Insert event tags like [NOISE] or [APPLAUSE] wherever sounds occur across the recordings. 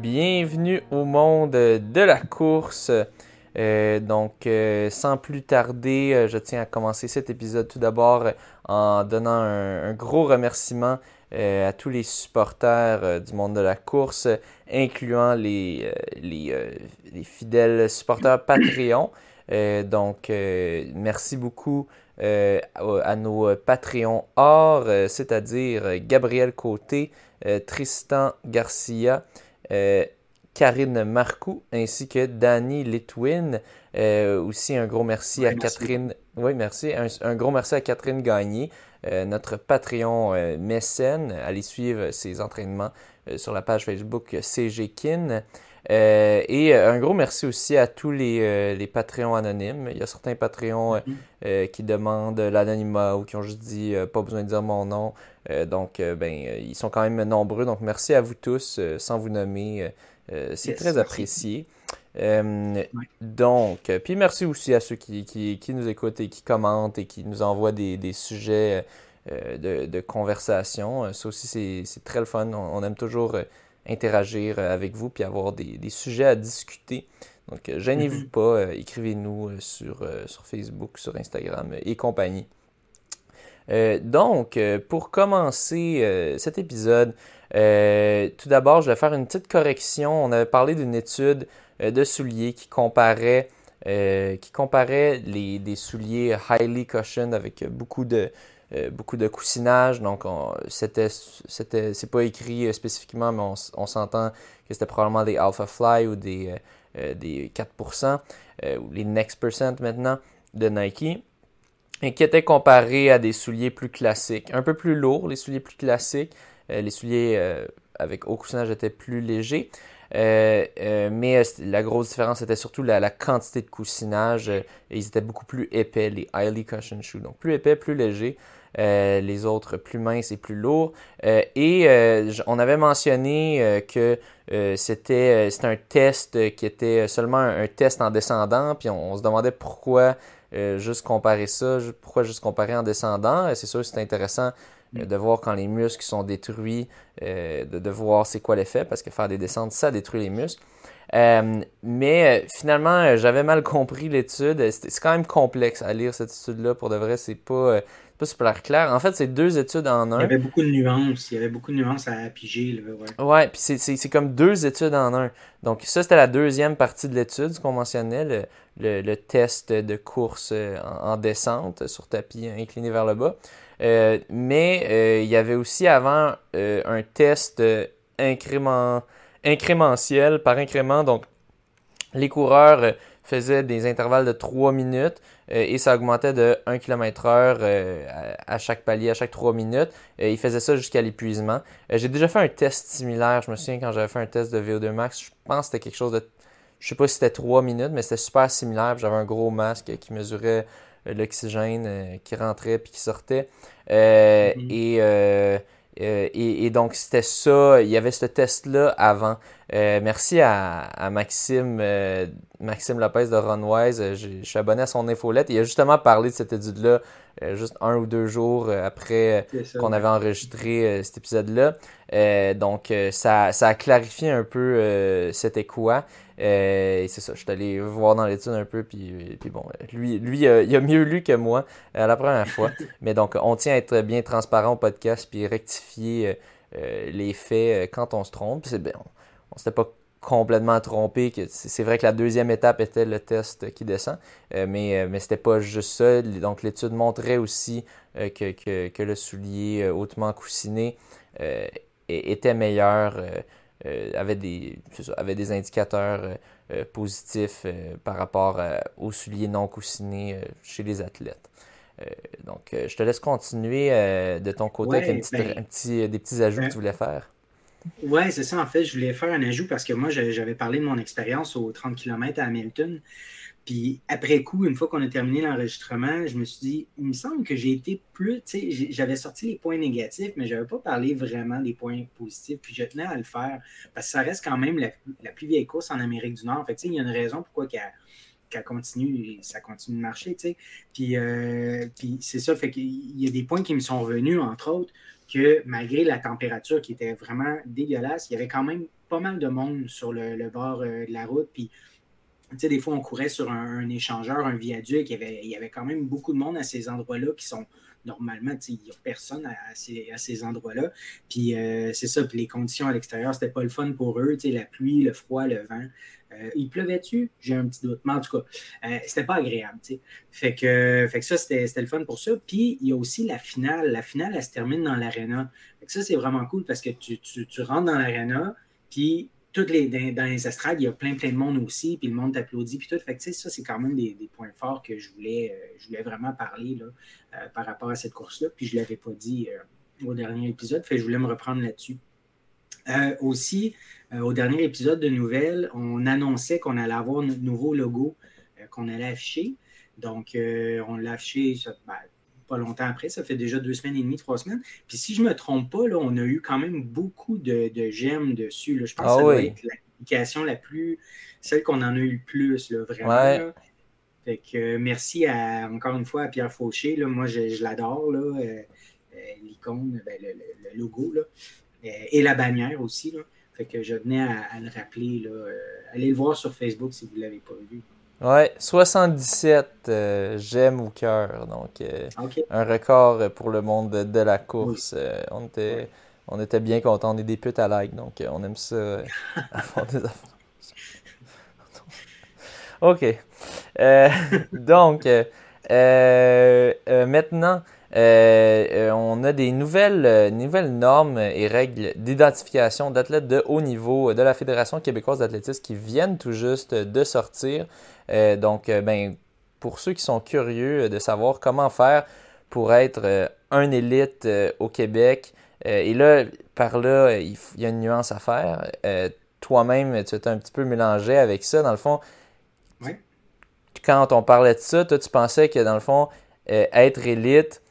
Bienvenue au monde de la course. Euh, donc, euh, sans plus tarder, euh, je tiens à commencer cet épisode tout d'abord en donnant un, gros remerciement à tous les supporters euh, du monde de la course, incluant les, euh, les, euh, les fidèles supporters Patreon. Euh, donc, euh, merci beaucoup euh, à, nos Patreons or, euh, c'est-à-dire euh, Gabriel Côté, euh, Tristan Garcia, euh, Karine Marcoux, ainsi que Danny Litwin. Euh, aussi, un gros merci à merci. Catherine. Oui, merci. Un, un gros merci à Catherine Gagné, euh, notre Patreon euh, mécène. Allez suivre ses entraînements euh, sur la page Facebook CG Kin. Euh, et euh, un gros merci aussi à tous les, euh, les Patreons anonymes. Il y a certains Patreons euh, Mhm. euh, qui demandent l'anonymat ou qui ont juste dit euh, pas besoin de dire mon nom. Euh, donc, euh, ben, euh, ils sont quand même nombreux. Donc, merci à vous tous, euh, sans vous nommer. euh, euh, c'est Yes, très merci. Euh, Donc, puis merci aussi à ceux qui, qui, qui nous écoutent et qui commentent et qui nous envoient des, des sujets euh, de, de conversation. Euh, Ça aussi, c'est très le fun. On, on aime toujours interagir avec vous puis avoir des, des sujets à discuter. Donc, gênez-vous Mhm. pas, euh, écrivez-nous sur, sur Facebook, sur Instagram et compagnie. Donc, pour commencer cet épisode, tout d'abord, je vais faire une petite correction. On avait parlé d'une étude de souliers qui comparait, euh, qui comparait les, des souliers highly cushioned avec beaucoup de, euh, beaucoup de coussinage. Donc, on- c'était, c'était, c'est pas écrit euh, spécifiquement, mais on, on s'entend que c'était probablement des Alpha Fly ou des, euh, euh, des 4%, euh, ou les Next Percent maintenant de Nike et qui était comparé à des souliers plus classiques, un peu plus lourds, les souliers plus classiques. Euh, les souliers euh, avec haut coussinage étaient plus légers. Euh, euh, mais euh, la grosse différence était surtout la, la quantité de coussinage. ils étaient beaucoup plus épais, les highly cushioned shoes. Donc plus épais, plus légers. Euh, les autres plus minces et plus lourds. Euh, et euh, on avait mentionné que c'était un test qui était seulement un, test en descendant. Puis on, on se demandait pourquoi juste comparer ça, pourquoi juste comparer en descendant. C'est sûr c'est intéressant euh, de voir quand les muscles sont détruits, euh, de, de voir c'est quoi l'effet, parce que faire des descentes, ça détruit les muscles. Euh, mais euh, finalement, j'avais mal [LAUGHS] compris l'étude. C'est quand même complexe à lire cette étude-là. Pour de vrai, c'est pas, pas super clair. En fait, c'est deux études en Il y un. avait beaucoup de nuances. Il y avait beaucoup de nuances à piger. Là, ouais. Ouais, puis c'est- c'est c'est comme deux études en un. Donc ça, c'était la deuxième partie de l'étude, ce qu'on mentionnait, le, le, le test de course en, en descente sur tapis incliné vers le bas. Euh, mais euh, il y avait aussi avant euh, un test incrément, incrémentiel par incrément. Donc les coureurs faisaient des intervalles de 3 minutes et ça augmentait de 1 km heure à, chaque palier, à chaque 3 minutes. Ils faisaient ça jusqu'à l'épuisement. J'ai déjà fait un test similaire. Je me souviens quand j'avais fait un test de VO2 max, je pense que c'était quelque chose de. Je sais pas si c'était 3 minutes, mais c'était super similaire. J'avais un gros masque qui mesurait l'oxygène euh, qui rentrait puis qui sortait. Euh, Mhm. et, euh, euh, et, et donc c'était ça. Il y avait ce test-là avant. Euh, merci à, à Maxime, euh, Maxime Lopez de Runwise. Euh, j'ai- Je suis abonné à son infolette. Il a justement parlé de cette étude-là euh, juste un ou deux jours euh, après euh, qu'on avait enregistré euh, cet épisode-là. Euh, donc, euh, ça, ça a clarifié un peu euh, c'était quoi. Euh, et c'est ça, je suis allé voir dans l'étude un peu, puis, puis bon, lui, lui euh, il a mieux lu que moi euh, la première fois. [LAUGHS] Mais donc, on tient à être bien transparent au podcast, puis rectifier euh, euh, les faits euh, quand on se trompe. C'est bien, on, on s'était pas complètement trompé. que C'est vrai que la deuxième étape était le test qui descend, euh, mais, euh, mais c'était pas juste ça. Donc, l'étude montrait aussi euh, que, que, que le soulier hautement coussiné euh, était meilleur, avait, des, ça, avait des indicateurs positifs par rapport aux souliers non coussinés euh, chez les athlètes. Donc, je te laisse continuer de ton côté avec ben, un petit, des petits ajouts ben, que tu voulais faire. Ouais, c'est ça. En fait, je voulais faire un ajout parce que moi, j'avais parlé de mon expérience aux 30 km à Hamilton. Puis après coup, une fois qu'on a terminé l'enregistrement, je me suis dit, il me semble que j'ai été plus, tu sais, j'avais sorti les points négatifs, mais je n'avais pas parlé vraiment des points positifs. Puis je tenais à le faire parce que ça reste quand même la, plus vieille course en Amérique du Nord. Fait tu sais, il y a une raison pourquoi qu'elle continue, ça continue de marcher, tu sais. Puis, euh, puis c'est ça, fait y a des points qui me sont revenus, entre autres, que malgré la température qui était vraiment dégueulasse, il y avait quand même pas mal de monde sur le, bord euh, de la route. Puis tu sais, des fois, on courait sur un, échangeur, un viaduc. Il y, avait, quand même beaucoup de monde à ces endroits-là qui sont normalement, il n'y a personne à, ces, endroits-là. Puis euh, c'est ça, puis les conditions à l'extérieur, c'était pas le fun pour eux. La pluie, le froid, le vent. Euh, il pleuvait-tu? J'ai un petit doute. Mais en tout cas, euh, c'était pas agréable. Fait que, ça, c'était le fun pour ça. Puis il y a aussi la finale. La finale, elle se termine dans l'aréna. Ça, c'est vraiment cool parce que tu, rentres dans l'aréna, puis toutes les, dans, les estrades, il y a plein, plein de monde aussi, puis le monde t'applaudit, puis tout. Fait que, ça, c'est quand même des, points forts que je voulais, euh, je voulais vraiment parler là, par rapport à cette course-là, puis je ne l'avais pas dit au dernier épisode, fait que je voulais me reprendre là-dessus. Aussi, au dernier épisode de Nouvelles, on annonçait qu'on allait avoir notre nouveau logo qu'on allait afficher. Donc, on l'a affiché, ben, pas longtemps après. Ça fait déjà deux semaines et demie, trois semaines. Puis si je ne me trompe pas, là, on a eu quand même beaucoup de, j'aime dessus. Là. Je pense ah que ça doit être l'application la plus. celle qu'on en a eu le plus, là, vraiment. Fait que euh, merci à, encore une fois à Pierre Fauché. Moi, je, l'adore. Euh, euh, l'icône, ben, le, logo. Là. Et la bannière aussi. Là. Fait que je venais à, le rappeler. Là. allez le voir sur Facebook si vous ne l'avez pas vu. Ouais, 77 euh, j'aime au cœur. Donc, euh, un record pour le monde de, la course. Euh, on, était, on était bien contents. On est des putes à like, donc on aime ça [LAUGHS] [LAUGHS] OK. [LAUGHS] donc, maintenant, on a des nouvelles, nouvelles normes et règles d'identification d'athlètes de haut niveau de la Fédération québécoise d'athlétisme qui viennent tout juste de sortir. Euh, donc, euh, ben, pour ceux qui sont curieux de savoir comment faire pour être euh, un élite au Québec, et là, par là, il, y a une nuance à faire. Toi-même, tu es un petit peu mélangé avec ça. Dans le fond, quand on parlait de ça, toi, tu pensais que dans le fond, être élite,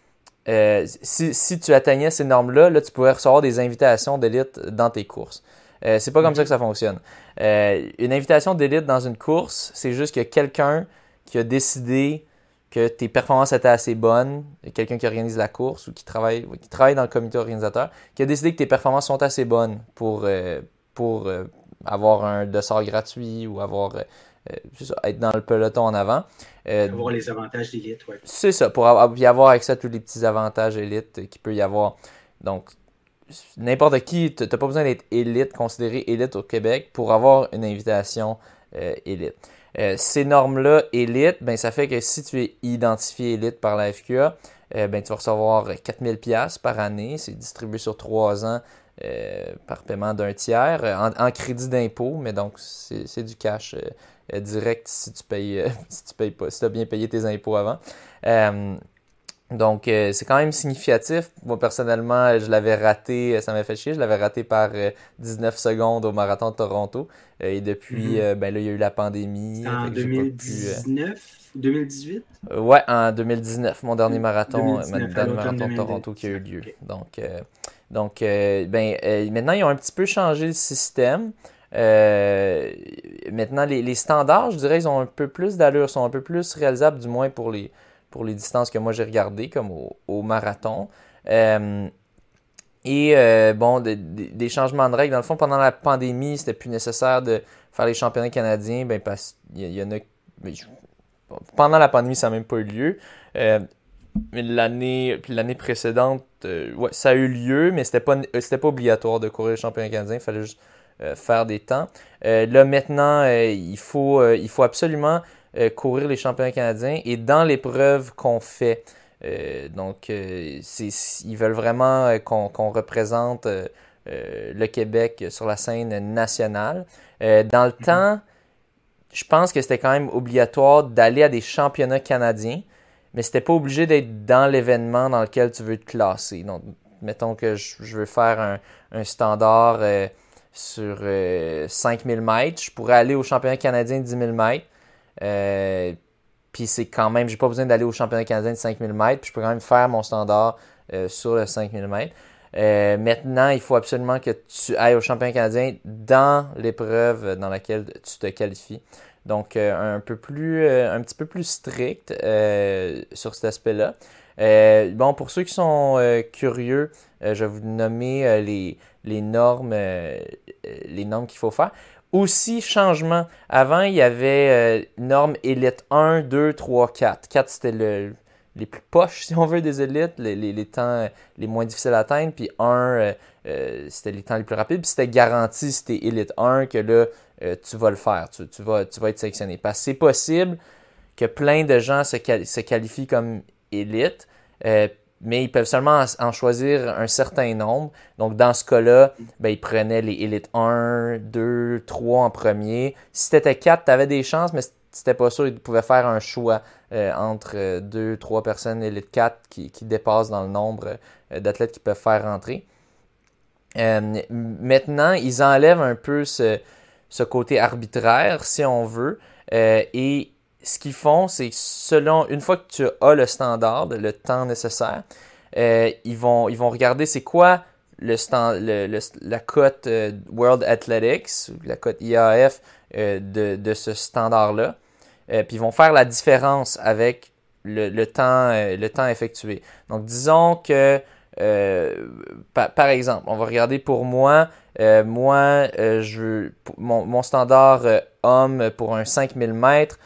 si, si, tu atteignais ces normes-là, là, tu pourrais recevoir des invitations d'élite dans tes courses. Euh, c'est pas comme ça que ça fonctionne. Euh, une invitation d'élite dans une course, c'est juste que quelqu'un qui a décidé que tes performances étaient assez bonnes, quelqu'un qui organise la course ou qui travaille, qui travaille dans le comité organisateur, qui a décidé que tes performances sont assez bonnes pour, euh, pour avoir un dossard gratuit ou avoir être dans le peloton en avant. Avoir les avantages d'élite, oui. C'est ça, pour avoir, y avoir accès à tous les petits avantages élite qu'il peut y avoir. Donc, n'importe qui, tu n'as pas besoin d'être élite, considéré élite au Québec pour avoir une invitation euh, élite. Euh, ces normes-là, élite, ben, ça fait que si tu es identifié élite par la FQA, euh, ben, tu vas recevoir 4000 pièces par année. C'est distribué sur trois ans par paiement d'un tiers en, crédit d'impôt, mais donc c'est du cash direct si tu payes, [LAUGHS] si tu payes pas, si tu as bien payé tes impôts avant. Donc, euh, c'est quand même significatif. Moi, personnellement, je l'avais raté, ça m'a fait chier, je l'avais raté par 19 euh, secondes au marathon de Toronto. Euh, et depuis, mhm. ben là, il y a eu la pandémie. En 2019 2018 Ouais, en 2019, mon dernier marathon, mon dernier marathon de Toronto qui a eu lieu. Donc, donc ben, maintenant, ils ont un petit peu changé le système. Maintenant, les, standards, je dirais, ils ont un peu plus d'allure, sont un peu plus réalisables, du moins pour les, pour les distances que moi j'ai regardées, comme au, marathon. Euh, et euh, bon, des changements de règles. Dans le fond, pendant la pandémie, c'était plus nécessaire de faire les championnats canadiens, ben parce qu'il y, en a. Pendant la pandémie, ça n'a même pas eu lieu. Euh, l'année l'année précédente, ouais, ça a eu lieu, mais c'était pas pas obligatoire de courir les championnats canadiens. Il fallait juste faire des temps. là maintenant, il faut il faut absolument euh, courir les championnats canadiens et dans l'épreuve qu'on fait. Euh, donc, euh, ils veulent vraiment qu'on représente le Québec sur la scène nationale. dans le mhm. temps, je pense que c'était quand même obligatoire d'aller à des championnats canadiens, mais c'était pas obligé d'être dans l'événement dans lequel tu veux te classer. Donc, Mettons que je, veux faire un, standard sur 5000 mètres. Je pourrais aller au championnat canadien de 10 000 mètres. puis c'est quand même, j'ai pas besoin d'aller au championnat canadien de 5000 mètres. Puis je peux quand même faire mon standard sur le 5000 mètres. Euh, maintenant, il faut absolument que tu ailles au championnat canadien dans l'épreuve dans laquelle tu te qualifies. Donc, euh, un, peu plus, euh, un petit peu plus strict sur cet aspect-là. Bon, pour ceux qui sont curieux, je vais vous nommer les, les normes, les normes qu'il faut faire. Aussi, changement. Avant, il y avait normes élite 1, 2, 3, 4. 4, c'était le, les plus poches, [LAUGHS] si on veut, des élites, les, temps les moins difficiles à atteindre. Puis 1, euh, euh, c'était les temps les plus rapides. Puis c'était garanti, c'était élite 1, que là, euh, tu vas le faire. Tu, vas, tu vas être sélectionné. Parce que c'est possible que plein de gens se, se qualifient comme élite, mais ils peuvent seulement en, choisir un certain nombre. Donc, dans ce cas-là, ben, ils prenaient les élites 1, 2, 3 en premier. Si c'était 4, tu avais des chances, mais c'était pas sûr, ils pouvaient faire un choix euh, entre deux, trois personnes élite 4 qui, dépassent dans le nombre euh, d'athlètes qui peuvent faire rentrer. Euh, maintenant, ils enlèvent un peu ce, ce, côté arbitraire, si on veut, et ce qu'ils font, c'est selon, une fois que tu as le standard, le temps nécessaire, ils, vont, ils vont regarder c'est quoi le, stand, le, la cote World Athletics, la cote IAF de, de, ce standard-là. Euh, puis ils vont faire la différence avec le, temps, euh, le temps effectué. Donc, disons que, euh, par, exemple, on va regarder pour moi, moi, je, mon, mon standard homme pour un 5000 mètres,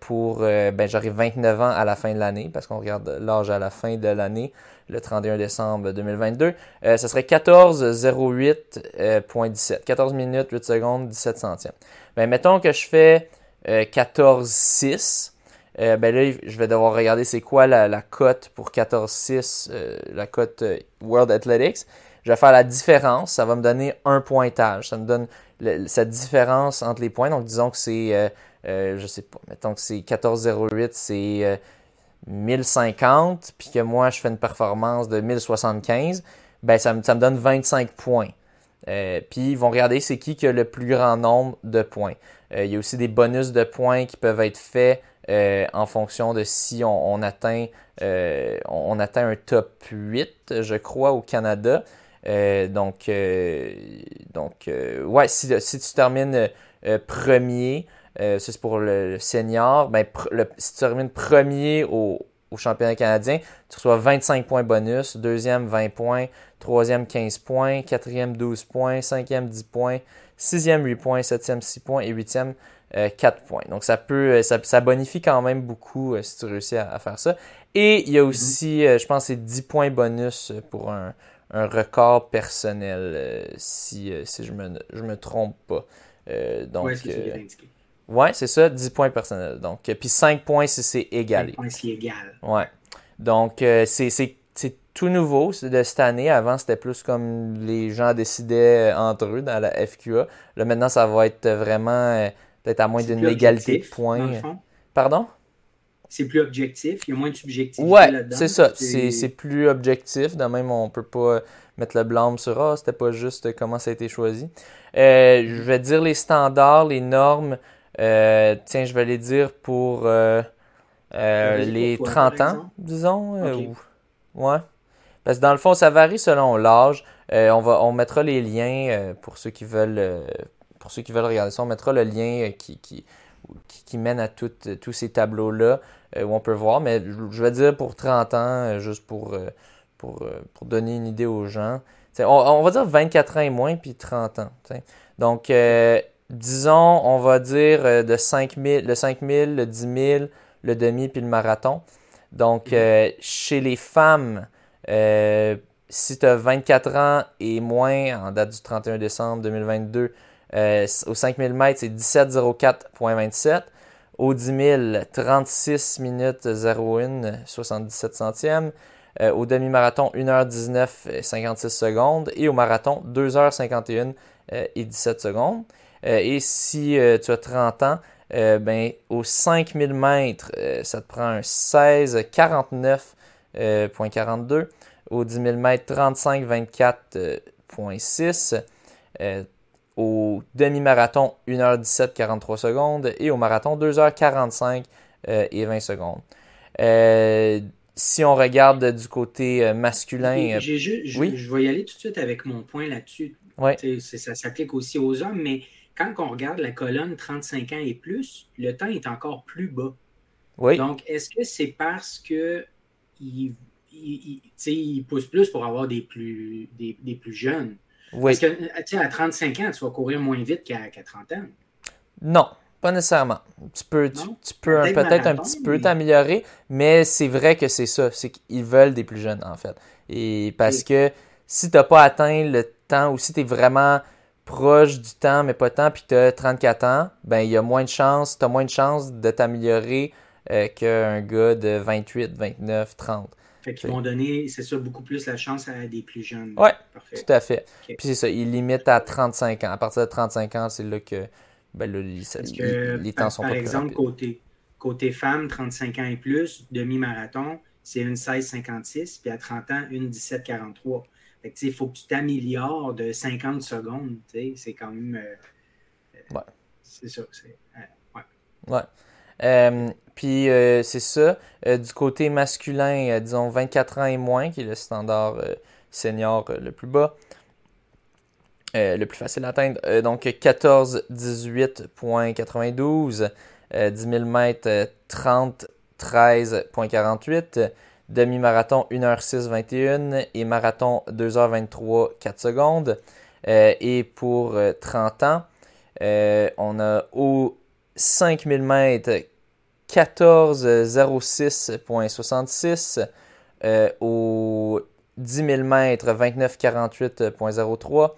pour, ben, j'arrive 29 ans à la fin de l'année, parce qu'on regarde l'âge à la fin de l'année, le 31 décembre 2022. ce serait 14.08.17. 14 minutes, 8 secondes, 17 centièmes. Ben, mettons que je fais 14-6. Euh, euh, ben là, je vais devoir regarder c'est quoi la, cote pour 14-6, euh, la cote World Athletics. Je vais faire la différence, ça va me donner un pointage. Ça me donne cette différence entre les points. Donc, disons que c'est, je sais pas, mettons que c'est 14-08, c'est 1050, puis que moi, je fais une performance de 1075. Ben, ça, me donne 25 points. puis, ils vont regarder c'est qui qui a le plus grand nombre de points. Euh, il y a aussi des bonus de points qui peuvent être faits euh, en fonction de si on, atteint, euh, on, atteint un top 8, je crois, au Canada. Donc, donc ouais, si, tu termines premier, ça c'est pour le, senior, ben, si tu termines premier au, au championnat canadien, tu reçois 25 points bonus, deuxième 20 points, troisième 15 points, quatrième 12 points, cinquième 10 points, sixième 8 points, septième 6 points et huitième 4 euh, points. Donc ça peut, euh, ça, bonifie quand même beaucoup euh, si tu réussis à, faire ça. Et il y a mhm. aussi, je pense, c'est 10 points bonus pour un, record personnel, si, si je me, je me trompe pas. donc, ouais, c'est ça, 10 points personnels. Donc, puis 5 points si c'est égalé. 5 points si égal. Ouais. Donc, c'est tout nouveau de cette année. Avant, c'était plus comme les gens décidaient entre eux dans la FQA. Là, maintenant, ça va être vraiment euh, peut-être à moins d'une égalité de points. Pardon? C'est plus objectif, il y a moins de subjectivité ouais, c'est ça. C'est plus objectif. De même, on peut pas mettre le blâme sur Ah, c'était pas juste comment ça a été choisi. Euh, je vais dire les standards, les normes. Euh, tiens, je vais les dire pour les 30 ans, disons. ouais. Parce que dans le fond, ça varie selon l'âge. Euh, on, va, on mettra les liens euh, pour ceux qui veulent euh, pour ceux qui veulent regarder ça. On mettra le lien qui, qui, qui, mène à tous ces tableaux-là où on peut voir. Mais je vais dire pour 30 ans, juste pour, pour, pour donner une idée aux gens. On, va dire 24 ans et moins, puis 30 ans. Donc, disons, on va dire de 5 000, le 5000, le 10 000, le demi, puis le marathon. Donc, chez les femmes, euh, si tu as 24 ans et moins, en date du 31 décembre 2022, euh, au 5000 mètres, c'est 17,04,27. Au 10 000, 36 minutes 01 77 centièmes. Euh, au demi-marathon, 1h19 56 secondes. Et au marathon, 2h51 et 17 secondes. et si tu as 30 ans, ben, au 5000 mètres, ça te prend un 16,49,42. Au 10 000 mètres, 35, 24.6. au demi-marathon, 1h17, 43 secondes. Et au marathon, 2h45 et 20 secondes. si on regarde du côté masculin. je, oui? je vais y aller tout de suite avec mon point là-dessus. Ça s'applique aussi aux hommes, mais quand on regarde la colonne 35 ans et plus, le temps est encore plus bas. Donc, est-ce que c'est parce que il, pousse plus pour avoir des plus, des, plus jeunes? Oui. Parce que, à 35 ans, tu vas courir moins vite qu'à 30 ans. Non, pas nécessairement. Tu peux, tu, peux peut-être un petit peu t'améliorer, mais c'est vrai que c'est ça. C'est qu'ils veulent des plus jeunes, en fait. Et parce que si tu n'as pas atteint le temps ou si tu es vraiment proche du temps, mais pas tant, puis tu as 34 ans, ben il y a moins de chances, tu as moins de chances de t'améliorer euh, qu'un gars de 28, 29, 30. Fait qu'ils vont donner, c'est ça, beaucoup plus la chance à des plus jeunes. Oui, tout à fait. Puis c'est ça, ils limitent à 35 ans. À partir de 35 ans, c'est là que ben, là, les, les, temps sont par exemple, côté, côté femme, 35 ans et plus, demi-marathon, c'est une 16,56, puis à 30 ans, une 17,43 il faut que tu t'améliores de 50 secondes. C'est quand même. Euh, ouais. C'est ça. Euh, ouais. ouais. Euh, puis c'est ça. du côté masculin, disons 24 ans et moins, qui est le standard senior le plus bas. le plus facile à atteindre. donc 14, 18.92. 10 000 mètres, 30, 13.48 demi-marathon 1h06-21 et marathon 2h23 4 secondes. Euh, et pour 30 euh, ans, euh, on a au 5000 mètres 14.06.66, au 10 000 mètres 29.48.03,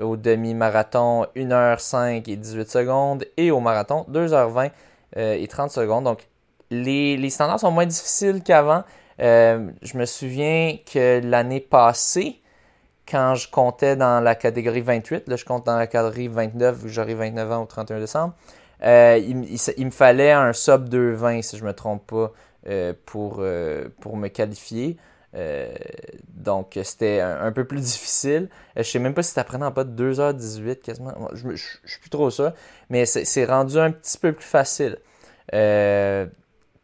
au demi-marathon 1h05 et 18 secondes et au marathon 2h20 et 30 secondes. Donc les, les standards sont moins difficiles qu'avant. Euh, je me souviens que l'année passée, quand je comptais dans la catégorie 28, là je compte dans la catégorie 29, vu j'aurai 29 ans au 31 décembre, euh, il, me fallait un sub 2,20 si je ne me trompe pas euh, pour, pour me qualifier. donc c'était un, peu plus difficile. je sais même pas si ça prenait en pas de 2h18 quasiment. Je, ne suis plus trop sûr. Mais c'est rendu un petit peu plus facile.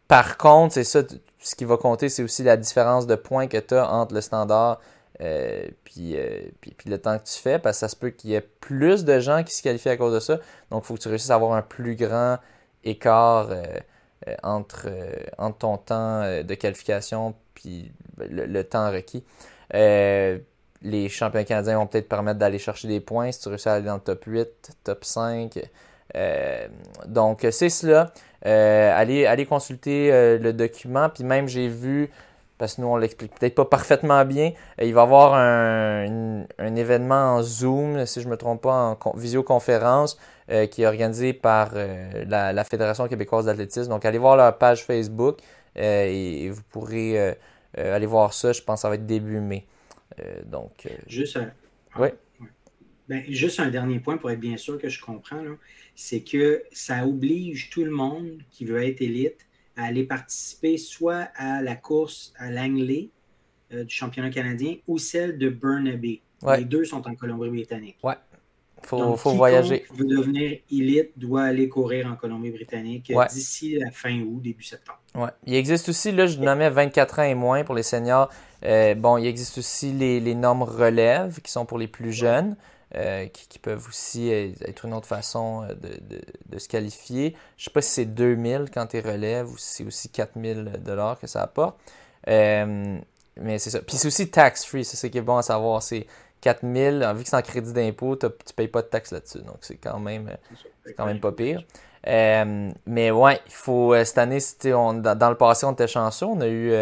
par contre, c'est ça, ce qui va compter, c'est aussi la différence de points que tu as entre le standard euh, puis, euh, puis, le temps que tu fais, parce que ça se peut qu'il y ait plus de gens qui se qualifient à cause de ça. Donc, il faut que tu réussisses à avoir un plus grand écart euh, entre, entre ton temps de qualification puis le, temps requis. les champions canadiens vont peut-être permettre d'aller chercher des points si tu réussis à aller dans le top 8, top 5. donc, c'est cela. Euh, allez, consulter le document. Puis même, j'ai vu, parce que nous, on l'explique peut-être pas parfaitement bien, euh, il va y avoir un, événement en Zoom, si je ne me trompe pas, en visioconférence, qui est organisé par la, Fédération québécoise d'athlétisme. Donc, allez voir leur page Facebook et, vous pourrez aller voir ça. Je pense que ça va être début mai. donc, Juste un... Oui. Ben, juste un dernier point pour être bien sûr que je comprends. C'est que ça oblige tout le monde qui veut être élite à aller participer soit à la course à Langley euh, du championnat canadien ou celle de Burnaby. Les deux sont en Colombie-Britannique. Ouais. Faut, faut voyager. veut devenir élite doit aller courir en Colombie-Britannique d'ici la fin août, début septembre. Ouais. Il existe aussi, là, je nommais 24 ans et moins pour les seniors. Euh, bon, il existe aussi les, les normes relève qui sont pour les plus jeunes. Euh, qui, peuvent aussi être une autre façon euh, de, se qualifier. Je ne sais pas si c'est 2000 quand tu relèves ou si c'est aussi 4000 dollars que ça apporte. Euh, mais c'est ça. Puis c'est aussi tax-free, c'est ce qui est bon à savoir. C'est 4000, vu que c'est en crédit d'impôt, tu ne payes pas de taxes là-dessus. Donc c'est quand même, quand même pas pire. mais ouais, il faut cette année, on, dans, le passé, on était chanceux. On a eu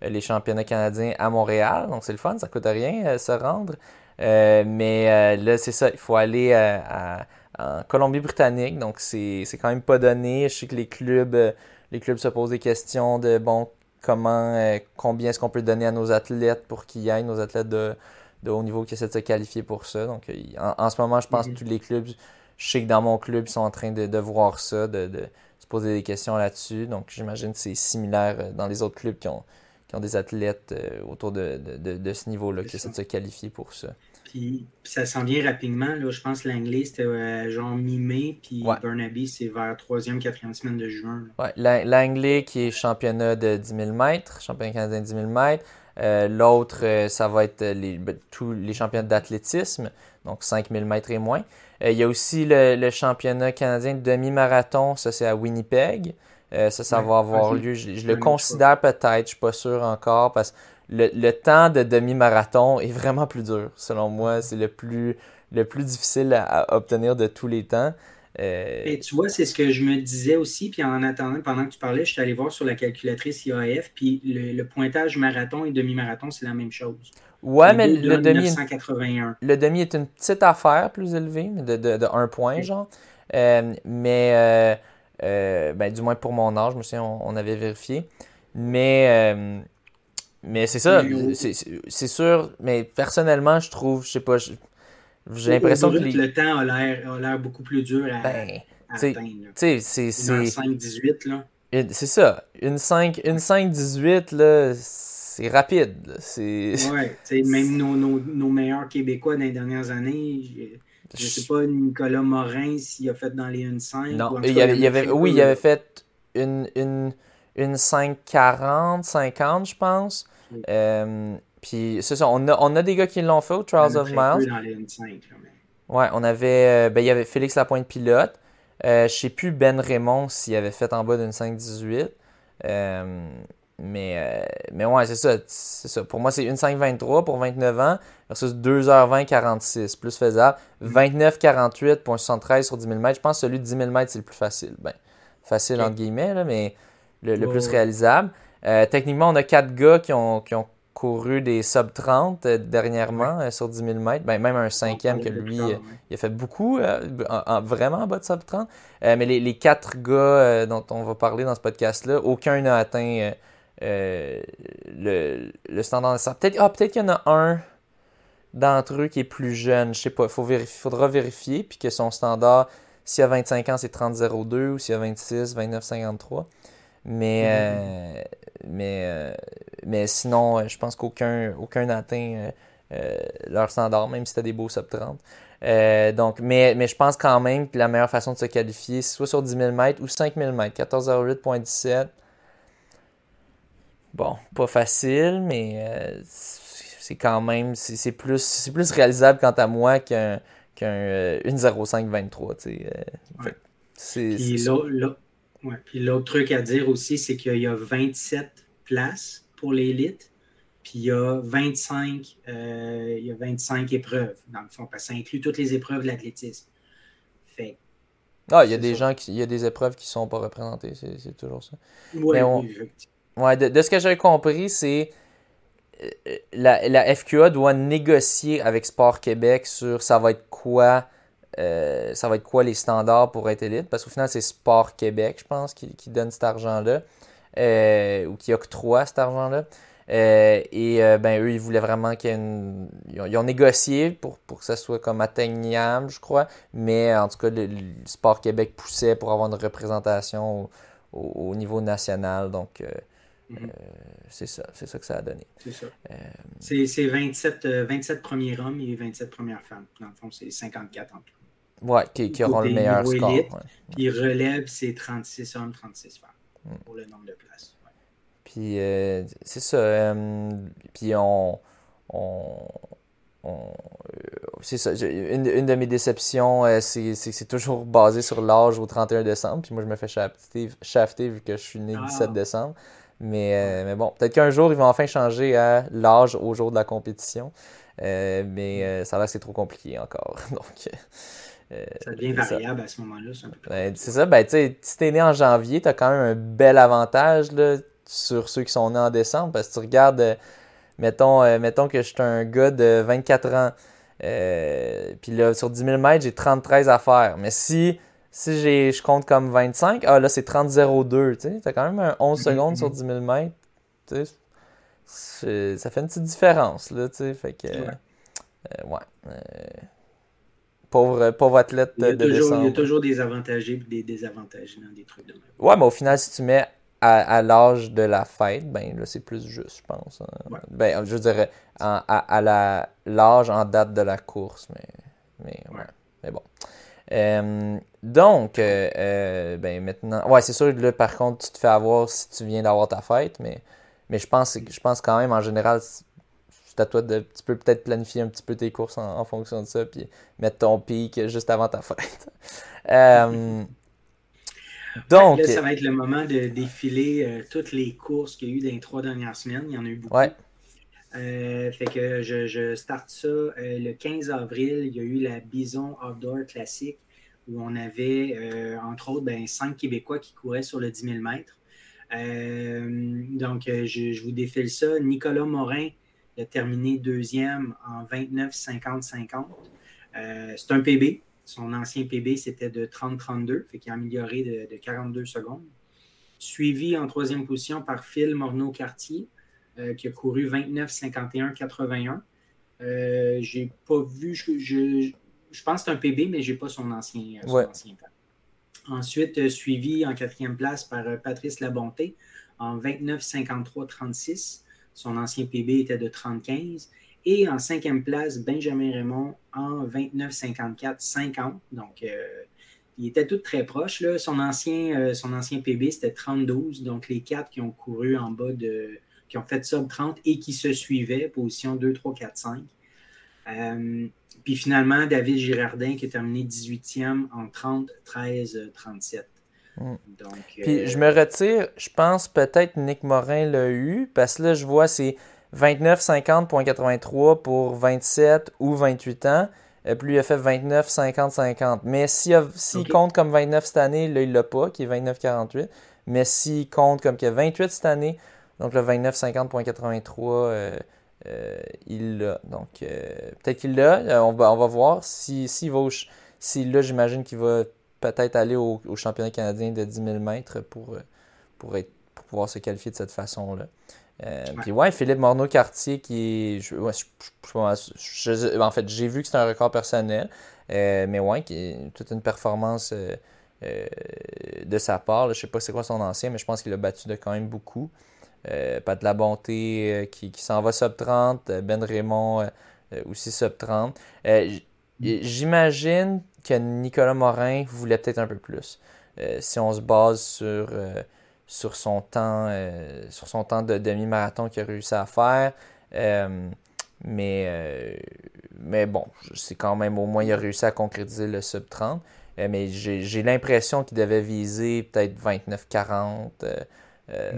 les championnats canadiens à Montréal. Donc c'est le fun, ça coûte rien se rendre. Euh, mais euh, là, c'est ça, il faut aller euh, en Colombie-Britannique, donc c'est quand même pas donné. Je sais que les clubs, les clubs se posent des questions de bon, comment, combien est-ce qu'on peut donner à nos athlètes pour qu'ils aillent, nos athlètes de, de, haut niveau qui essaient de se qualifier pour ça. Donc en, ce moment, je pense que mm-hmm. tous les clubs, je sais que dans mon club, ils sont en train de, de voir ça, de, de, se poser des questions là-dessus. Donc j'imagine que c'est similaire dans les autres clubs qui ont, qui ont des athlètes autour de, de, ce niveau-là qui essaient de se qualifier pour ça. Puis, ça s'en vient rapidement. Là. Je pense que l'anglais, c'était genre mi-mai, puis Burnaby, c'est vers 3e, 4e semaine de juin. Ouais, l'anglais qui est championnat de 10 000 mètres, championnat canadien de 10 000 mètres. L'autre, ça va être les, ben, tous les championnats d'athlétisme, donc 5 000 mètres et moins. Euh, il y a aussi le, championnat canadien de demi-marathon, ça c'est à Winnipeg. Euh, ça, ça va avoir lieu. Je, le considère peut-être, je suis pas sûr encore, parce que le, temps de demi-marathon est vraiment plus dur, selon moi. C'est le plus, le plus difficile à, obtenir de tous les temps. Euh, Et tu vois, c'est ce que je me disais aussi. Puis en attendant, pendant que tu parlais, je suis allé voir sur la calculatrice IAF. Puis le pointage marathon et demi-marathon, c'est la même chose. Ouais, mais le demi, le demi est une petite affaire plus élevée, de, de, de un point, genre. Euh, mais, euh, euh, ben, du moins pour mon âge, je me souviens, on, avait vérifié. Mais, mais c'est ça, c'est sûr. Mais personnellement, je trouve, je sais pas, j'ai l'impression que. Le temps a l'air beaucoup plus dur à, ben, atteindre. C'est. 5-18, là. C'est ça. Une 5-18, là c'est rapide. C'est... Ouais, même [LAUGHS] nos, nos, nos, meilleurs Québécois dans les dernières années, je, ne sais pas Nicolas Morin s'il a fait dans les 1.5. Non, il y avait, oui, il avait fait une, une, une 5.40, 50, je pense. Euh, puis c'est ça, on a, on a des gars qui l'ont fait au Trials of Miles. Dans les 1.5, Ouais, on avait, euh, ben, il y avait Félix Lapointe pilote. Euh, je sais plus Ben Raymond s'il avait fait en bas d'une 5.18. Euh, mais, euh, mais ouais, c'est ça. Pour moi, c'est une 5,23 pour 29 ans versus 2h20 46, plus faisable. 29,48 pour 73 sur 10 000 mètres. Je pense que celui de 10 000 mètres, c'est le plus facile. Ben, facile entre guillemets, là, mais le, plus réalisable. Euh, techniquement, on a quatre gars qui ont, qui ont couru des sub 30 euh, dernièrement sur 10 000 mètres. Ben, même un cinquième que lui, il a fait beaucoup, vraiment en bas de sub 30. mais les, les, quatre gars dont on va parler dans ce podcast-là, aucun n'a atteint euh, le, le, standard Peut-être ah, peut qu'il y en a un d'entre eux qui est plus jeune. Je sais pas. Il faudra vérifier. Puis que son standard, s'il a 25 ans, c'est 30-02 ou s'il a 26, 29-53. Mais, euh, mais, euh, mais sinon, je pense qu'aucun aucun atteint leur standard, même si tu des beaux sub 30. donc, mais, mais je pense quand même que la meilleure façon de se qualifier, c'est soit sur 10 000 mètres ou 5 000 mètres. 14,08.17 bon, pas facile, mais euh, c'est quand même, c'est plus, plus réalisable quant à moi qu'un qu'un euh, 1.05.23. Puis l'autre truc à dire aussi, c'est qu'il y a 27 places pour l'élite, puis il y a 25, euh, il y a 25 épreuves, dans le fond, parce que ça inclut toutes les épreuves de l'athlétisme. Fait ah, il y a des gens qui, il y a des épreuves qui ne sont pas représentées, c'est toujours ça. Oui, Ouais, de, ce que j'ai compris, c'est euh, la, la, FQA doit négocier avec Sport Québec sur ça va être quoi euh, ça va être quoi les standards pour être élite parce qu'au final c'est Sport Québec je pense qui, qui donne cet argent là euh, ou qui octroie cet argent là et ben eux ils voulaient vraiment qu'il y ait une ils ont, négocié pour, pour que ça soit comme atteignable je crois mais en tout cas le, Sport Québec poussait pour avoir une représentation au, au niveau national donc euh, c'est ça, c'est ça que ça a donné. C'est ça. Euh, c'est 27, 27 euh, premiers hommes et 27 premières femmes. Dans le fond, c'est 54 en tout. Ouais, qui, qui auront le meilleur score. Puis relève, c'est 36 hommes, 36 femmes mm. pour le nombre de places. Puis c'est ça. puis on. c'est ça. Une, une, de mes déceptions, c'est que c'est toujours basé sur l'âge au 31 décembre. Puis moi, je me fais shafter, vu que je suis né le 17 ah. décembre. Mais, euh, mais bon, peut-être qu'un jour, ils vont enfin changer à l'âge au jour de la compétition. Euh, mais euh, ça va, c'est trop compliqué encore. [LAUGHS] Donc, ça devient variable à ce moment-là. Ben, c'est ça. Ben, tu sais, si t'es né en janvier, t'as quand même un bel avantage là, sur ceux qui sont nés en décembre. Parce que tu regardes, mettons, mettons que je suis un gars de 24 ans. Puis là, sur 10 000 mètres, j'ai 33 à faire. Mais si si je compte comme 25, ah là c'est 30-02, tu sais, t'as quand même un 11 mhm, secondes sur 10 mhm. 000 mètres, tu sais, ça fait une petite différence, là, tu sais, fait que, ouais, euh, ouais euh, pauvre, pauvre athlète de toujours, Il y a toujours des avantagés et des désavantagés dans des trucs de même. Ouais, mais au final, si tu mets à, l'âge de la fête, ben là, c'est plus juste, je pense. Hein. Ben, je dirais à, à l'âge en date de la course, mais, mais, ouais. mais bon. Euh, donc, euh, euh, ben maintenant, ouais, c'est sûr, là, par contre, tu te fais avoir si tu viens d'avoir ta fête, mais, mais je, pense, je pense quand même, en général, c'est à toi de, tu peux peut-être planifier un petit peu tes courses en, fonction de ça, puis mettre ton pic juste avant ta fête. [LAUGHS] donc. Là, ça va être le moment de défiler toutes les courses qu'il y a eu dans les trois dernières semaines. Il y en a eu beaucoup. Ouais. Euh, fait que je, starte ça euh, le 15 avril. Il y a eu la Bison Outdoor Classique où on avait, euh, entre autres, ben, cinq Québécois qui couraient sur le 10 000 mètres. donc, je, vous défile ça. Nicolas Morin a terminé deuxième en 29-50-50. C'est un PB. Son ancien PB, c'était de 30-32, fait qu'il a amélioré de, de, 42 secondes. Suivi en troisième position par Phil Morneau-Cartier. Euh, qui a couru 29, 51, 81. Euh, j'ai pas vu, je, je, pense que c'est un PB, mais j'ai pas son ancien, euh, ancien temps. Ensuite, euh, suivi en quatrième place par Patrice Labonté en 29, 53, 36. Son ancien PB était de 35. Et en cinquième place, Benjamin Raymond en 29, 54, 50. Donc, il était tout très proche. Là. Son, ancien, son ancien PB, c'était 32. Donc, les quatre qui ont couru en bas de, qui ont fait sub 30 et qui se suivaient, position 2, 3, 4, 5. puis finalement, David Girardin qui a terminé 18e en 30, 13, 37. Donc, puis euh, je me retire, je pense peut-être Nick Morin l'a eu, parce que là, je vois c'est 29,50,83 pour 27 ou 28 ans. Et puis il a fait 29, 50, 50. Mais s'il compte comme 29 cette année, là, il l'a pas, qui est 29, 48. Mais s'il compte comme qu'il a 28 cette année, donc le 2950.83, euh, euh, il l'a. Donc euh, peut-être qu'il l'a. on, va, on va voir. Si, si, va si là, j'imagine qu'il va peut-être aller au, championnat canadien de 10 000 mètres pour, pour, être, pour pouvoir se qualifier de cette façon-là. Puis ouais, Philippe Morneau-Cartier qui est. en fait, j'ai vu que c'est un record personnel, mais ouais, qui est toute une performance de sa part. Je je sais pas c'est quoi son ancien, mais je pense qu'il a battu de quand même beaucoup. Euh, pas de la bonté euh, qui, s'en va sub 30. Euh, ben Raymond aussi sub 30. J'imagine que Nicolas Morin voulait peut-être un peu plus. si on se base sur, sur son temps, sur son temps de demi-marathon qu'il a réussi à faire. mais, mais bon, c'est quand même au moins il a réussi à concrétiser le sub 30. mais j'ai l'impression qu'il devait viser peut-être 29-40. 29-30, euh,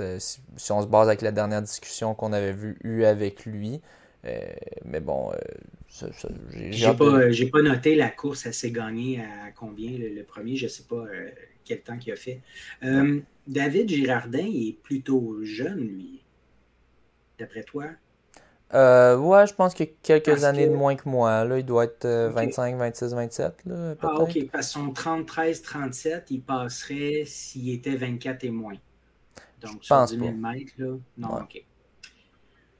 euh, si, on se base avec la dernière discussion qu'on avait vu, eu avec lui. Euh, mais bon, j'ai pas, pas, noté la course à s'est gagnée à combien le, premier, je sais pas quel temps qu'il a fait. David Girardin est plutôt jeune, lui. D'après toi? Euh, ouais, je pense qu'il y a quelques années de moins que moi. Là. Il doit être 25, 26, 27. Là, ah, ok. Parce son 30, 13, 37, il passerait s'il était 24 et moins. Donc, je sur pense 10 000 mètres, là. Non, ok.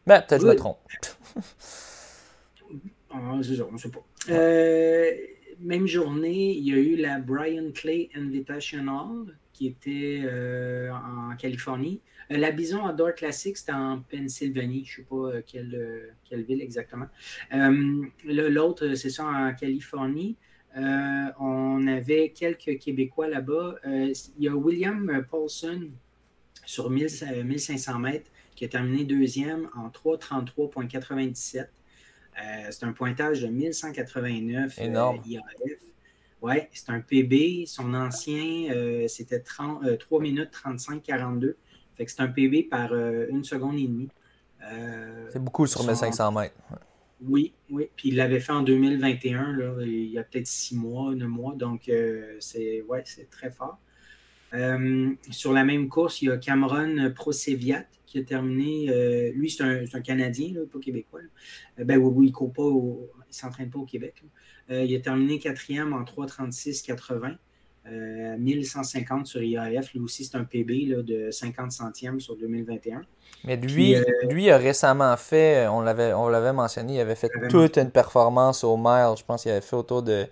Ben, peut-être que je me trompe. [LAUGHS] ah, c'est ça, on ne sait pas. Euh, même journée, il y a eu la Brian Clay Invitational qui était euh, en Californie. Euh, la Bison Outdoor Classic, c'était en Pennsylvanie. Je ne sais pas euh, quelle, quelle, ville exactement. L'autre, c'est ça, en Californie. on avait quelques Québécois là-bas. il y a William Paulson sur 1500 mètres qui a terminé deuxième en 3.33.97. c'est un pointage de 1189 Énorme. Oui, c'est un PB. Son ancien, euh, c'était 3 euh, minutes 35-42. Fait que c'est un PB par euh, une seconde et demie. c'est beaucoup sur 1500 mètres. Oui, oui. Puis il l'avait fait en 2021, là, il y a peut-être six mois, neuf mois. Donc, c'est ouais, très fort. sur la même course, il y a Cameron Proseviat qui a terminé. lui, c'est un, Canadien, pas québécois. ben oui, oui, il ne s'entraîne pas au Québec. Euh, il a terminé quatrième en 3,36,80. Euh, 1150 sur IAF. Lui aussi, c'est un PB de 50 centièmes sur 2021. Mais lui, euh, lui a récemment fait, on l'avait, on l'avait mentionné, il avait fait toute une performance au mile. Je pense qu'il avait fait autour de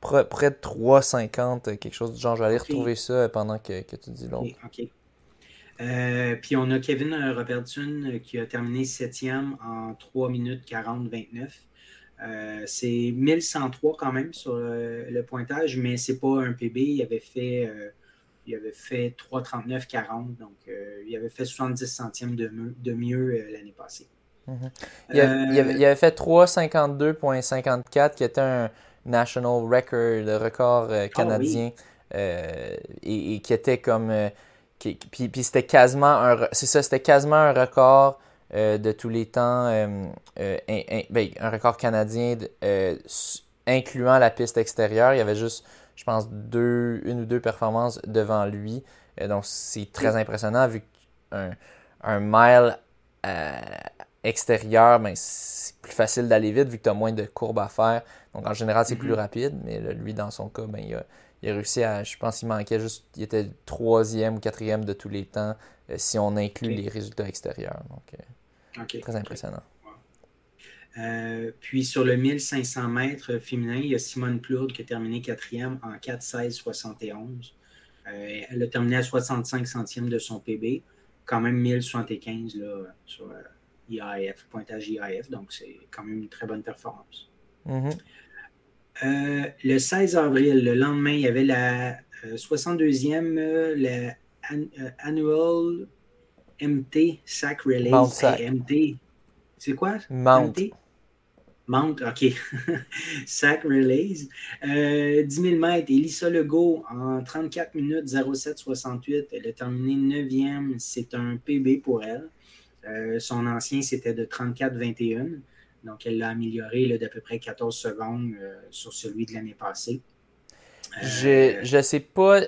près de 3,50, quelque chose du genre. Je vais aller retrouver ça pendant que, tu dis l'autre. OK. puis on a Kevin Robertson qui a terminé septième en 3 minutes 40-29. C'est 1103 quand même sur le, pointage, mais c'est pas un PB. Il avait fait il avait fait 3,39,40. Donc, euh, il avait fait 70 centièmes de, mieux, euh, l'année passée. Mhm. il, avait, fait 3,52,54 qui était un national record, le record euh, ah canadien. et, qui était comme. puis, puis c'était quasiment un. C'est ça, c'était quasiment un record de tous les temps. Ben, un record canadien incluant la piste extérieure. Il y avait juste je pense, deux, une ou deux performances devant lui. Euh, donc, c'est très impressionnant vu qu'un un mile euh, extérieur, ben, c'est plus facile d'aller vite vu que tu as moins de courbes à faire. Donc, en général, c'est plus mm-hmm. rapide. Mais lui, dans son cas, ben, il, a, réussi à. Je pense qu'il manquait juste. Il était troisième ou quatrième de tous les temps euh, si on inclut les résultats extérieurs. Donc, très impressionnant. Euh, puis sur le 1500 mètres féminin, il y a Simone Plourde qui a terminé quatrième en 4,16,71. Euh, elle a terminé à 65 centièmes de son PB, quand même 1075 là, sur euh, IAF, pointage IAF, donc c'est quand même une très bonne performance. Mm-hmm. le 16 avril, le lendemain, il y avait la 62e, la Annual MT Sac Relay. MT, c'est quoi? Mount. Mount, OK. [LAUGHS] Sac Relays. 10 000 mètres, Elissa Legault en 34 minutes 07-68. Elle a terminé 9e. C'est un PB pour elle. Euh, son ancien, c'était de 34-21. Donc, elle l'a amélioré d'à peu près 14 secondes euh, sur celui de l'année passée. Je ne sais pas.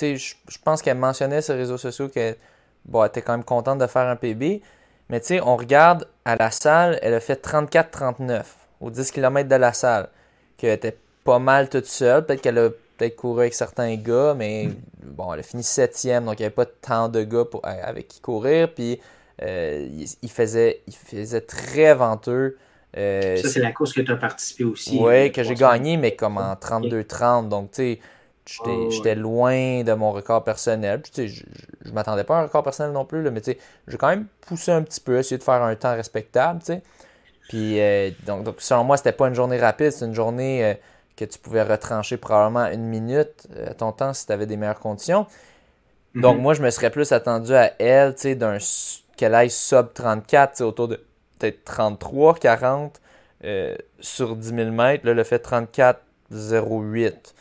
Je, je pense qu'elle mentionnait sur les réseaux sociaux qu'elle bon, était quand même contente de faire un PB. Mais tu sais, on regarde à la salle, elle a fait 34-39 au 10 km de la salle, qu'elle était pas mal toute seule. Peut-être qu'elle a peut-être couru avec certains gars, mais bon, elle a fini septième, donc il n'y avait pas tant de gars pour, avec qui courir. Puis euh, il, faisait, il faisait très venteux. Euh, ça, c'est la course que tu as participé aussi. Oui, euh, que j'ai gagné, mais comme en 32-30. Donc, tu sais, J'étais loin de mon record personnel. je ne m'attendais pas à un record personnel non plus, là, mais j'ai quand même poussé un petit peu, essayé de faire un temps respectable. Puis, euh, donc, donc, selon moi, c'était pas une journée rapide, c'est une journée euh, que tu pouvais retrancher probablement une minute à euh, ton temps si tu avais des meilleures conditions. Donc, mhm. moi, je me serais plus attendu à elle, qu'elle aille sub 34, autour de peut-être 33, 40 sur 10 000 mètres. Là, le fait 34, 08.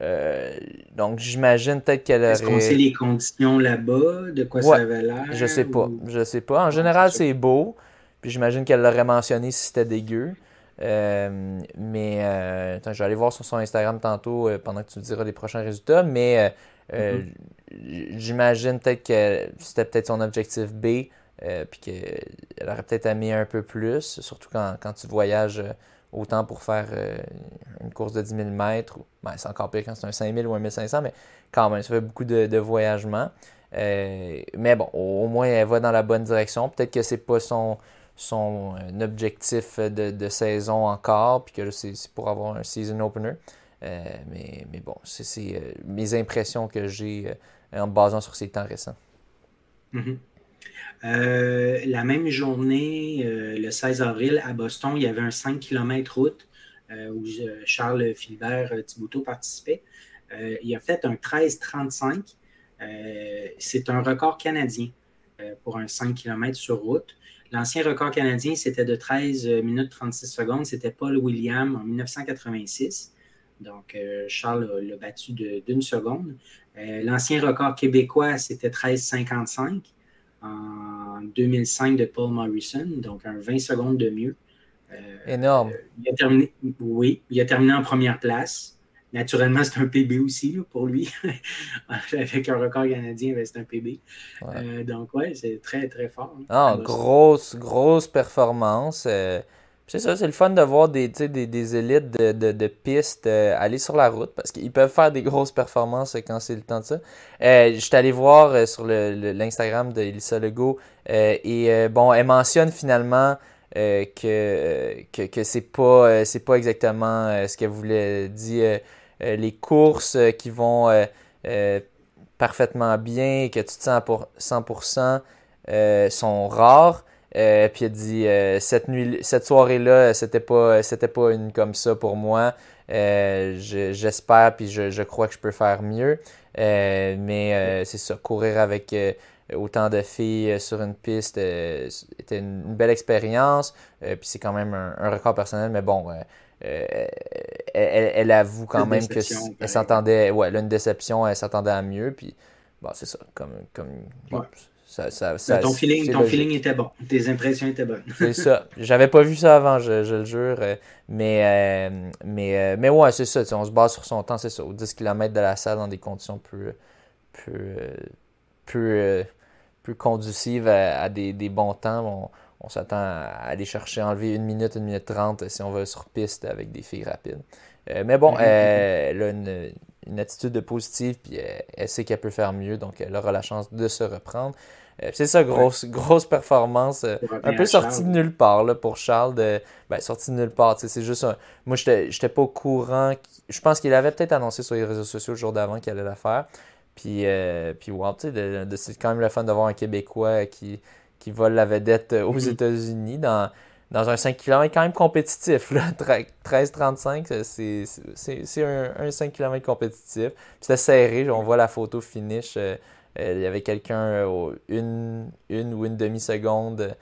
Euh, donc, j'imagine peut-être qu'elle aurait... Est-ce qu'on sait les conditions là-bas? De quoi ça avait l'air? Je sais pas. Je sais pas. En général, c'est beau. Puis j'imagine qu'elle l'aurait mentionné si c'était dégueu. Euh, mais euh, attends, je vais aller voir sur son Instagram tantôt pendant que tu me diras les prochains résultats. Mais mm-hmm. j'imagine peut-être que c'était peut-être son objectif B. puis qu'elle aurait peut-être aimé un peu plus, surtout quand, quand tu voyages autant pour faire euh, une course de 10 000 mètres. Ben, c'est encore pire quand c'est un 5 000 ou un 1500, mais quand même, ça fait beaucoup de, de. Euh, mais bon, au, moins, elle va dans la bonne direction. Peut-être que c'est pas son, son euh, objectif de, saison encore, puis que c'est pour avoir un season opener. mais, mais bon, c'est mes impressions que j'ai en basant sur ces temps récents. Mm-hmm. Euh, la même journée, euh, le 16 avril, à Boston, il y avait un 5 km route euh, où Charles Philbert Thibouteau participait. il a fait un 13-35. C'est un record canadien pour un 5 km sur route. L'ancien record canadien, c'était de 13 minutes 36 secondes. C'était Paul William en 1986. Donc, Charles l'a battu d'une seconde. L'ancien record québécois, c'était 13,55 en 2005 de Paul Morrison, donc un 20 secondes de mieux. Euh, Énorme. il a terminé, oui, il a terminé en première place. Naturellement, c'est un PB aussi pour lui. [LAUGHS] Avec un record canadien, ben, c'est un PB. Euh, donc, ouais, c'est très, très fort. Hein. Ah, grosse, grosse performance. Euh, c'est ça, c'est le fun de voir des, des, des élites de, de, de pistes euh, aller sur la route parce qu'ils peuvent faire des grosses performances quand c'est le temps de ça. Euh, je suis allé voir euh, sur l'Instagram de Elissa Legault et bon, elle mentionne finalement que, que, que c'est pas, c'est pas exactement ce qu'elle voulait dire. les courses qui vont parfaitement bien, que tu te sens pour 100%, sont rares. Euh, puis elle dit euh, cette nuit, cette soirée-là, c'était pas, c'était pas une comme ça pour moi. Euh, j'espère puis je, je, crois que je peux faire mieux. mais c'est ça, courir avec autant de filles sur une piste était une, belle expérience. puis c'est quand même un, record personnel, mais bon. Elle, elle, avoue quand même que elle s'entendait, ouais, a une déception, elle s'attendait à mieux, puis bon, c'est ça, comme, comme ton feeling, ton feeling était bon. Tes impressions étaient bonnes. c'est ça. J'avais pas vu ça avant, je, le jure. Euh, mais, euh, mais, euh, mais ouais, c'est ça. On se base sur son temps, c'est ça. Au 10 km de la salle dans des conditions plus, plus, plus, plus conducives à, des, bons temps. On, s'attend à aller chercher, enlever une minute, une minute trente si on va sur piste avec des filles rapides. mais bon, mm-hmm. elle a une, une attitude positive, puis elle, sait qu'elle peut faire mieux, donc elle aura la chance de se reprendre. Euh, c'est ça, grosse, grosse performance. Euh, un peu sortie de nulle part là, pour Charles. De, ben, sortie de nulle part. C'est juste un... Moi, j'étais pas au courant. Je pense qu'il avait peut-être annoncé sur les réseaux sociaux le jour d'avant qu'il allait la faire. Puis, euh, puis wow, de, c'est quand même le fun d'avoir un Québécois qui, qui vole la vedette aux mm-hmm. États-Unis dans, dans un 5 km quand même compétitif. 13-35, [LAUGHS] c'est un, un, 5 km compétitif. C'était serré, on voit la photo finish. Euh, il y avait quelqu'un euh, une, une ou une demi-seconde,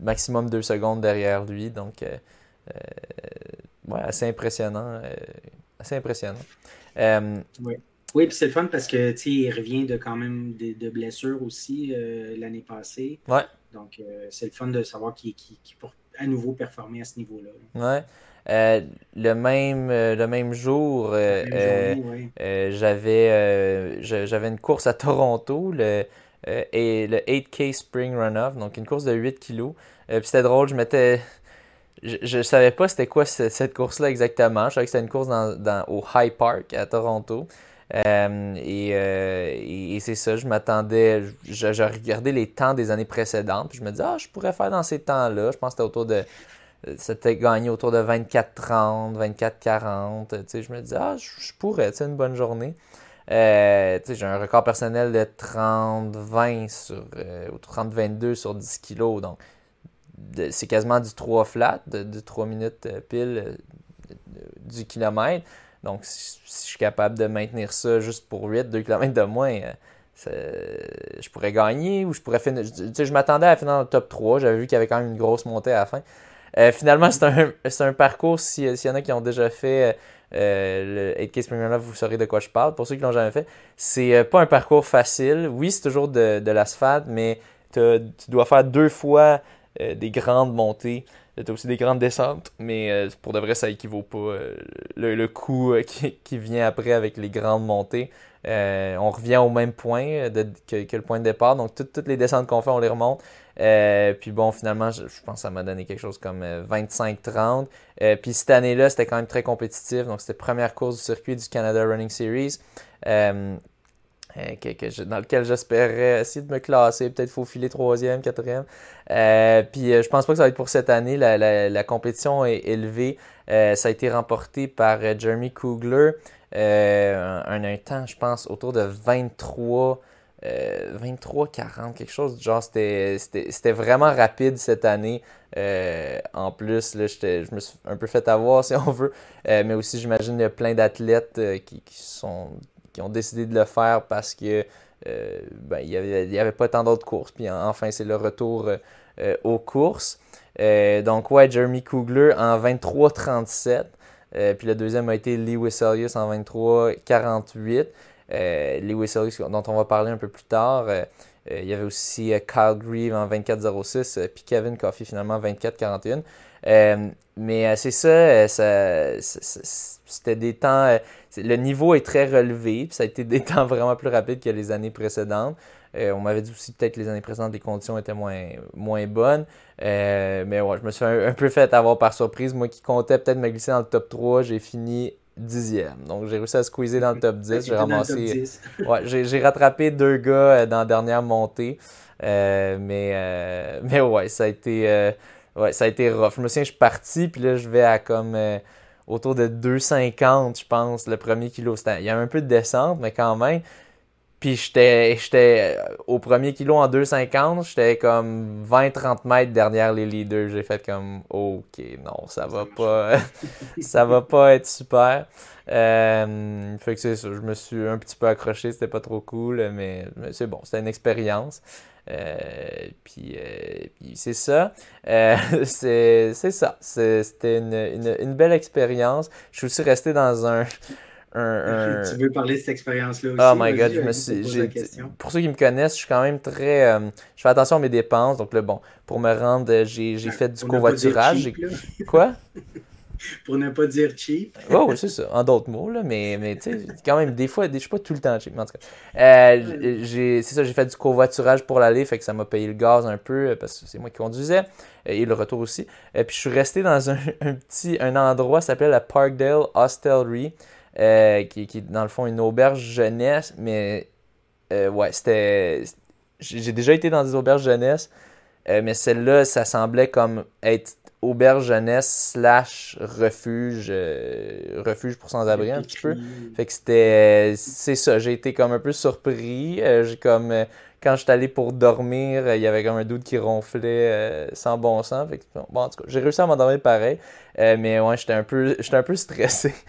maximum deux secondes derrière lui. Donc, euh, ouais, assez impressionnant. assez impressionnant. oui. Oui, puis c'est le fun parce que il revient de quand même de, blessures aussi l'année passée. Ouais. Donc c'est le fun de savoir qu'il qu à nouveau performer à ce niveau-là. Ouais. Euh, le même euh, le même jour, euh, j'avais j'avais une course à Toronto, le et le 8K Spring Runoff, donc une course de 8 kilos. puis c'était drôle, je m'étais je, ne savais pas c'était quoi cette, course-là exactement. Je savais que c'était une course dans, au High Park à Toronto. et, et, c'est ça, je m'attendais, je, je, regardais les temps des années précédentes, puis je me disais, ah, je pourrais faire dans ces temps-là. Je pense que c'était autour de c'était gagné autour de 24-30, 24-40. Je me dis, ah, je, pourrais, c'est une bonne journée. Euh, j'ai un record personnel de 30-20 sur, euh, ou 30-22 sur 10 kilos. C'est quasiment du 3 flat, de, 3 minutes euh, pile du kilomètre. Donc, si, je suis capable de maintenir ça juste pour 8, 2 km de moins, je pourrais gagner ou je pourrais finir. Je, m'attendais à finir dans le top 3. J'avais vu qu'il y avait quand même une grosse montée à la fin. Euh, finalement, c'est un, un, parcours, s'il y en a qui ont déjà fait euh, le 8K Spring vous saurez de quoi je parle. Pour ceux qui l'ont jamais fait, c'est euh, pas un parcours facile. Oui, c'est toujours de, de l'asphalte, mais tu dois faire deux fois des grandes montées. Tu as aussi des grandes descentes, mais pour de vrai, ça équivaut pas. le, le coût qui, qui, vient après avec les grandes montées. on revient au même point que, que, le point de départ. Donc, toutes les descentes qu'on fait, on les remonte. Euh, puis bon, finalement, je, pense que ça m'a donné quelque chose comme 25-30. Euh, euh, puis cette année-là, c'était quand même très compétitif. Donc, c'était première course du circuit du Canada Running Series. dans lequel j'espérais essayer de me classer, peut-être faufiler troisième, quatrième. puis je pense pas que ça va être pour cette année. La, compétition est élevée. ça a été remporté par Jeremy Kugler. un, temps, je pense, autour de 23 23-40, euh, quelque chose du genre. C'était vraiment rapide cette année. Euh, en plus, là, je me suis un peu fait avoir, [LAUGHS] si on veut. Euh, mais aussi, j'imagine, il y a plein d'athlètes qui, sont, qui ont décidé de le faire parce que ben, il n'y avait, avait, pas tant d'autres courses. Puis enfin, c'est le retour aux courses. donc, ouais, Jeremy Kugler en 23-37. puis le deuxième a été Lee Wisselius en 23-48. Euh, Lewis Ellis, dont on va parler un peu plus tard. Euh, euh, il y avait aussi Kyle Grieve en 24-06, puis Kevin Coffey finalement 24-41. mais c'est ça, c'était des temps. le niveau est très relevé, puis ça a été des [LAUGHS] temps vraiment plus rapides que les années précédentes. on m'avait dit aussi peut-être que les années précédentes, les conditions étaient moins, moins bonnes. mais ouais, je me suis un, un, peu fait avoir par surprise. Moi qui comptais peut-être me glisser dans le top 3, j'ai fini dixième. Donc, j'ai réussi à squeezer dans le top 10. J'ai ramassé. [LAUGHS] ouais, j'ai rattrapé deux gars euh, dans la dernière montée. Euh, mais, euh, mais ouais, ça a été. Ouais, ça a été rough. Je me souviens, je suis parti, puis là, je vais à comme euh, autour de 2,50, je pense, le premier kilo. Il y a un peu de descente, mais quand même. Puis j'étais, j'étais euh, au premier kilo en 2,50, j'étais comme 20-30 mètres derrière les leaders. J'ai fait comme, ok, non, ça va pas, [LAUGHS] ça va pas être super. Euh, fait que c'est ça, je me suis un petit peu accroché, c'était pas trop cool, mais, c'est bon, c'était une expérience. Euh, puis, euh, puis c'est ça. Euh, [LAUGHS] c'est, c'est ça. c'était une, une, une, belle expérience. Je suis aussi resté dans un, [LAUGHS] tu veux parler de cette expérience-là aussi? Oh my god, je me suis, pour ceux qui me connaissent, je suis quand même très. Euh, je fais attention à mes dépenses. Donc, là, bon, pour me rendre, j'ai, j'ai fait du covoiturage. Quoi? [LAUGHS] pour ne pas dire cheap. oh, oui, c'est ça, en d'autres mots, là, mais, mais tu sais, quand même, des fois, je suis pas tout le temps cheap, mais en tout cas. Euh, j'ai, c'est ça, j'ai fait du covoiturage pour l'aller, fait que ça m'a payé le gaz un peu, parce que c'est moi qui conduisais, et le retour aussi. Et puis je suis resté dans un, [LAUGHS] un petit un endroit, ça s'appelait la Parkdale Hostelry. Euh, qui, qui, est dans le fond une auberge jeunesse, mais euh, ouais, c'était. J'ai déjà été dans des auberges jeunesse, euh, mais celle-là, ça semblait comme être auberge jeunesse slash refuge refuge pour sans-abri un petit peu. Fait que c'était c'est ça, j'ai été comme un peu surpris, j'ai comme quand j'étais allé pour dormir, il y avait comme un doute qui ronflait euh, sans bon sens. bon, en tout cas, j'ai réussi à m'endormir pareil. Euh, mais ouais, j'étais un peu j'étais un peu stressé. [LAUGHS]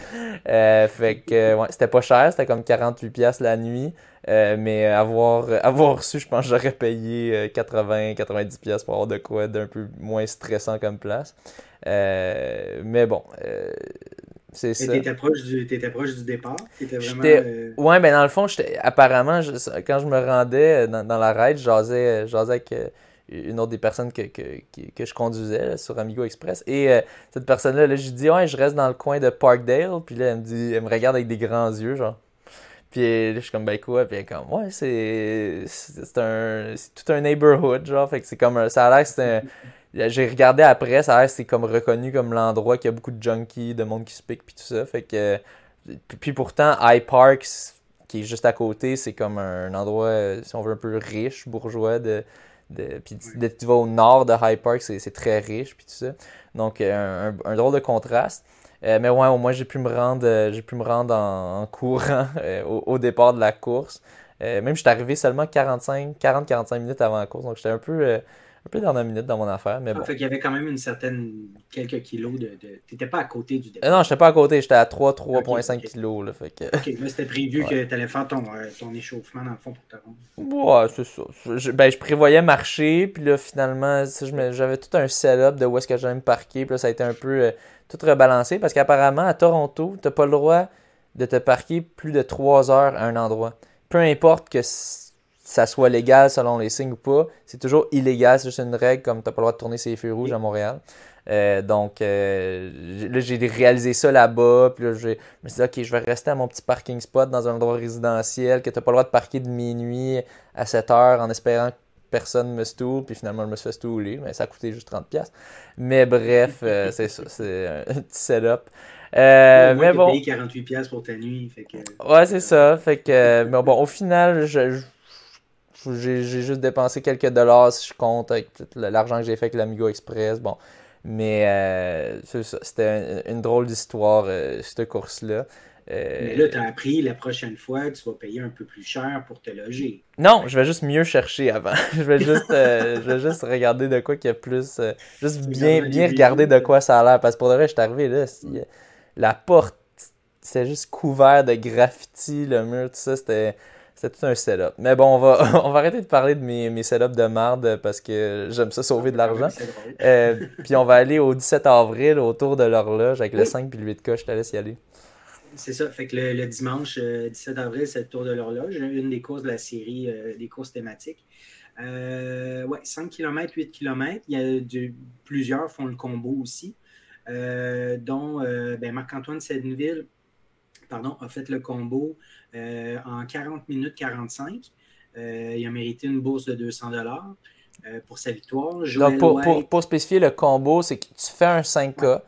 Euh, fait que ouais, c'était pas cher, c'était comme 48$ la nuit. mais avoir, avoir reçu, je pense que j'aurais payé 80-90$ pour avoir de quoi d'un peu moins stressant comme place. mais bon, c'est ça. T'étais proche, du, proche du départ? Vraiment, euh... Ouais, mais dans le fond, apparemment, quand je me rendais dans, dans la raid, j'asais avec euh, une autre des personnes que, que, que, je conduisais sur Amigo Express. Et euh, cette personne-là, là, je dis, ouais, je reste dans le coin de Parkdale. Puis là, elle me dit, elle me regarde avec des grands yeux, genre. Puis là, je suis comme, ben quoi? Puis elle est comme, ouais, c'est un, tout un neighborhood, genre. Fait que c'est comme, ça a l'air que c'est un [LAUGHS] j'ai regardé après, ça c'est comme reconnu comme l'endroit qui a beaucoup de junkies, de monde qui se pique, puis tout ça. Fait que. Puis pourtant, High Park, qui est juste à côté, c'est comme un endroit, si on veut, un peu riche, bourgeois. De, de, puis tu vas au nord de High Park, c'est très riche, puis tout ça. Donc, un, un, drôle de contraste. Euh, mais ouais, au moins, j'ai pu me rendre, euh, j'ai pu me rendre en, courant [LAUGHS] euh, au, au, départ de la course. même, je suis arrivé seulement 45, 40-45 minutes avant la course. Donc, j'étais un peu un peu dernière minute dans mon affaire, mais ah, bon. fait qu'il y avait quand même une certaine, quelques kilos de... de... T'étais pas à côté du départ. Euh, non, j'étais pas à côté, j'étais à 3, 3.5 kilos, là, fait que... Ok, mais c'était prévu que tu allais faire ton, euh, ton, échauffement dans le fond pour te rendre. Ouais, c'est ça. Je, ben, je prévoyais marcher, puis là, finalement, j'avais tout un setup de où est-ce que j'allais me parquer, puis là, ça a été un peu euh, tout rebalancé, parce qu'apparemment, à Toronto, t'as pas le droit de te parquer plus de 3 heures à un endroit. Peu importe que ça soit légal selon les signes ou pas. C'est toujours illégal, c'est juste une règle comme tu n'as pas le droit de tourner ses feux rouges à Montréal. Euh, donc euh, là, j'ai réalisé ça là-bas. Puis là, je me suis dit, OK, je vais rester à mon petit parking spot dans un endroit résidentiel que tu n'as pas le droit de parquer de minuit à 7 heures en espérant que personne me stoule. Puis finalement, je me suis fait stouler, mais ça a coûté juste 30$. Mais bref, euh, [LAUGHS] c'est ça, c'est un [LAUGHS] petit setup. Euh, mais bon. payé 48$ pour ta nuit. Fait que... Ouais, c'est ça. Fait que, mais bon, au final, je j'ai juste dépensé quelques dollars si je compte avec l'argent que j'ai fait avec l'Amigo Express. Bon. Mais euh, c'était une, drôle d'histoire, euh, cette course-là. Euh, mais là, tu as appris la prochaine fois, tu vas payer un peu plus cher pour te loger. Non, je vais juste mieux chercher avant. [LAUGHS] je, vais juste, je vais juste regarder de quoi qu'il y a plus. juste bien, bien regarder de quoi ça a l'air. Parce que pour de vrai, je suis arrivé là. la porte, c'était juste couvert de graffiti, le mur, tout ça. C'était c'est tout un setup. Mais bon, on va, [LAUGHS] on va arrêter de parler de mes, mes setups de marde parce que j'aime ça sauver de l'argent. Euh, puis on va aller au 17 avril autour de l'horloge avec le 5 puis le 8K. Je te laisse y aller. C'est ça. Fait que le, dimanche 17 euh, avril, c'est le tour de l'horloge. Une des courses de la série euh, des courses thématiques. ouais, 5 km, 8 km. Il y a plusieurs font le combo aussi. dont ben, Marc-Antoine Sedneville pardon, a fait le combo euh, en 40 minutes 45. Euh, il a mérité une bourse de 200 dollars euh, pour sa victoire. pour, spécifier le combo, c'est que tu fais un 5K,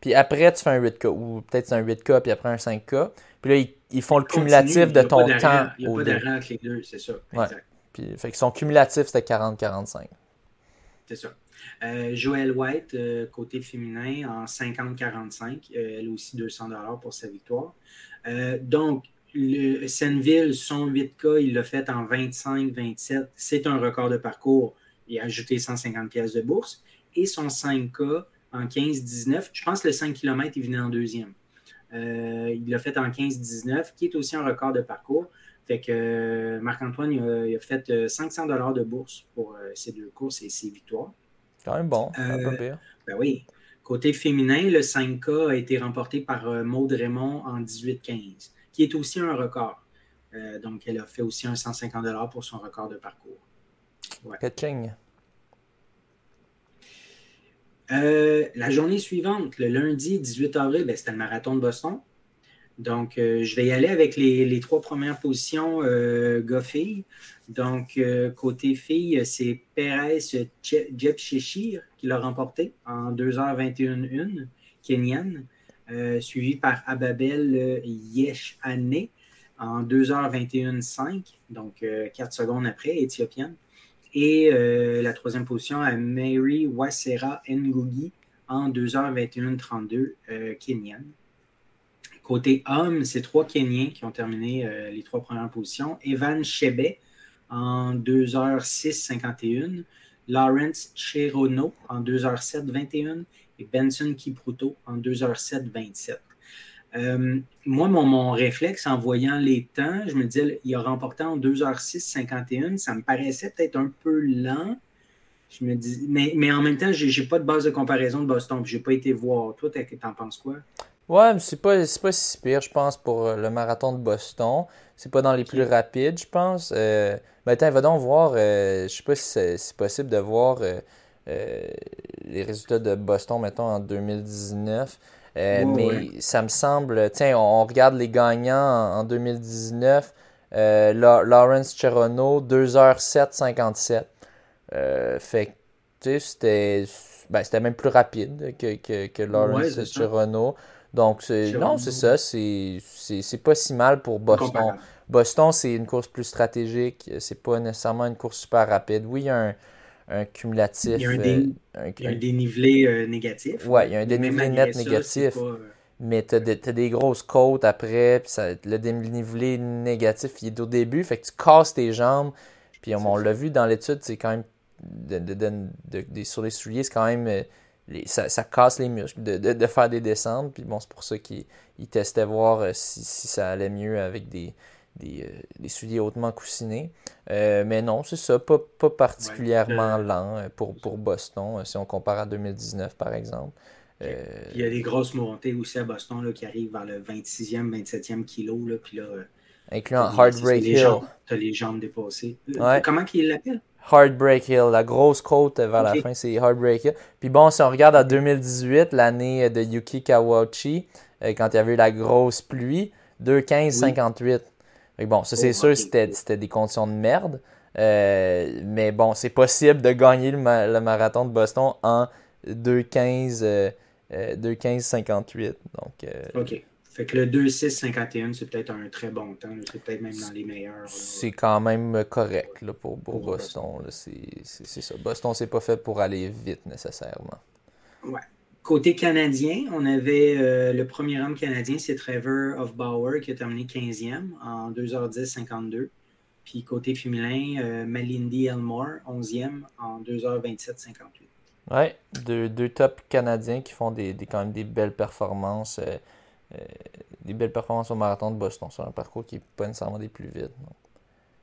puis après tu fais un 8K, ou peut-être un 8K, puis après un 5K. Puis là, ils, font le cumulatif de ton temps. Il n'y a pas d'argent entre les deux, c'est ça. Puis, fait qu'ils sont cumulatifs, c'était 40-45. C'est ça. Euh, Joël White, côté féminin, en 50-45. elle aussi 200 pour sa victoire. donc, le Senville, son 8K, il l'a fait en 25-27. C'est un record de parcours. Il a ajouté 150 pièces de bourse. Et son 5K en 15-19. Je pense que le 5 km, il venait en deuxième. il l'a fait en 15-19, qui est aussi un record de parcours. Fait que euh, Marc-Antoine, il, a, fait 500 euh, dollars de bourse pour euh, ces deux courses et ses victoires. Quand même bon, pas pire. Ben oui. Côté féminin, le 5K a été remporté par Maude Raymond en 18-15, qui est aussi un record. donc, elle a fait aussi un 150 dollars pour son record de parcours. Ouais. la journée suivante, le lundi 18 avril, ben, c'était le marathon de Boston. Donc, euh, je vais y aller avec les, trois premières positions euh, gars-filles. Donc, euh, côté filles, c'est Perez Jepcheshire qui l'a remporté en 2h21-1, kenyane, suivi par Ababel Yesh en 2h21-5, donc 4 secondes après, éthiopienne. Et la troisième position à Mary Wasera Ngugi en 2h21-32, kenyane. Côté hommes, c'est trois Kenyans qui ont terminé euh, les trois premières positions. Evan Chebe en 2h06-51. Lawrence Cherono en 2h07-21 et Benson Kipruto en 2h07-27. Euh, moi, mon, réflexe en voyant les temps, je me disais, il a remporté en 2h06-51. Ça me paraissait peut-être un peu lent. Je me dis, mais, mais en même temps, je n'ai pas de base de comparaison de Boston. Je n'ai pas été voir. Toi, t'en penses quoi? Ouais, mais c'est pas, pas si pire, je pense, pour euh, le marathon de Boston. C'est pas dans les plus rapides, je pense. Euh, mais attends, va donc voir. Euh, je sais pas si c'est possible de voir les résultats de Boston, mettons, en 2019. mais ça me semble. Tiens, on, regarde les gagnants en, 2019. Lawrence Cherono, 2h07-57. fait que, tu sais, c'était. Ben, c'était même plus rapide que, que, que Lawrence Cherono. Donc, non, c'est ça. C'est pas si mal pour Boston. Boston, c'est une course plus stratégique. C'est pas nécessairement une course super rapide. Oui, il y a un, un cumulatif. Il y a un, dénivelé euh, négatif. Oui, il y a un dénivelé net négatif. Euh, mais tu as, des grosses côtes après. Puis ça, le dénivelé négatif, il est au début. Fait que tu casses tes jambes. Puis on, l'a vu dans l'étude, c'est quand même. De, sur les souliers, c'est quand même euh, ça, casse les muscles de, faire des descentes. Puis bon, c'est pour ça qu'ils testaient voir euh, si, ça allait mieux avec des, des, euh, souliers hautement coussinés. Euh, mais non, c'est ça, pas, particulièrement lent pour, pour Boston, si on compare à 2019 par exemple. Il y a des grosses montées aussi à Boston là, qui arrivent vers le 26e, 27e kilo. Là, puis là, Incluant Heartbreak Hill. Tu as les jambes dépassées. Comment qu'il l'appelle? Heartbreak Hill, la grosse côte vers la fin, c'est Heartbreak Hill. Puis bon, si on regarde en 2018, l'année de Yuki Kawachi, euh, quand il y avait eu la grosse pluie, 2-15-58. Bon, ça c'est oh, sûr, c'était des conditions de merde. Euh, mais bon, c'est possible de gagner le, marathon de Boston en 2-15-58. Euh, Donc, OK. Fait que le 2-6-51, c'est peut-être un très bon temps. C'est peut-être même dans les meilleurs. C'est quand même correct là, pour, Boston. C'est ça. Boston, c'est pas fait pour aller vite nécessairement. Ouais. Côté canadien, on avait euh, le premier homme canadien, c'est Trevor of Bauer qui a terminé 15e en 2h10-52. Puis côté féminin, euh, Malindi Elmore, 11e en 2h27-58. Ouais, deux, deux top canadiens qui font des, quand même des belles performances. Euh, euh, des belles performances au marathon de Boston sur un parcours qui n'est pas nécessairement des plus vides.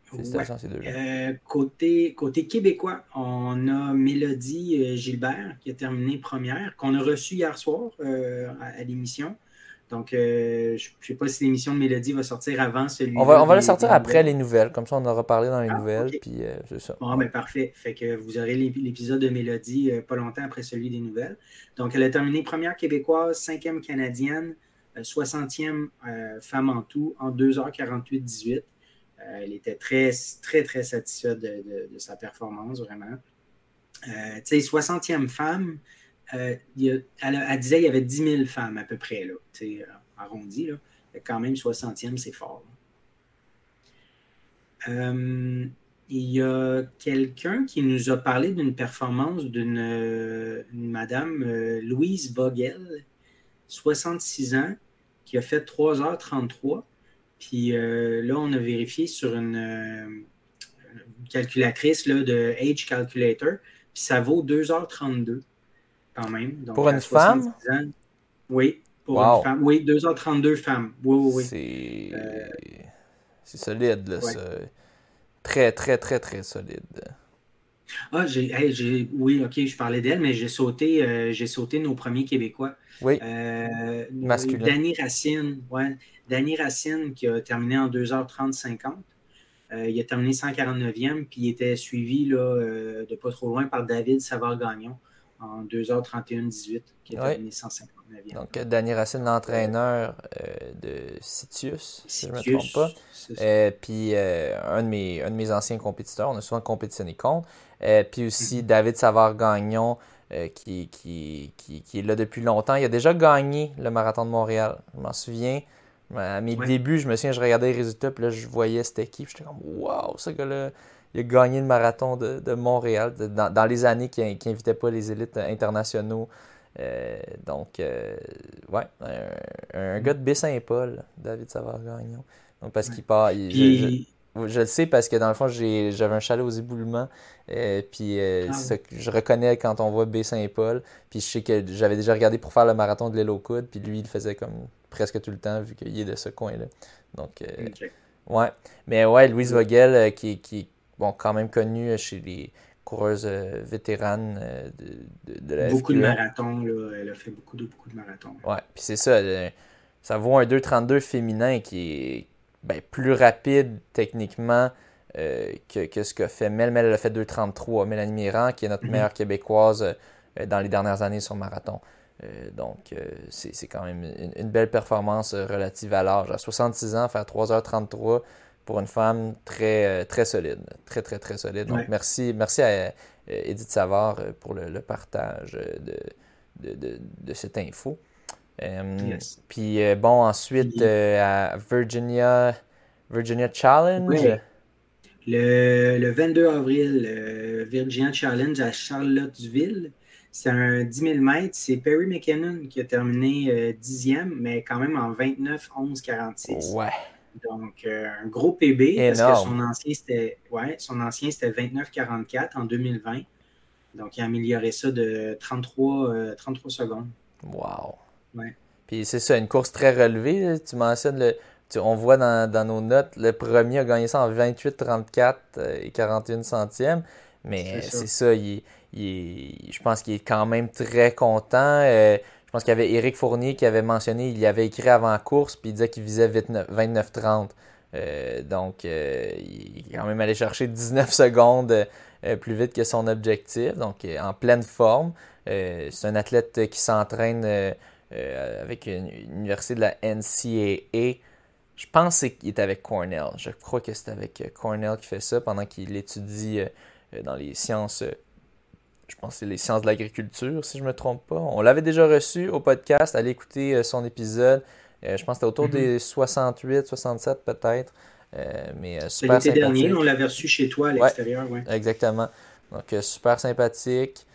Félicitations ces deux euh, côté, côté québécois, on a Mélodie euh, Gilbert qui a terminé première, qu'on a reçue hier soir à, l'émission. Donc, je ne sais pas si l'émission de Mélodie va sortir avant celui On va, on va la sortir après les nouvelles. Comme ça, on aura parlé dans les ah, nouvelles. Puis, c'est ça. Bon, ben, parfait. Fait que vous aurez l'épisode de Mélodie pas longtemps après celui des nouvelles. Donc, elle a terminé première québécoise, cinquième canadienne, 60e euh, femme en tout en 2h48-18. Euh, elle était très, très, très satisfaite de, sa performance, vraiment. Euh, tu sais, 60e femme, elle, disait qu'il y avait 10 000 femmes à peu près, là, tu sais, arrondi. Là. Quand même, 60e, c'est fort. il y a quelqu'un qui nous a parlé d'une performance d'une madame Louise Vogel, 66 ans, qui a fait 3h33. Puis là, on a vérifié sur une, calculatrice là, de Age Calculator, puis ça vaut 2h32 quand même. pour une femme? Oui, pour une femme. Oui, 2h32 femmes. Oui, oui, oui. C'est euh, solide, là, ça. Très, très, très, très solide. Ah, j'ai, oui, ok, je parlais d'elle, mais j'ai sauté, euh, j'ai sauté nos premiers Québécois. Oui. Euh, Danny Racine, ouais. Danny Racine qui a terminé en 2h30-50. Euh, il a terminé 149e, puis il était suivi là, euh, de pas trop loin par David Savard-Gagnon en 2h31-18, qui a terminé 159e. Donc, Danny Racine, l'entraîneur euh, de Citius, si je ne me trompe pas. puis, un, de mes, un de mes anciens compétiteurs, on a souvent compétitionné contre. puis aussi, mhm. David Savard-Gagnon, qui, qui, qui, qui, est là depuis longtemps. Il a déjà gagné le marathon de Montréal. Je m'en souviens. À mes débuts, je me souviens, je regardais les résultats, puis là, je voyais cette équipe. J'étais comme, waouh, ce gars-là, il a gagné le marathon de, Montréal dans, les années qui n'invitaient pas les élites internationaux. Euh, donc, euh, ouais, un, gars de Baie-Saint-Paul, David Savard-Gagnon. Donc, parce qu'il part. je, le sais parce que dans le fond, j'avais un chalet aux éboulements. Euh, puis ah je reconnais quand on voit Baie-Saint-Paul. Puis je sais que j'avais déjà regardé pour faire le marathon de l'île aux coudes. Puis lui, il faisait comme presque tout le temps, vu qu'il est de ce coin-là. Donc, euh, ouais. Mais ouais, Louise Vogel, euh, qui, qui est bon, quand même connue chez les coureuses euh, vétéranes de, de, la Beaucoup de marathons, là. Elle a fait beaucoup de, beaucoup de marathons. Ouais, puis c'est ça. ça vaut un 2,32 féminin qui est ben, plus rapide techniquement que, que, ce que fait Mel. Mel, elle a fait 2,33. Mélanie Mirand, qui est notre mhm. meilleure québécoise dans les dernières années sur marathon. Euh, donc, euh, c'est quand même une, belle performance euh, relative à l'âge. À 66 ans, faire 3h33 pour une femme très, très solide. Très, très, très solide. Donc, merci, merci à Edith Savard pour le, partage de, de, cette info. Puis, bon, ensuite, à Virginia, Virginia Challenge. Le, le, 22 avril, Virginia Challenge à Charlottesville. C'est un 10 000 mètres. C'est Perry McKinnon qui a terminé euh, dixième, mais quand même en 29, 11, 46. Ouais. Donc, euh, un gros PB parce que son ancien, c'était ouais, son ancien, c'était 29-44 en 2020. Donc, il a amélioré ça de 33, 33 euh, secondes. Wow. Ouais. Puis c'est ça, une course très relevée. Tu mentionnes, le, on voit dans, dans, nos notes, le premier a gagné ça en 28-34 et 41 centièmes. Mais c'est ça, il, je pense qu'il est quand même très content. Euh, je pense qu'il y avait Eric Fournier qui avait mentionné, il avait écrit avant la course, puis il disait qu'il visait 29-30. Euh, donc, euh, il est quand même allé chercher 19 [LAUGHS] secondes plus vite que son objectif, donc en pleine forme. c'est un athlète qui s'entraîne avec une, université de la NCAA. Je pense qu'il est avec Cornell. Je crois que c'est avec Cornell qui fait ça pendant qu'il étudie dans les sciences je pense que c'est les sciences de l'agriculture, si je ne me trompe pas. On l'avait déjà reçu au podcast, allez écouter euh, son épisode. Euh, je pense que c'était autour des 68, 67 peut-être. Euh, mais super L'été dernier, on l'avait reçu chez toi à l'extérieur. Ouais, Exactement. Donc super sympathique.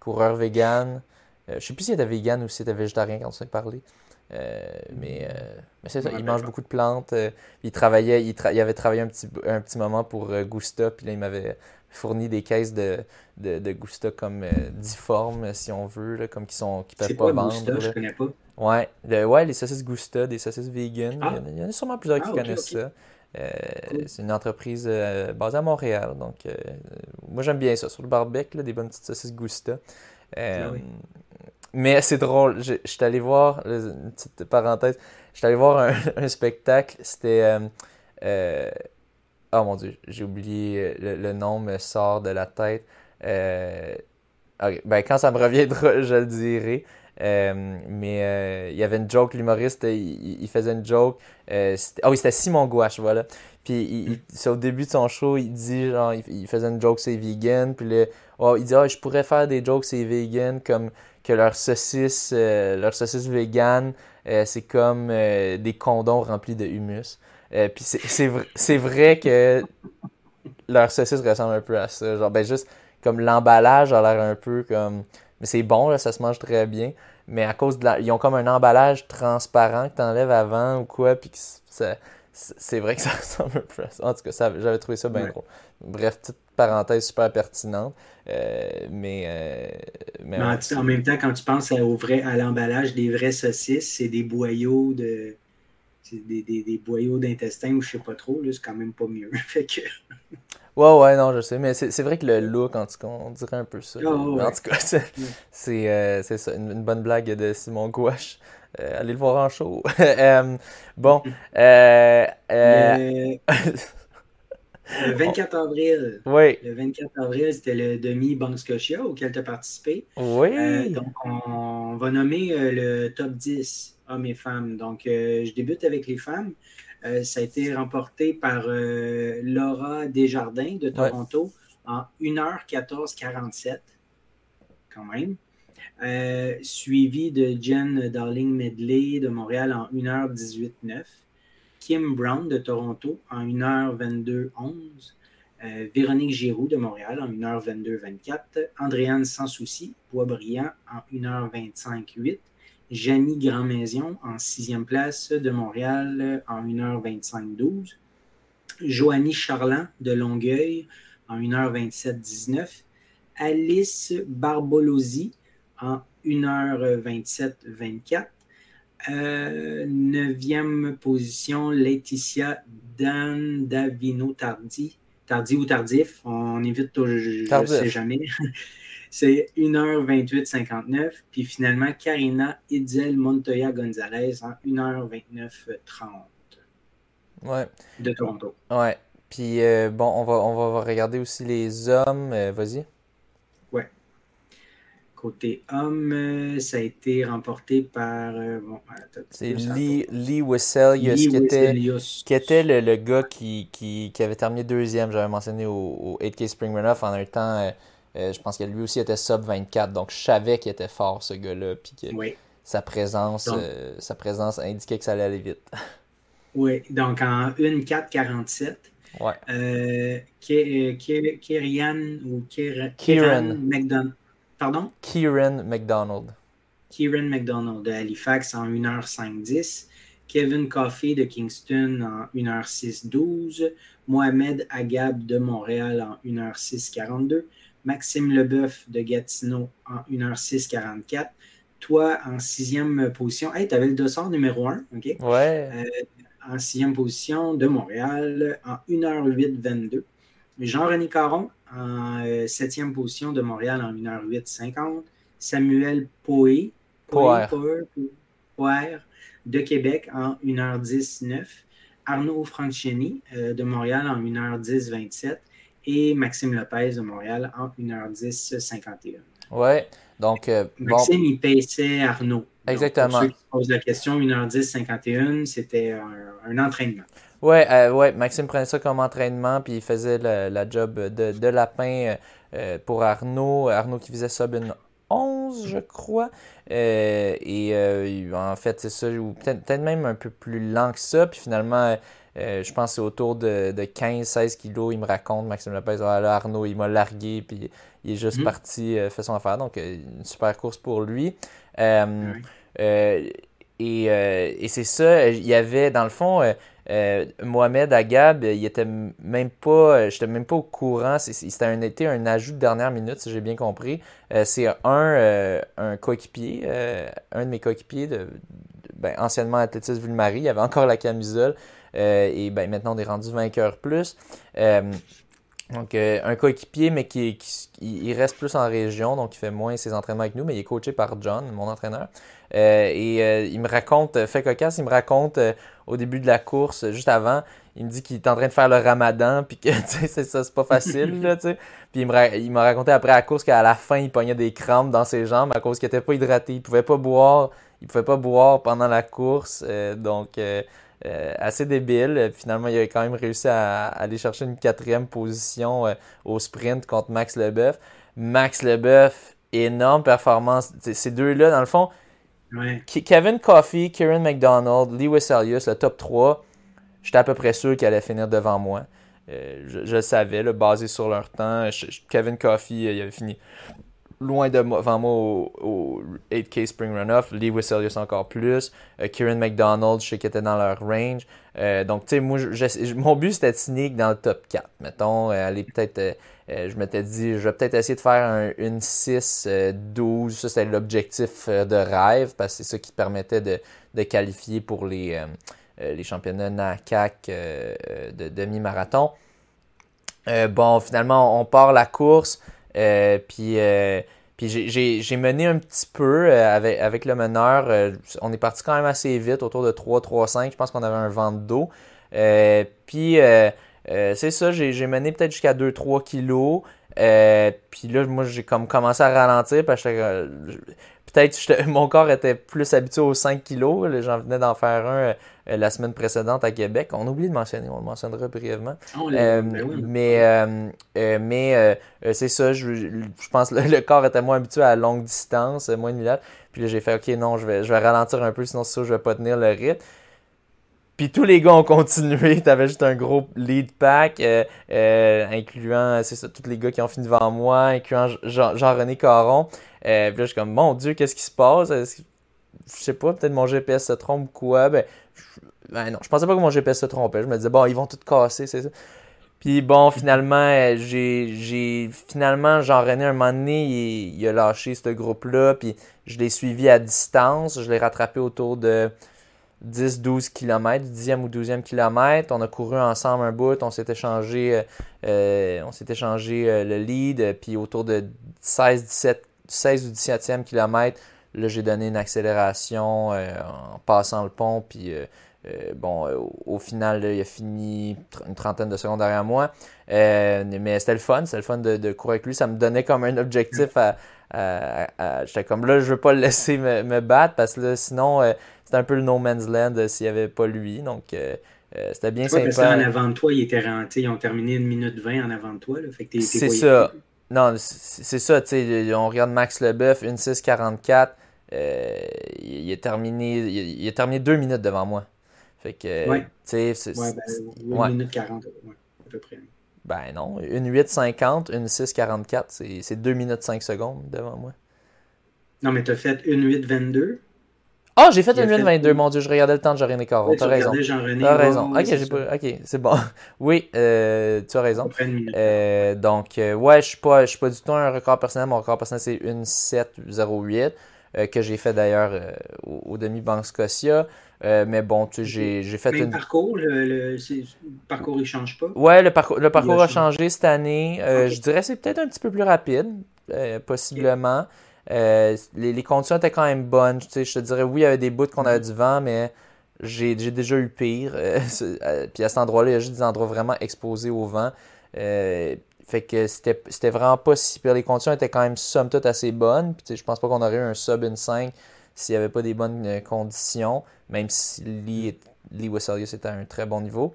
coureur vegan. je ne sais plus s'il était vegan ou s'il était végétarien quand on s'est parlé. mais, mais c'est ça, il mange beaucoup de plantes. il travaillait, il, avait travaillé un petit, un petit moment pour Gusta, puis là, il m'avait fournit des caisses de, de, de Gusta comme euh, difformes, si on veut, là, comme qui sont qui peuvent pas vendre. Gusta, je connais pas. Ouais, ouais, les saucisses Gusta, des saucisses vegan. Ah. Il, y en a, sûrement plusieurs qui ah, connaissent ça. Euh, c'est une entreprise euh, basée à Montréal. Donc, moi, j'aime bien ça. Sur le barbecue, des bonnes petites saucisses Gusta. Ah mais c'est drôle. Je, suis allé voir, une petite parenthèse, je suis allé voir un, [LAUGHS] un spectacle. C'était Oh mon dieu, j'ai oublié, euh, le, nom me sort de la tête. Euh, ben, quand ça me reviendra, [LAUGHS] je le dirai. Euh, mais il y avait une joke, l'humoriste, il, faisait une joke. ah oui, c'était Simon Gouache, voilà. Puis c'est au début de son show, il dit, genre, il, faisait une joke, c'est vegan. Puis le, oh, il dit, oh, je pourrais faire des jokes, c'est vegan, comme que leur saucisse, leur saucisse vegan, c'est comme des condoms remplis de humus. Euh, puis c'est vrai, vrai que leur saucisse ressemble un peu à ça. Genre, ben juste comme l'emballage a l'air un peu comme. Mais c'est bon, là, ça se mange très bien. Mais à cause de la... Ils ont comme un emballage transparent que t'enlèves avant ou quoi, puis ça c'est vrai que ça [LAUGHS] ressemble un peu à ça. En tout cas, j'avais trouvé ça bien drôle. Bref, petite parenthèse super pertinente. Euh, mais, euh, mais, en, même temps, quand tu penses à, vrai, à l'emballage des vraies saucisses, c'est des boyaux de. Des, des, des, boyaux d'intestin ou je sais pas trop, c'est quand même pas mieux. [LAUGHS] fait que... Ouais, ouais, non, je sais, mais c'est vrai que le look, en tout cas, on dirait un peu ça. Ah, en tout cas, c'est euh, ça, une, bonne blague de Simon Gouache. Euh, allez le voir en show. [LAUGHS] Euh, bon. Le... 24 [LAUGHS] avril. Oui. Le 24 avril, c'était le demi Banque Scotia auquel tu as participé. Oui. donc, on va nommer le top 10 hommes et femmes. Donc, je débute avec les femmes. ça a été remporté par Laura Desjardins de Toronto en 1h14-47. Quand même. Euh, suivi de Jen Darling Medley de Montréal en 1h18.9. Kim Brown de Toronto en 1h22.11. Euh, Véronique Giroux de Montréal en 1h22.24. Andréane Sans Souci, Boisbriand en 1h25.8. Jamie Grandmaison en sixième place de Montréal en 1h25.12. Joanie Charland de Longueuil en 1h27.19. Alice Barbolosi en 1h27-24. Euh, neuvième position, Laetitia Dan Davino Tardi. Tardi ou tardif, on évite, je ne sais jamais. [LAUGHS] C'est 1h28-59. Puis finalement, Karina Idzel Montoya Gonzalez en 1h29-30. Ouais. De Toronto. Ouais. Puis euh, bon, on va, on va regarder aussi les hommes. Euh, vas-y. Côté homme, euh, ça a été remporté par. Euh, c'est Lee, Lee qui, était, qui était le, le gars qui, qui, qui, avait terminé deuxième, j'avais mentionné au, au 8K Spring Runoff en un temps. Euh, je pense que lui aussi était sub 24, donc je savais qu'il était fort ce gars-là, puis que sa présence, sa présence indiquait que ça allait aller vite. [LAUGHS] oui, donc en 1-4-47. Ouais. Kirian ou Kieran McDonald. Pardon? Kieran McDonald. Kieran McDonald de Halifax en 1h5-10. Kevin Coffey de Kingston en 1h6-12. Mohamed Agab de Montréal en 1h6-42. Maxime Leboeuf de Gatineau en 1h6-44. Toi, en sixième position. Hey, tu avais le dossard numéro 1, OK? Ouais. Euh, en sixième position de Montréal en 1h8-22. Jean-René Caron en euh, septième position de Montréal en 1h08-50. Samuel Poé, de Québec en 1h10-9. Arnaud Franchini euh, de Montréal en 1h10-27 et Maxime Lopez de Montréal en 1h10-51. Ouais, donc. Euh, Maxime, il paissait Arnaud. Exactement. pour ceux qui posent la question, 1h10-51, c'était un entraînement. Ouais, euh, ouais, Maxime prenait ça comme entraînement, puis il faisait la job de, de lapin euh, euh, pour Arnaud. Arnaud qui faisait sub une 11, je crois. et en fait, c'est ça, ou peut-être même un peu plus lent que ça. Puis finalement, je pense que c'est autour de, de 15-16 kilos. Il me raconte, Maxime Lopez, ah, là, Arnaud, il m'a largué, puis il est juste mhm. parti, fait son affaire. Donc, une super course pour lui. et, et c'est ça, il y avait, dans le fond, euh, Mohamed Agab, il était même pas, euh, j'étais même pas au courant. C'était un été un ajout de dernière minute, si j'ai bien compris. Euh, c'est un, un coéquipier, un de mes coéquipiers, de, ben, anciennement athlétisme Ville-Marie, il avait encore la camisole. Et ben, maintenant, on est rendu vainqueur plus. donc, un coéquipier, mais qui, il reste plus en région, donc il fait moins ses entraînements avec nous, mais il est coaché par John, mon entraîneur. et il me raconte, fait cocasse, il me raconte au début de la course, juste avant, il me dit qu'il est en train de faire le ramadan, [LAUGHS] puis que ça, c'est pas facile. Là, sais. puis il m'a raconté après la course qu'à la fin, il pognait des crampes dans ses jambes à cause qu'il était pas hydraté. Il pouvait pas boire. Il pouvait pas boire pendant la course. Euh, donc, euh, euh, assez débile. Finalement, il a quand même réussi à, aller chercher une quatrième position au sprint contre Max Leboeuf. Max Leboeuf, énorme performance. Ces deux-là, dans le fond, Kevin Coffey, Kieran McDonald, Lewis Elias, le top 3, j'étais à peu près sûr qu'il allait finir devant moi. je, le savais, là, basé sur leur temps. Kevin Coffey, il avait fini loin de moi, moi au, 8K Spring Runoff. Lee Wisselius encore plus. Kieran McDonald, je sais qu'il était dans leur range. donc, tu sais, moi, mon but c'était de signer dans le top 4. Mettons, aller peut-être euh, je m'étais dit, je vais peut-être essayer de faire une 6-12. Ça, c'était l'objectif euh, de rêve parce que c'est ça qui permettait de, qualifier pour les, euh, les championnats NACAC de demi-marathon. bon, finalement, on part la course. Puis puis j'ai mené un petit peu avec, avec le meneur. on est parti quand même assez vite, autour de 3-3-5. Je pense qu'on avait un vent de dos. puis euh, c'est ça, j'ai mené peut-être jusqu'à 2-3 kilos. Euh, puis là, moi, j'ai comme commencé à ralentir parce que peut-être [LAUGHS] mon corps était plus habitué aux 5 kilos. J'en venais d'en faire un euh, la semaine précédente à Québec. On oublie de mentionner, on le mentionnera brièvement. Ah, ben mais mais c'est ça, je, pense [LAUGHS] que le, corps était moins habitué à longue distance, moins de. Puis là, j'ai fait, OK, non, je vais, je vais ralentir un peu, sinon c'est ça, je vais pas tenir le rythme. Puis tous les gars ont continué. [LAUGHS] T'avais juste un gros lead pack, euh, euh, incluant, c'est ça, tous les gars qui ont fini devant moi, incluant Jean-René Caron. Euh, puis là, je suis comme, mon Dieu, qu'est-ce qui se passe? Je sais pas, peut-être mon GPS se trompe ou quoi? Ben, ben, non, je pensais pas que mon GPS se trompait. Je me disais, bon, ils vont tout casser, c'est ça. Puis bon, finalement, j'ai, j'ai finalement, Jean-René, un moment donné, il, il a lâché ce groupe-là, puis je l'ai suivi à distance. Je l'ai rattrapé autour de 10-12 km, 10e ou 12e kilomètre. On a couru ensemble un bout, on s'est échangé, euh, euh, on s'est échangé euh, le lead, puis autour de 16, 17, 16 ou 17e kilomètre, là j'ai donné une accélération en passant le pont, puis bon, au, final, il a fini une trentaine de secondes derrière moi. mais c'était le fun, c'était le fun de, de, courir avec lui. Ça me donnait comme un objectif à. J'étais comme là, je veux pas le laisser me, me battre parce que là, sinon, c'était un peu le no man's land euh, s'il n'y avait pas lui. Donc, euh, euh, c'était bien sympa. Parce en avant de toi, ils étaient. Ils ont terminé une minute 20 en avant de toi. C'est ça. Non, c'est ça. On regarde Max Leboeuf, une 6.44. il, est terminé, il, il, a terminé deux minutes devant moi. Fait que, ouais. tu sais, ben, une minute 40, à peu près. Ben non, une 8.50, une 6.44, c'est 2 minutes 5 secondes devant moi. Non, mais tu as fait une 8.22 ah, j'ai fait une 22, mon Dieu, je regardais le temps de Jean-René Caron. T'as raison. T'as raison. ok, j'ai pas... ok, c'est bon. [LAUGHS] oui, euh, tu as raison. Euh, donc, euh, ouais, je suis pas, je suis pas du tout un record personnel. Mon record personnel, c'est une 708 que j'ai fait d'ailleurs au, demi-banque Scotia. mais bon, tu sais, j'ai fait une. parcours, le, parcours, il change pas? Ouais, le, parcours, le parcours a changé cette année. Je dirais que c'est peut-être un petit peu plus rapide, possiblement. Euh, les, conditions étaient quand même bonnes. je te dirais, oui, il y avait des bouts qu'on avait du vent, mais j'ai déjà eu pire. Euh, [LAUGHS] euh, puis à cet endroit-là, il y a juste des endroits vraiment exposés au vent. fait que c'était vraiment pas si pire. Les conditions étaient quand même somme toute assez bonnes. Puis je pense pas qu'on aurait eu un sub in 5 s'il n'y avait pas des bonnes conditions, même si Lee, Lee était à un très bon niveau.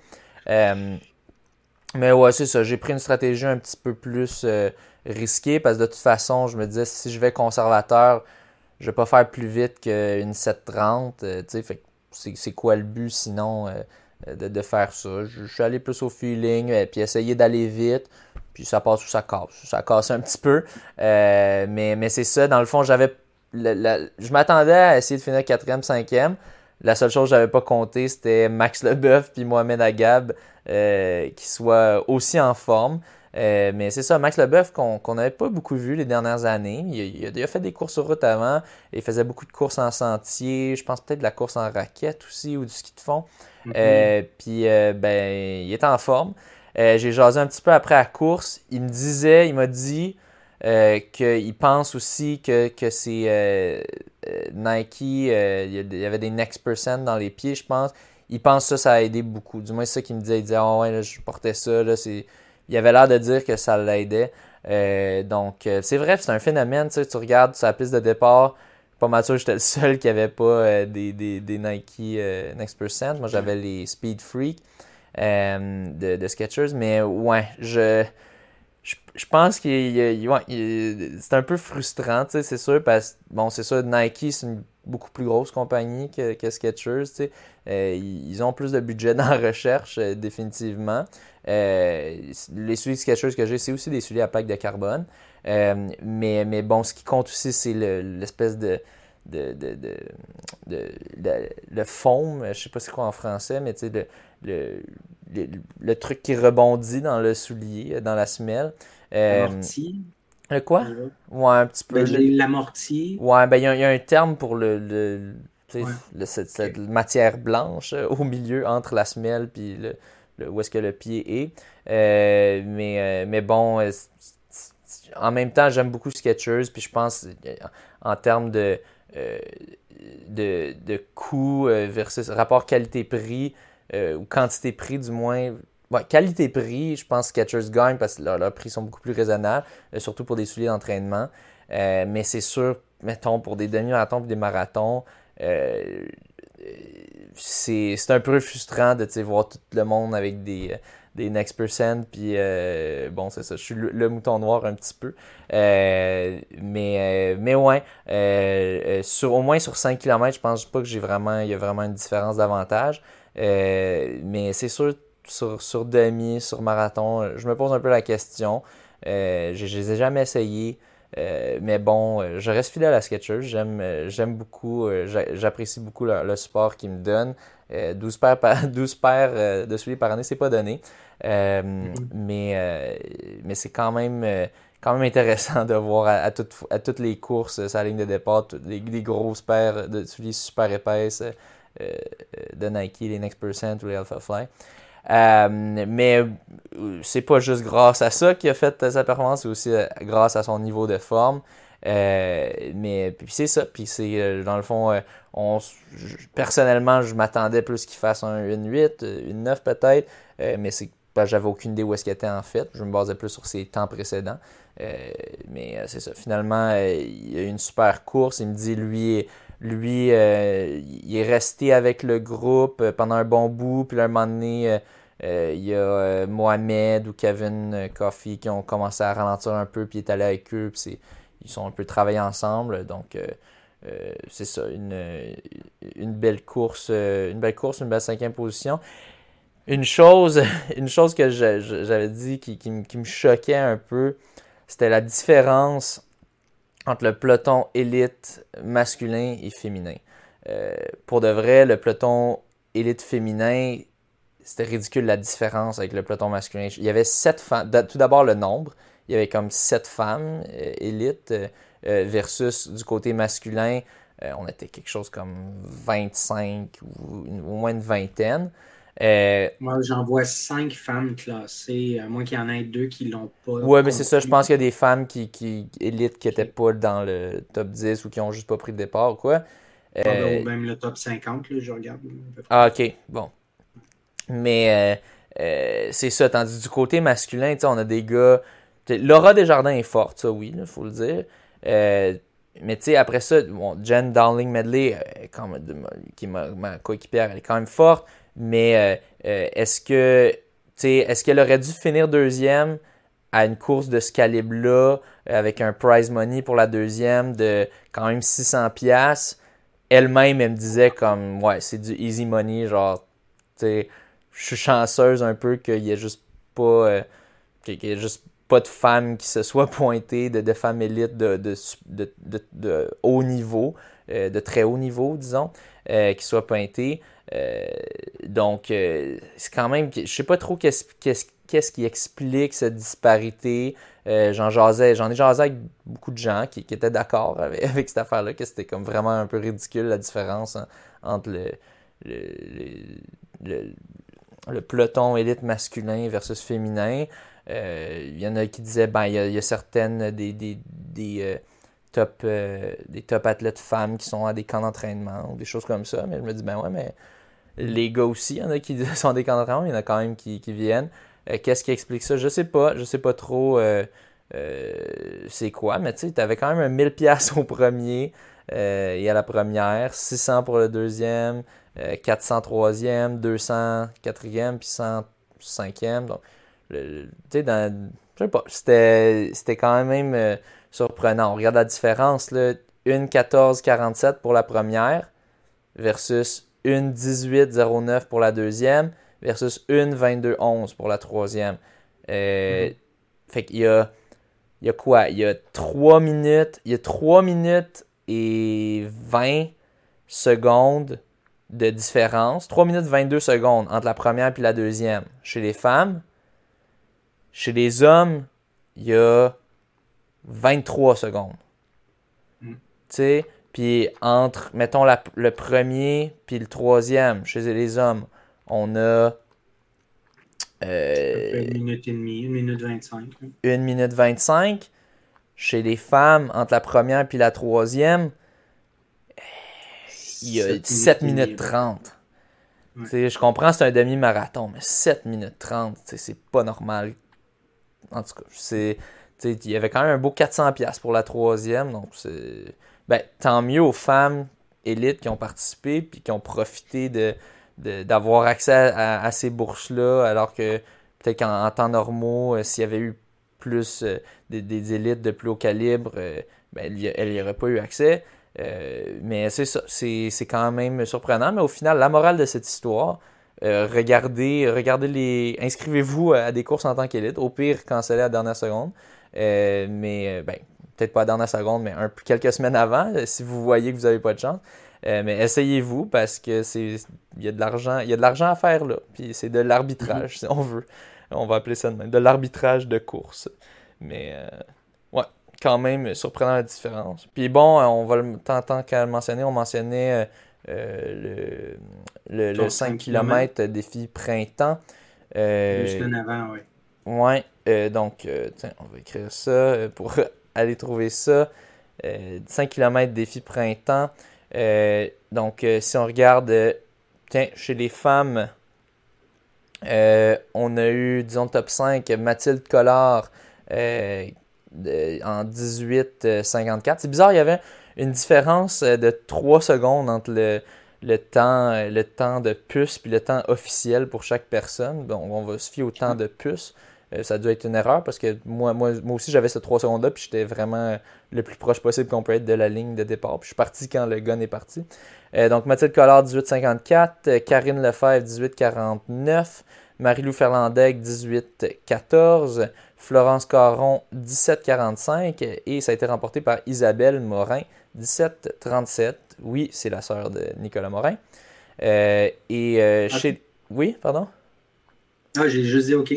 Mais ouais, c'est ça. J'ai pris une stratégie un petit peu plus risqué parce que de toute façon, je me disais si je vais conservateur, je vais pas faire plus vite qu'une 730. Euh, c'est quoi le but sinon euh, de, faire ça? Je, suis allé plus au feeling et euh, puis essayer d'aller vite. Puis ça passe ou ça casse. Ça casse un petit peu. mais mais c'est ça. Dans le fond, j'avais. je m'attendais à essayer de finir 4e, 5e. La seule chose que j'avais pas compté, c'était Max Leboeuf puis Mohamed Agab qui soient aussi en forme. Euh, mais c'est ça, Max Leboeuf, qu'on n'avait pas beaucoup vu les dernières années. Il, a fait des courses sur route avant. Il faisait beaucoup de courses en sentier. Je pense peut-être de la course en raquette aussi ou du ski de fond. Mm-hmm. Euh, puis, euh, ben, il est en forme. J'ai jasé un petit peu après la course. Il me disait, il m'a dit qu'il pense aussi que, que c'est Nike. il y avait des next percent dans les pieds, je pense. Il pense que ça, ça a aidé beaucoup. Du moins, c'est ça qu'il me disait. Il disait, oh ouais, je portais ça, là, il avait l'air de dire que ça l'aidait. Euh, donc, euh, c'est vrai, c'est un phénomène. Tu, regardes sur la piste de départ, pas mal sûr j'étais le seul qui avait pas euh, des, des, des, Nike Next Percent. Moi, j'avais les Speed Freak de, de. Mais ouais, je, je, pense que c'est un peu frustrant, c'est sûr, parce bon, c'est sûr, Nike, c'est une beaucoup plus grosse compagnie que, que Skechers. Euh, ils ont plus de budget [LAUGHS] dans la recherche, euh, définitivement. Euh, les souliers Skechers que j'ai, c'est aussi des souliers à plaque de carbone. mais, mais bon, ce qui compte aussi, c'est l'espèce de de, de, de, de, le foam, je sais pas c'est quoi en français, mais tu sais, le, le, le, truc qui rebondit dans le soulier, dans la semelle. Le quoi? Ouais, un petit peu. L'amorti. Ouais, ben il y, a un terme pour le, le, cette, matière blanche euh, au milieu entre la semelle puis le, où est-ce que le pied est. Euh, mais, euh, mais bon, en même temps, j'aime beaucoup Skechers, puis je pense en termes de, de, de coût versus rapport qualité-prix, ou quantité-prix du moins, qualité-prix, je pense que Skechers gagne parce que leurs, prix sont beaucoup plus raisonnables, euh, surtout pour des souliers d'entraînement. Euh, mais c'est sûr, mettons, pour des demi-marathons et des marathons, euh, c'est un peu frustrant de voir tout le monde avec des, des next percent. Puis bon, c'est ça, je suis le, mouton noir un petit peu. mais, mais ouais, sur, au moins sur 5 km, je pense pas que j'ai vraiment, il y a vraiment une différence d'avantage. mais c'est sûr, sur, sur demi, sur marathon, euh, je me pose un peu la question. Euh, je ne les ai jamais essayés. Euh, mais bon, je reste fidèle à Skechers. J'aime, j'aime beaucoup, j'apprécie beaucoup le, sport qu'ils me donnent. 12 paires, par, [LAUGHS] 12 paires de souliers par année, c'est pas donné. Mm-hmm. Mais, mais c'est quand même, quand même intéressant [LAUGHS] de voir à, à toutes les courses, sa ligne de départ, les, les, grosses paires de souliers super épaisses de Nike, les Next Percent ou les Alpha Fly. Euh, mais euh, c'est pas juste grâce à ça qu'il a fait sa performance, c'est aussi euh, grâce à son niveau de forme. Mais puis c'est ça, puis c'est dans le fond, on, personnellement, je m'attendais plus qu'il fasse un, une 8, une 9 peut-être, mais c'est j'avais aucune idée où est-ce qu'il était en fait. Je me basais plus sur ses temps précédents. mais c'est ça. Finalement, il a eu une super course. Il me dit, lui, lui, euh, il est resté avec le groupe euh, pendant un bon bout. Puis là, un moment donné, euh, il y a Mohamed ou Kevin Coffey qui ont commencé à ralentir un peu. Puis il est allé avec eux. Puis ils sont un peu travaillés ensemble. Donc, c'est ça. Une, une belle course. une belle course, une belle cinquième position. Une chose, [LAUGHS] une chose que j'avais dit qui, qui, me choquait un peu, c'était la différence entre le peloton élite masculin et féminin. Euh, pour de vrai, le peloton élite féminin, c'était ridicule la différence avec le peloton masculin. Il y avait sept femmes. Tout d'abord, le nombre. Il y avait comme sept femmes euh, élites euh, versus du côté masculin, on était quelque chose comme 25 ou, au moins une vingtaine. Euh, Moi, j'en vois cinq femmes classées, à moins qu'il y en ait deux qui l'ont pas. Ouais, mais c'est ça. Je pense qu'il y a des femmes qui, qui élites qui n'étaient pas dans le top 10 ou qui ont juste pas pris de départ ou quoi. Ah, ben, euh... même le top 50, là, je regarde. Ah, ok, bon. Mais euh, euh, c'est ça. Tandis du côté masculin, on a des gars. Laura Desjardins est forte, ça, oui, il faut le dire. mais tu sais, après ça, bon, Jen Dowling Medley, qui est ma, coéquipière, elle est quand même forte. Mais euh, euh, est-ce que est-ce qu'elle aurait dû finir deuxième à une course de ce calibre-là, avec un prize money pour la deuxième de quand même 600 pièces Elle-même, elle me disait comme, ouais, c'est du easy money, genre, tu sais, je suis chanceuse un peu qu'il y ait juste pas, euh, qu'il y ait juste de femmes qui se soient [LAUGHS] pointées, de, de femmes élites de, de, haut niveau, de très haut niveau, disons, qui soient pointées. Euh, donc, euh, c'est quand même. Je sais pas trop qu'est-ce qu'est-ce qui explique cette disparité. Euh, j'en j'en ai jasé avec beaucoup de gens qui, étaient d'accord [LAUGHS] avec, cette affaire-là, que c'était comme vraiment un peu ridicule la différence entre le, le, le, peloton élite masculin versus féminin. Il y en a qui disaient, ben, il y a, certaines des, des, des top, des top athlètes femmes qui sont à des camps d'entraînement ou des choses comme ça. Mais je me dis, ben ouais, mais les gars aussi, il y en a qui [LAUGHS] sont des candidats, il y en a quand même qui, viennent. Euh, qu'est-ce qui explique ça? Je sais pas. Je sais pas trop euh, euh, c'est quoi, mais tu sais, avais quand même un 1000 pièces au premier et à la première, 600 pour le deuxième, 400 troisième, 200 quatrième, puis 100 cinquième. Donc, tu sais, dans, je sais pas, c'était, quand même surprenant. On regarde la différence, là, 1,14,47 pour la première versus 1,18,09 pour la deuxième versus 1,22,11 pour la troisième. Euh, mm-hmm. Fait qu'il y a, il y a quoi? Il y a 3 minutes, il y a 3 minutes et 20 secondes de différence. 3 minutes 22 secondes entre la première et la deuxième. Chez les femmes, chez les hommes, il y a 23 secondes. Mm. Tu sais, puis entre, mettons, le premier puis le troisième, chez les hommes, on a. Euh, une minute et demie, une minute 25. Une minute 25. Chez les femmes, entre la première puis la troisième, il y a 7, minutes, 30. Je comprends, c'est un demi-marathon, mais 7 minutes 30, c'est pas normal. En tout cas, c'est il y avait quand même un beau 400$ pour la troisième. Donc, c'est. Ben, tant mieux aux femmes élites qui ont participé puis qui ont profité de, d'avoir accès à, ces bourses-là, alors que peut-être qu'en temps normaux, euh, s'il y avait eu plus euh, des, élites de plus haut calibre, euh, ben, elle n'y aurait pas eu accès. mais c'est ça, c'est, quand même surprenant. Mais au final, la morale de cette histoire, regardez, regardez les. Inscrivez-vous à des courses en tant qu'élite. Au pire, cancellez à la dernière seconde. Euh, mais euh, ben, peut-être pas à la dernière seconde, mais un, quelques semaines avant, euh, si vous voyez que vous n'avez pas de chance. mais essayez-vous parce que c'est il y a de l'argent il y a de l'argent à faire là puis c'est de l'arbitrage si on veut on va appeler ça de même de l'arbitrage de course mais ouais quand même surprenant la différence puis bon on va le tant, tant qu'à le mentionner on mentionnait le, le, 5 km défi printemps juste en avant oui Ouais, euh, donc, euh, tiens, on va écrire ça euh, pour [LAUGHS] aller trouver ça. 5 km défi printemps. donc, si on regarde, tiens, chez les femmes, on a eu, disons, top 5, Mathilde Collard en 18,54. C'est bizarre, il y avait une différence de 3 secondes entre le, le temps, le temps de puce puis le temps officiel pour chaque personne. Bon, on va se fier au temps de puce. Euh, ça dû être une erreur parce que moi, moi, moi aussi, j'avais ces 3 secondes-là, puis j'étais vraiment le plus proche possible qu'on peut être de la ligne de départ. Puis je suis parti quand le gun est parti. Euh, donc Mathilde Collard, 18,54. Euh, Karine Lefebvre, 18,49. Marie-Lou Ferlandec, 18,14. Florence Caron, 17,45. Et ça a été remporté par Isabelle Morin, 17,37. Oui, c'est la sœur de Nicolas Morin. et chez... Oui, pardon? Ah, j'ai juste dit OK.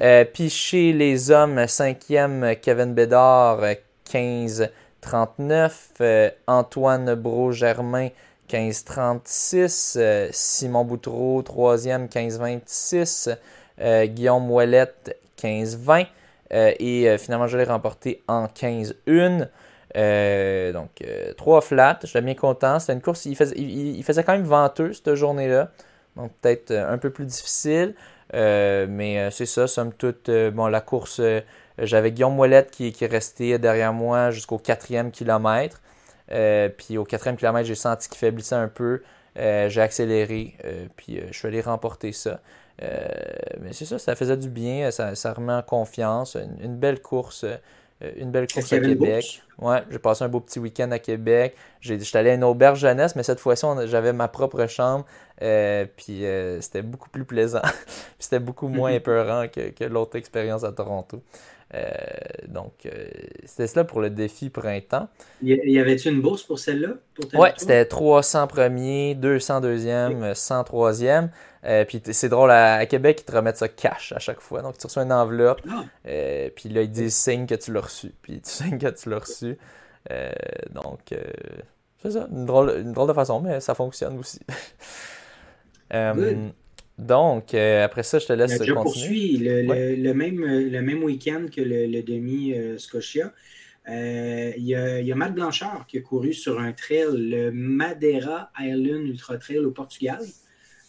Euh, puis chez les hommes, cinquième, Kevin Bédard, 15-39. Euh, Antoine Bro-Germain, 15-36. Euh, Simon Boutreau, troisième, 15-26. Guillaume Ouellette, 15-20. et finalement, je l'ai remporté en 15-1. donc, trois flats. J'étais bien content. C'était une course, il faisait, quand même venteux cette journée-là. Donc, peut-être un peu plus difficile. Euh, mais euh, c'est ça, somme toute. Euh, bon, la course, j'avais Guillaume Moellette qui, est resté derrière moi jusqu'au quatrième kilomètre. Puis au quatrième kilomètre, j'ai senti qu'il faiblissait un peu. j'ai accéléré, puis je suis allé remporter ça. mais c'est ça, ça faisait du bien, ça, ça remet en confiance. une belle course euh, une belle course à Québec. Ouais, j'ai passé un beau petit week-end à Québec. J'étais allé à une auberge jeunesse, mais cette fois-ci, j'avais ma propre chambre. Euh, puis euh, c'était beaucoup plus plaisant. [LAUGHS] c'était beaucoup moins mhm. épeurant que, l'autre expérience à Toronto. Donc, c'était cela pour le défi printemps. Y avait-tu une bourse pour celle-là? Ouais, c'était 300 premiers, 200 deuxième, 100 troisième. Euh, puis c'est drôle, à, Québec, ils te remettent ça cash à chaque fois. Donc tu reçois une enveloppe, euh, puis là, ils disent signe que tu l'as reçu. Puis tu [LAUGHS] signes que tu l'as reçu. Euh, donc, c'est ça, une drôle, une drôle de façon, mais ça fonctionne aussi. [LAUGHS] donc, après ça, je te laisse je continuer. Le, le, même, le même week-end que le, demi Scotia. Il y, a, y, a Matt Blanchard qui a couru sur un trail, le Madeira Island Ultra Trail au Portugal.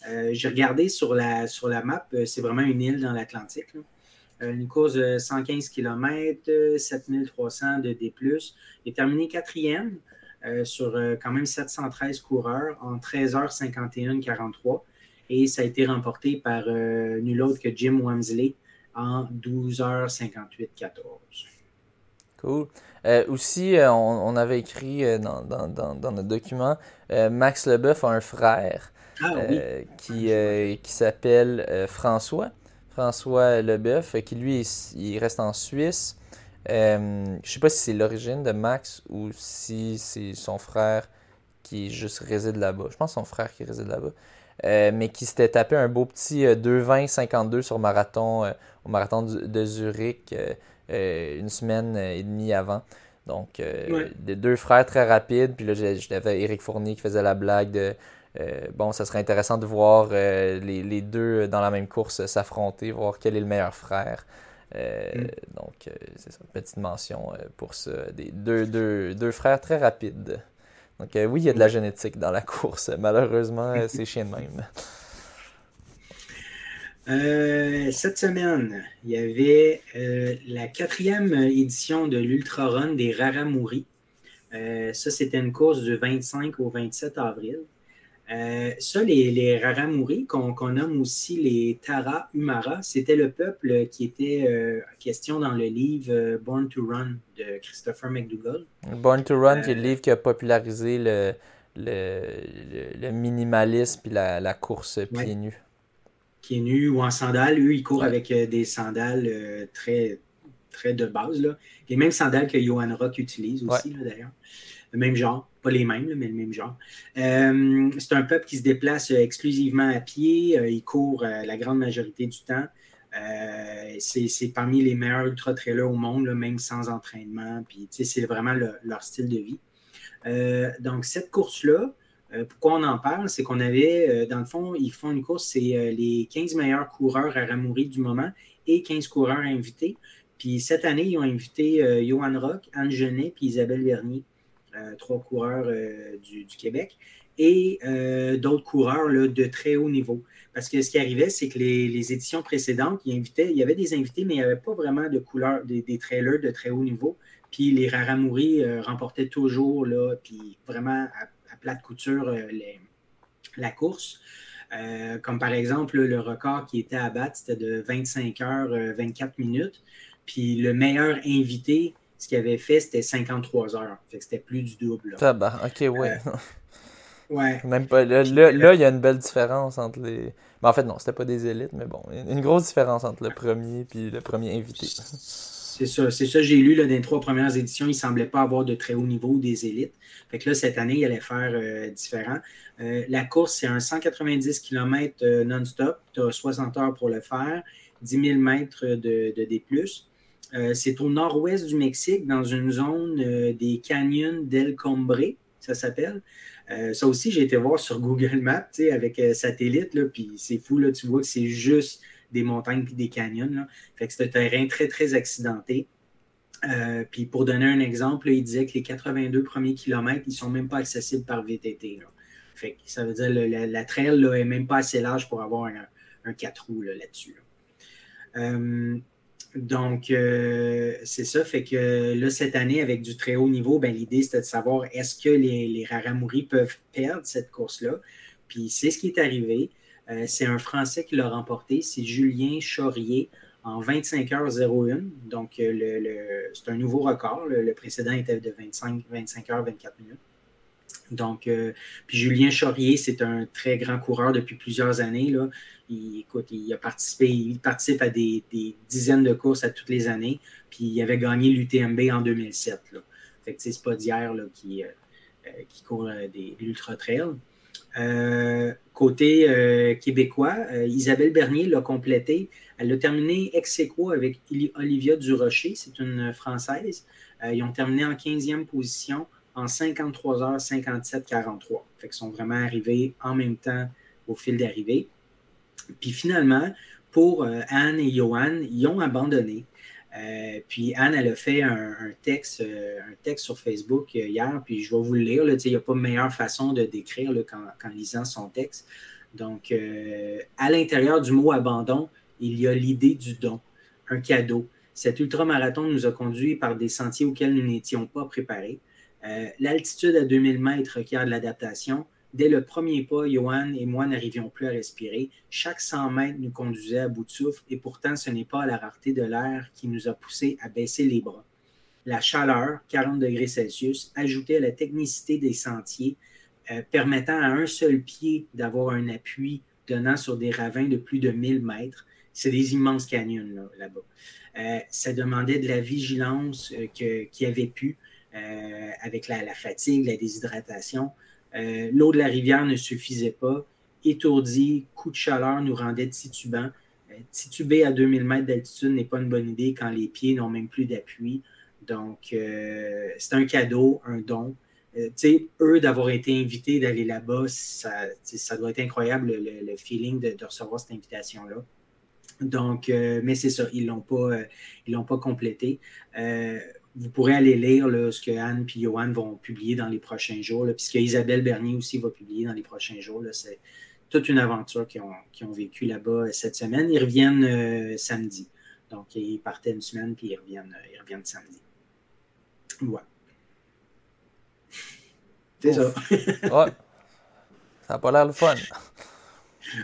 Euh, j'ai regardé sur la, sur la map, euh, c'est vraiment une île dans l'Atlantique. Euh, une course de 115 km, 7300 de D. Il est terminé quatrième sur quand même 713 coureurs en 13h51-43. Et ça a été remporté par nul autre que Jim Wamsley en 12h58-14. Cool. Euh, aussi, euh, on, avait écrit euh, dans, notre document, Max Leboeuf a un frère ah qui, qui s'appelle François. François Leboeuf, qui lui, il reste en Suisse. je sais pas si c'est l'origine de Max ou si c'est son frère qui juste réside là-bas. Je pense son frère qui réside là-bas. Mais qui s'était tapé un beau petit 2,20-52 sur marathon au marathon de Zurich euh, une semaine et demie avant. Donc, euh, deux frères très rapides. Puis là, j'avais Eric Fournier qui faisait la blague de euh, bon, ça serait intéressant de voir les, deux dans la même course s'affronter, voir quel est le meilleur frère. Mm. Donc, c'est ça, petite mention pour ça. Des, deux, deux, deux, frères très rapides. Donc, oui, il y a de la génétique dans la [LAUGHS] course. Malheureusement, c'est chien de même. Euh, cette semaine, il y avait euh, la quatrième édition de l'Ultra Run des Raramuri. Euh, ça, c'était une course du 25 au 27 avril. Ça, les, les Raramuri, qu'on nomme aussi les Tara Umara, c'était le peuple qui était question dans le livre Born to Run de Christopher McDougall. Born to Run, qui est le livre qui a popularisé le, le, minimalisme et la, la course pieds nus qui est nu ou en sandales. Eux, ils courent avec euh, des sandales euh, très, très de base. Là. Les mêmes sandales que Johan Rock utilise aussi, d'ailleurs. Le même genre. Pas les mêmes, mais le même genre. Euh, c'est un peuple qui se déplace exclusivement à pied. ils courent la grande majorité du temps. c'est parmi les meilleurs ultra-trailers au monde, même sans entraînement. Puis, c'est vraiment leur style de vie. donc, cette course-là, euh, pourquoi on en parle? C'est qu'on avait, euh, dans le fond, ils font une course, c'est euh, les 15 meilleurs coureurs à Ramoury du moment et 15 coureurs invités. Puis cette année, ils ont invité Johan Rock, Anne Genet puis Isabelle Vernier, trois coureurs du, Québec, et d'autres coureurs de très haut niveau. Parce que ce qui arrivait, c'est que les, éditions précédentes, invitaient, il y avait des invités, mais il n'y avait pas vraiment de couleurs, des, trailers de très haut niveau. Puis les Raramuri remportaient toujours, là, puis vraiment à plate couture euh, la course. Euh, comme par exemple, le record qui était à battre, c'était de 25 heures, 24 euh, minutes. Puis le meilleur invité, ce qu'il avait fait, c'était 53 heures. Fait que c'était plus du double. Ça, bah, ok, ouais. [LAUGHS] ouais. Même pas. Là, il y a une belle différence entre les. Mais en fait, non, c'était pas des élites, mais bon, une grosse différence entre le premier et le premier invité. C'est ça, c'est ça j'ai lu là, dans les trois premières éditions, il ne semblait pas avoir de très haut niveau des élites. Fait que là, cette année, il allait faire euh, différent. Euh, la course, c'est un 190 km euh, non-stop. Tu as 60 heures pour le faire, 10 000 mètres de, de D. c'est au nord-ouest du Mexique, dans une zone des canyons d'El Combre, ça s'appelle. ça aussi, j'ai été voir sur Google Maps avec satellite, puis c'est fou, là, tu vois que c'est juste des montagnes puis des canyons. Fait que c'est un terrain très, très accidenté. Euh, puis pour donner un exemple, il disait que les 82 premiers kilomètres, ils ne sont même pas accessibles par VTT. Fait que ça veut dire que la, trail n'est même pas assez large pour avoir un, 4 roues là-dessus. Euh, donc, euh, c'est ça. Fait que là, cette année, avec du très haut niveau, ben, l'idée, c'était de savoir est-ce que les, les Raramuri peuvent perdre cette course-là? Puis c'est ce qui est arrivé. Euh, c'est un Français qui l'a remporté, c'est Julien Chaurier en 25h01. Donc, euh, c'est un nouveau record. Le, précédent était de 25, 25h, 24 minutes. Donc, puis Julien Chaurier, c'est un très grand coureur depuis plusieurs années. Il, écoute, il a participé, il participe à des, dizaines de courses à toutes les années. Puis il avait gagné l'UTMB en 2007. Là. Fait c'est pas d'hier qui, qui court des l'Ultra Trail. Euh, côté euh, québécois, euh, Isabelle Bernier l'a complété. Elle a terminé ex avec Olivia Durocher, c'est une Française. ils ont terminé en 15e position en 53 h 57 43. Fait qu'ils sont vraiment arrivés en même temps au fil d'arrivée. Puis finalement, pour Anne et Johan, ils ont abandonné. Euh, puis Anne, elle a fait un, texte, euh, un texte sur Facebook euh, hier, puis je vais vous le lire. Il n'y a pas meilleure façon de décrire qu'en, lisant son texte. Donc, à l'intérieur du mot abandon, il y a l'idée du don, un cadeau. Cet ultramarathon nous a conduits par des sentiers auxquels nous n'étions pas préparés. l'altitude à 2000 mètres requiert de l'adaptation. Dès le premier pas, Johan et moi n'arrivions plus à respirer. Chaque 100 mètres nous conduisait à bout de souffle et pourtant ce n'est pas la rareté de l'air qui nous a poussés à baisser les bras. la chaleur, 40 degrés Celsius, ajoutée à la technicité des sentiers, euh, permettant à un seul pied d'avoir un appui donnant sur des ravins de plus de 1000 mètres. C'est des immenses canyons là-bas. Euh, ça demandait de la vigilance euh, qui avait pu, avec la, fatigue, la déshydratation. L'eau de la rivière ne suffisait pas. Étourdi, coup de chaleur nous rendait titubants. tituber à 2000 mètres d'altitude n'est pas une bonne idée quand les pieds n'ont même plus d'appui. Donc, euh, c'est un cadeau, un don. Euh, eux, d'avoir été invités d'aller là-bas, ça, doit être incroyable le, feeling de, recevoir cette invitation-là. Donc, euh, mais c'est ça, ils ne l'ont pas, l'ont pas complété. Vous pourrez aller lire ce que Anne et Johan vont publier dans les prochains jours, puisque Isabelle Bernier aussi va publier dans les prochains jours. C'est toute une aventure qu'ils ont, ont vécu là-bas cette semaine. Ils reviennent samedi. Donc, ils partaient une semaine, puis ils reviennent, ils reviennent samedi. Ouais. C'est ça. [LAUGHS] ouais. Ça n'a pas l'air le fun.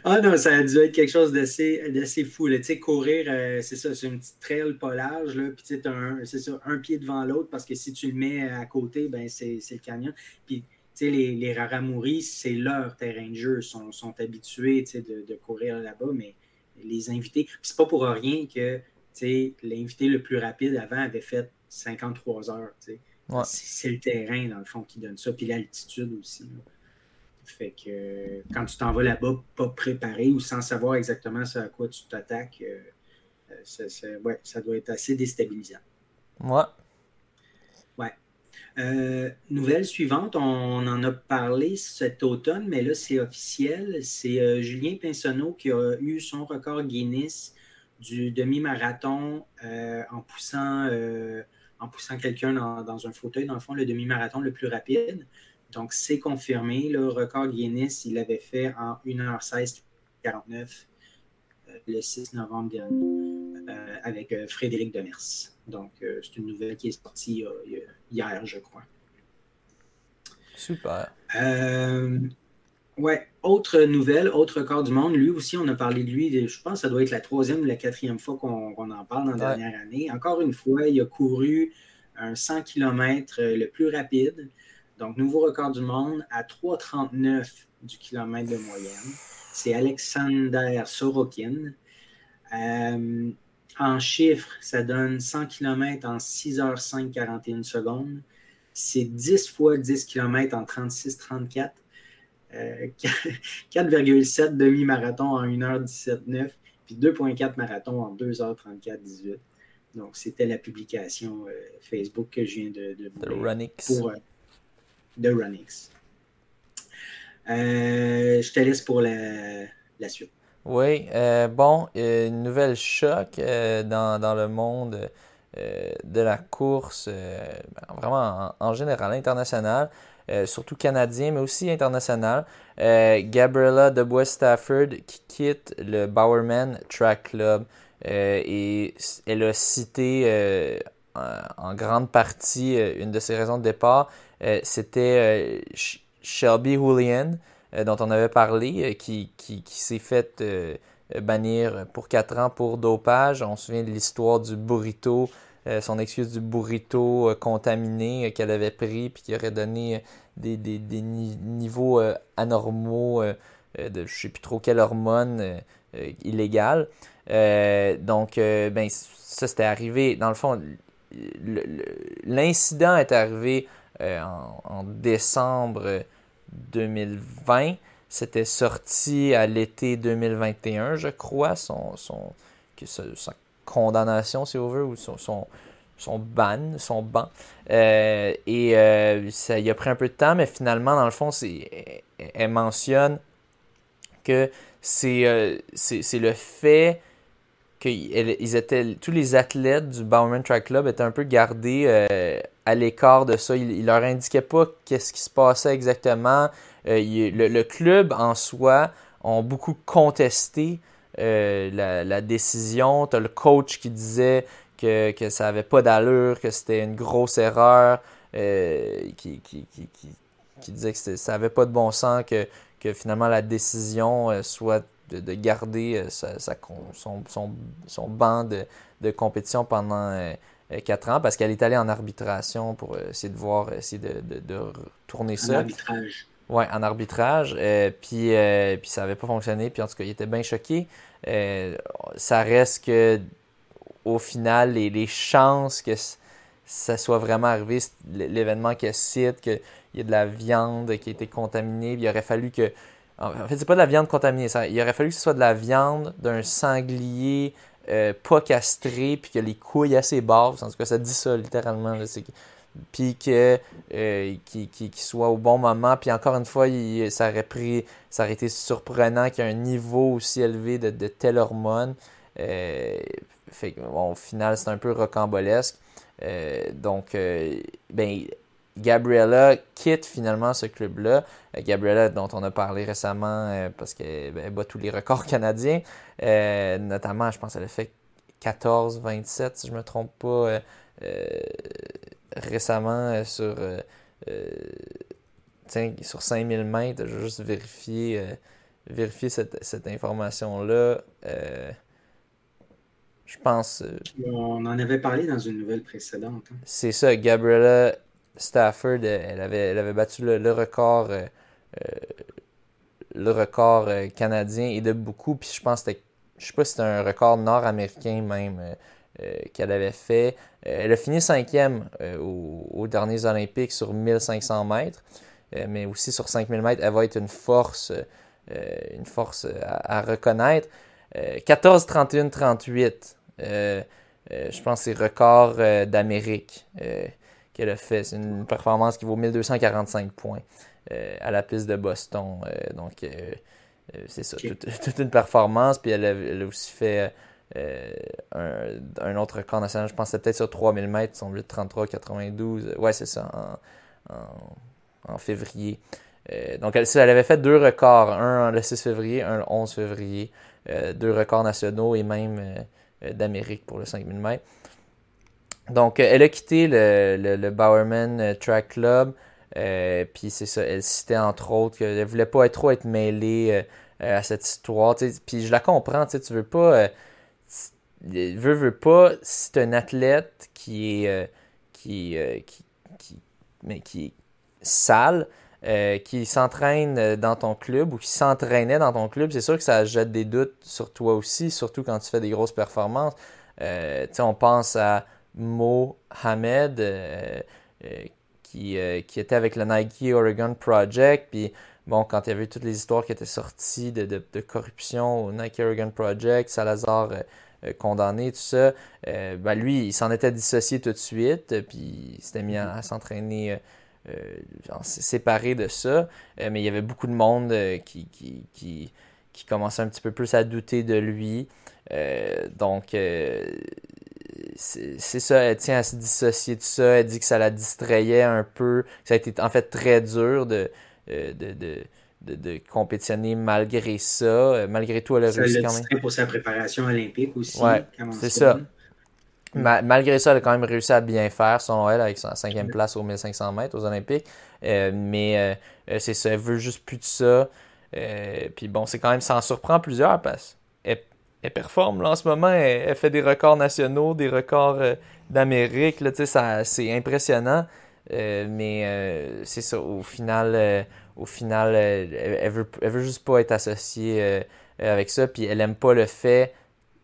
Ah non, ça a dû être quelque chose d'assez fou. Tu sais, courir, euh, c'est ça, c'est une petite trail pas large, là, puis tu c'est ça, un pied devant l'autre, parce que si tu le mets à côté, ben c'est le camion. Puis, tu sais, les, les Raramouris, c'est leur terrain de jeu, sont, sont habitués, tu sais, de, de, courir là-bas, mais les invités, c'est pas pour rien que, tu sais, l'invité le plus rapide avant avait fait 53 heures. C'est le terrain, dans le fond, qui donne ça, puis l'altitude aussi. Fait que quand tu t'en vas là-bas, pas préparé ou sans savoir exactement à quoi tu t'attaques, euh, euh, ça doit être assez déstabilisant. Ouais. Ouais. Euh, nouvelle suivante, on, en a parlé cet automne, mais là, c'est officiel. C'est Julien Pinsonneau qui a eu son record Guinness du demi-marathon en poussant en poussant quelqu'un dans, un fauteuil, dans le fond, le demi-marathon le plus rapide. Donc, c'est confirmé. Le record Guinness, il l'avait fait en 1h16 49 euh, le 6 novembre dernier euh, avec euh, Frédéric Demers. Donc, c'est une nouvelle qui est sortie hier, je crois. Super. Ouais, autre nouvelle, autre record du monde. Lui aussi, on a parlé de lui, je pense que ça doit être la troisième ou la quatrième fois qu'on en parle dans la dernière année. Encore une fois, il a couru un 100 km le plus rapide. Donc, nouveau record du monde à 3,39 du kilomètre de moyenne. C'est Alexander Sorokin. Euh, en chiffres, ça donne 100 km en 6 h 5 41 secondes. C'est 10 fois 10 km en 36-34. 4,7 euh, [LAUGHS] demi-marathon en 1h17-9, puis 2,4 marathons en 2h34-18. Donc, c'était la publication euh, Facebook que je viens de, de The Runix. Pour, The Runix. Euh, je te laisse pour la, suite. Oui, bon, une nouvelle choc dans, dans, le monde de la course, vraiment en, en, général, international. Euh, surtout canadien, mais aussi international. Euh, Gabriella de Bois Stafford qui quitte le Bowerman Track Club euh, et elle a cité en grande partie une de ses raisons de départ. C'était Shelby Julian, dont on avait parlé, qui, qui, s'est fait bannir pour 4 ans pour dopage. On se souvient de l'histoire du burrito euh, son excuse du burrito euh, contaminé euh, qu'elle avait pris puis qui aurait donné des, niveaux anormaux de je ne sais plus trop quelle hormone illégale. donc, ben, ça c'était arrivé. Dans le fond, l'incident est arrivé en, décembre 2020. C'était sorti à l'été 2021, je crois, son, son, que condamnation, si on veut, ou son, son, ban, son ban. Euh, et euh, ça il a pris un peu de temps, mais finalement, dans le fond, elle mentionne que euh, c'est, le fait que ils étaient, tous les athlètes du Bowerman Track Club étaient un peu gardés à l'écart de ça. Ils, leur indiquaient pas qu'est-ce qui se passait exactement. le, le, club en soi ont beaucoup contesté euh, la, décision. Tu as le coach qui disait que, que ça n'avait pas d'allure, que c'était une grosse erreur, euh, qui, qui, qui, qui, disait que ça n'avait pas de bon sens, que, que finalement la décision euh, soit de, garder sa, son, son, son, banc de, de, compétition pendant 4 ans parce qu'elle est allée en arbitration pour essayer de voir, essayer de, de, de tourner ça. En arbitrage. Ouais, en arbitrage. puis, puis ça n'avait pas fonctionné. Puis en tout cas, il était bien choqué. ça reste que au final, les, les chances que ça soit vraiment arrivé, l'événement qu'elle cite, qu'il y a de la viande qui a été contaminée, il aurait fallu que. En fait, c'est pas de la viande contaminée, il aurait fallu que ce soit de la viande d'un sanglier euh, pas castré, puis que les couilles assez basses, en tout cas, ça dit ça littéralement. puis que euh, soit au bon moment. Puis encore une fois, ça aurait pris, ça aurait été surprenant qu'il y ait un niveau aussi élevé de, telle hormone. Euh, fait, au final, c'est un peu rocambolesque. Donc, ben, Gabriella quitte finalement ce club-là. Euh, Gabriella, dont on a parlé récemment parce qu'elle ben, bat tous les records [LAUGHS] canadiens. notamment, je pense qu'elle a fait 14-27, si je ne me trompe pas, récemment sur, sur 5000 mètres. Je vais juste vérifier, vérifier cette, cette information-là. Je pense. Euh, on en avait parlé dans une nouvelle précédente. Hein. C'est ça, Gabriella Stafford, elle avait, elle avait battu le, record, euh, euh, le record canadien et de beaucoup. Puis je pense que je sais pas si c'était un record nord-américain même qu'elle avait fait. elle a fini cinquième aux, derniers Olympiques sur 1500 mètres, mais aussi sur 5000 mètres, elle va être une force, une force à, reconnaître. 14, 31, 38. Euh, euh, je pense que c'est record euh, d'Amérique qu'elle a fait. C'est une performance qui vaut 1245 points à la piste de Boston. donc, c'est ça, toute, une performance. Puis elle a, aussi fait un, autre record national. Je pense que peut-être sur 3000 mètres, son 8,33,92. Ouais, c'est ça, en, février. donc, elle, elle, avait fait deux records, un le 6 février, un le 11 février. deux records nationaux et même euh, d'Amérique pour le 5000 mètres. Donc, euh, elle a quitté le, le, Bowerman euh, Track Club. puis c'est ça, elle citait entre autres qu'elle voulait pas trop être mêlée à cette histoire. Puis je la comprends, tu veux pas. veux, veux pas, si un athlète qui est. qui, qui, qui, mais qui est sale, qui s'entraîne dans ton club ou qui s'entraînait dans ton club, c'est sûr que ça jette des doutes sur toi aussi, surtout quand tu fais des grosses performances. Euh, on pense à Mohamed euh, euh, qui, qui, était avec le Nike Oregon Project. Puis bon, quand il y avait toutes les histoires qui étaient sorties de, de, corruption au Nike Oregon Project, Salazar condamné, tout ça, ben lui, il s'en était dissocié tout de suite, puis il s'était mis à s'entraîner euh, séparé de ça. Euh, mais il y avait beaucoup de monde euh, qui, qui, qui, qui, commençait un petit peu plus à douter de lui. donc, c'est ça, elle tient à se dissocier de ça. Elle dit que ça la distrayait un peu. Ça a été en fait très dur de, de, de de, de, compétitionner malgré ça. malgré tout, elle a réussi quand même. pour sa préparation olympique aussi. Ouais, c'est ça. malgré ça, elle a quand même réussi à bien faire, selon elle, avec sa cinquième place aux 1500 mètres aux Olympiques. Euh, mais euh, euh, c'est ça, elle veut juste plus de ça. puis bon, c'est quand même, ça en surprend plusieurs parce elle performe là, en ce moment. Elle, fait des records nationaux, des records d'Amérique. C'est impressionnant. mais c'est ça, au final, au final elle, veut, elle veut juste pas être associée avec ça. Puis elle aime pas le fait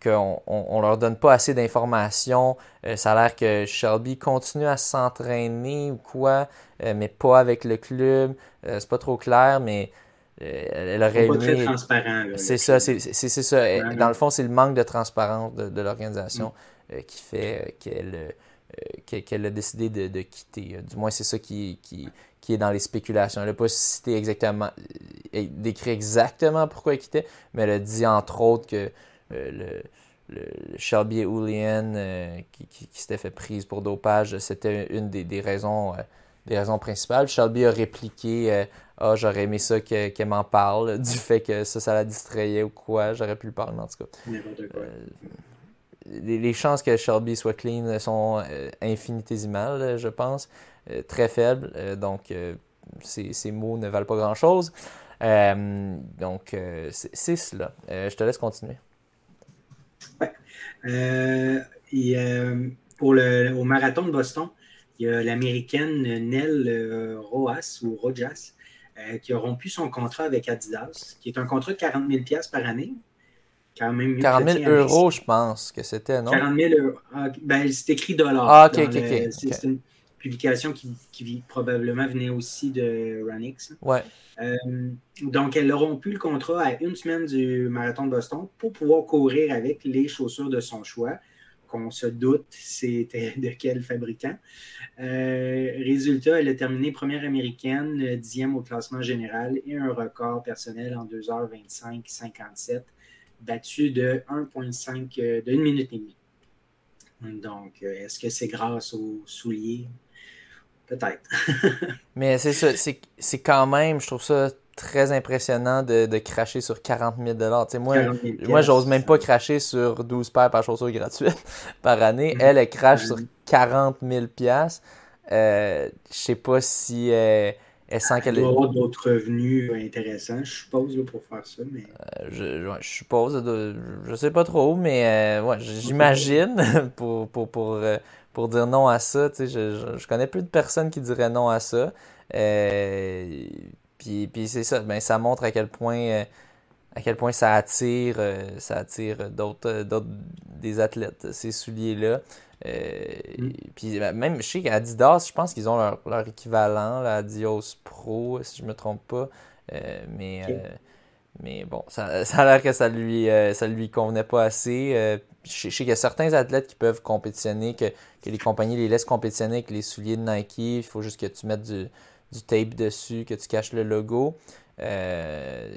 qu'on on, leur donne pas assez d'informations. Euh, ça a l'air que Shelby continue à s'entraîner ou quoi, euh, mais pas avec le club. Euh, c'est pas trop clair, mais elle aurait aimé. C'est ça, c'est ça. Dans le fond, c'est le manque de transparence de, l'organisation mm. qui fait qu'elle qu'elle a décidé de, quitter. Du moins, c'est ça qui, qui, qui, est dans les spéculations. Elle n'a pas cité exactement, décrit exactement pourquoi elle quittait, mais elle a dit entre autres que le, le, Shelby euh, qui, qui, s'était fait prise pour dopage, c'était une des, raisons, euh, des raisons principales. Shelby a répliqué euh, Ah, j'aurais aimé ça qu'elle m'en parle, [LAUGHS] du fait que ça, ça la distrayait ou quoi. J'aurais pu le parler, en tout cas. Les, chances que Shelby soit clean sont infinitésimales, je pense. très faibles. donc, ces, ces, mots ne valent pas grand-chose. donc, c'est cela. je te laisse continuer. Ouais. Euh, et, euh, pour le, au marathon de Boston, il y a l'américaine Nell Roas ou Rojas qui a rompu son contrat avec Adidas, qui est un contrat de 40 000 par année. Quand même 40 000 euros, je pense que c'était, non? 40 000 euros. Ah, ben, c'est écrit dollars. Ah, ok, ok, ok. C'est une publication qui, qui, probablement venait aussi de Ranix. Ouais. Euh, donc, elle a rompu le contrat à une semaine du marathon de Boston pour pouvoir courir avec les chaussures de son choix, qu'on se doute c'était de quel fabricant. Euh, résultat, elle a terminé première américaine, dixième au classement général et un record personnel en 2h25-57, battu de 1,5 euh, de 1 minute et demie. Donc, est-ce que c'est grâce aux souliers? Peut-être. [LAUGHS] Mais c'est ça, c'est quand même, je trouve ça très impressionnant de, de cracher sur 40 000 tu moi, moi j'ose même pas cracher sur 12 paires par chaussures gratuites [LAUGHS] par année. Mm-hmm. Elle, elle crache sur 40 000 euh, Je sais pas si euh, elle sent qu'elle est. avoir d'autres revenus intéressants, je suppose, pour faire ça. Mais... Euh, je, je, suppose, je sais pas trop, mais ouais, j'imagine [LAUGHS] pour, pour, pour, pour dire non à ça. Sais, je, je, connais plus de personnes qui diraient non à ça. Euh, puis, puis c'est ça, ben, ça montre à quel point euh, à quel point ça attire euh, ça attire d'autres d'autres des athlètes, ces souliers-là. Mm. Puis ben, même je sais qu'Adidas, je pense qu'ils ont leur, leur équivalent, l'Adios Pro, si je me trompe pas. mais mais bon, ça, ça a l'air que ça lui, euh, ça lui convenait pas assez. Euh, je, sais qu'il y a certains athlètes qui peuvent compétitionner, que, que, les compagnies les laissent compétitionner avec les souliers de Nike. Il faut juste que tu mettes du, du tape dessus, que tu caches le logo. Euh,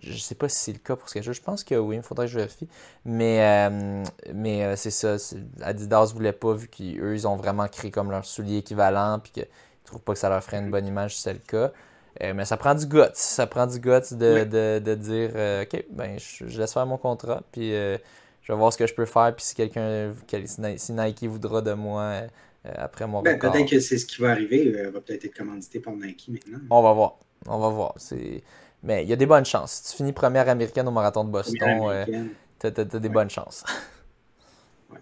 je sais pas si c'est le cas pour ce que je Je pense que oui, il faudrait que je vérifie. Mais, euh, mais c'est ça. Adidas voulait pas, vu qu'eux, ils ont vraiment créé comme leur soulier équivalent, puis qu'ils trouvent pas que ça leur ferait une bonne image si c'est le cas. Euh, mais ça prend du guts. Ça prend du guts de, de, de dire euh, OK, ben je, laisse faire mon contrat, puis euh, je vais voir ce que je peux faire, puis si quelqu'un, si Nike voudra de moi après mon ben, Peut-être que c'est ce qui va arriver. Elle va peut-être être commandité par Nike maintenant. On va voir. On va voir. Mais il y a des bonnes chances. Si tu finis première américaine au marathon de Boston, tu as, des bonnes chances. [LAUGHS]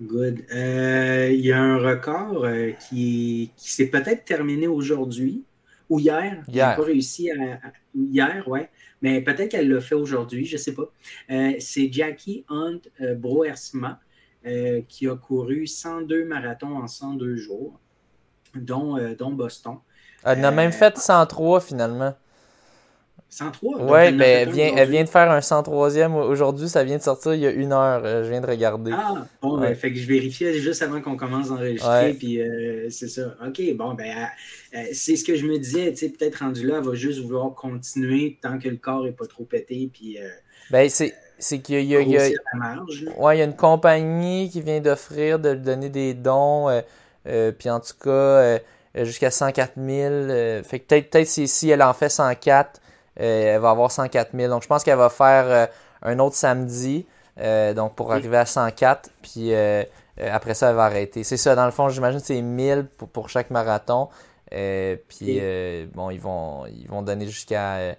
Good. Il y a un record qui, qui s'est peut-être terminé aujourd'hui ou hier. Hier. pas réussi à, Hier, ouais. Mais peut-être qu'elle l'a fait aujourd'hui, je ne sais pas. Euh, c'est Jackie Hunt euh, Broersma euh, qui a couru 102 marathons en 102 jours, dont, dont Boston. Elle en a même fait 103 finalement. 103? Oui, ben, elle, vient, elle vient de faire un 103e aujourd'hui. Ça vient de sortir il y a une heure. Euh, je viens de regarder. Ah, bon, ben, fait que je vérifiais juste avant qu'on commence d'enregistrer. Puis euh, c'est ça. OK, bon, ben, euh, c'est ce que je me disais. Tu sais, peut-être rendu là, elle va juste vouloir continuer tant que le corps n'est pas trop pété. Puis. ben, c'est. C'est qu'il y y ouais, il y a une compagnie qui vient d'offrir de donner des dons. puis en tout cas, jusqu'à 104 000. fait que peut-être peut si, elle en fait 104, euh, elle va avoir 104 000. Donc, je pense qu'elle va faire euh, un autre samedi. Euh, donc, pour arriver à 104. Puis après ça, elle va arrêter. C'est ça, dans le fond, j'imagine que c'est 1000 pour, pour chaque marathon. puis, bon, ils vont, ils vont donner jusqu'à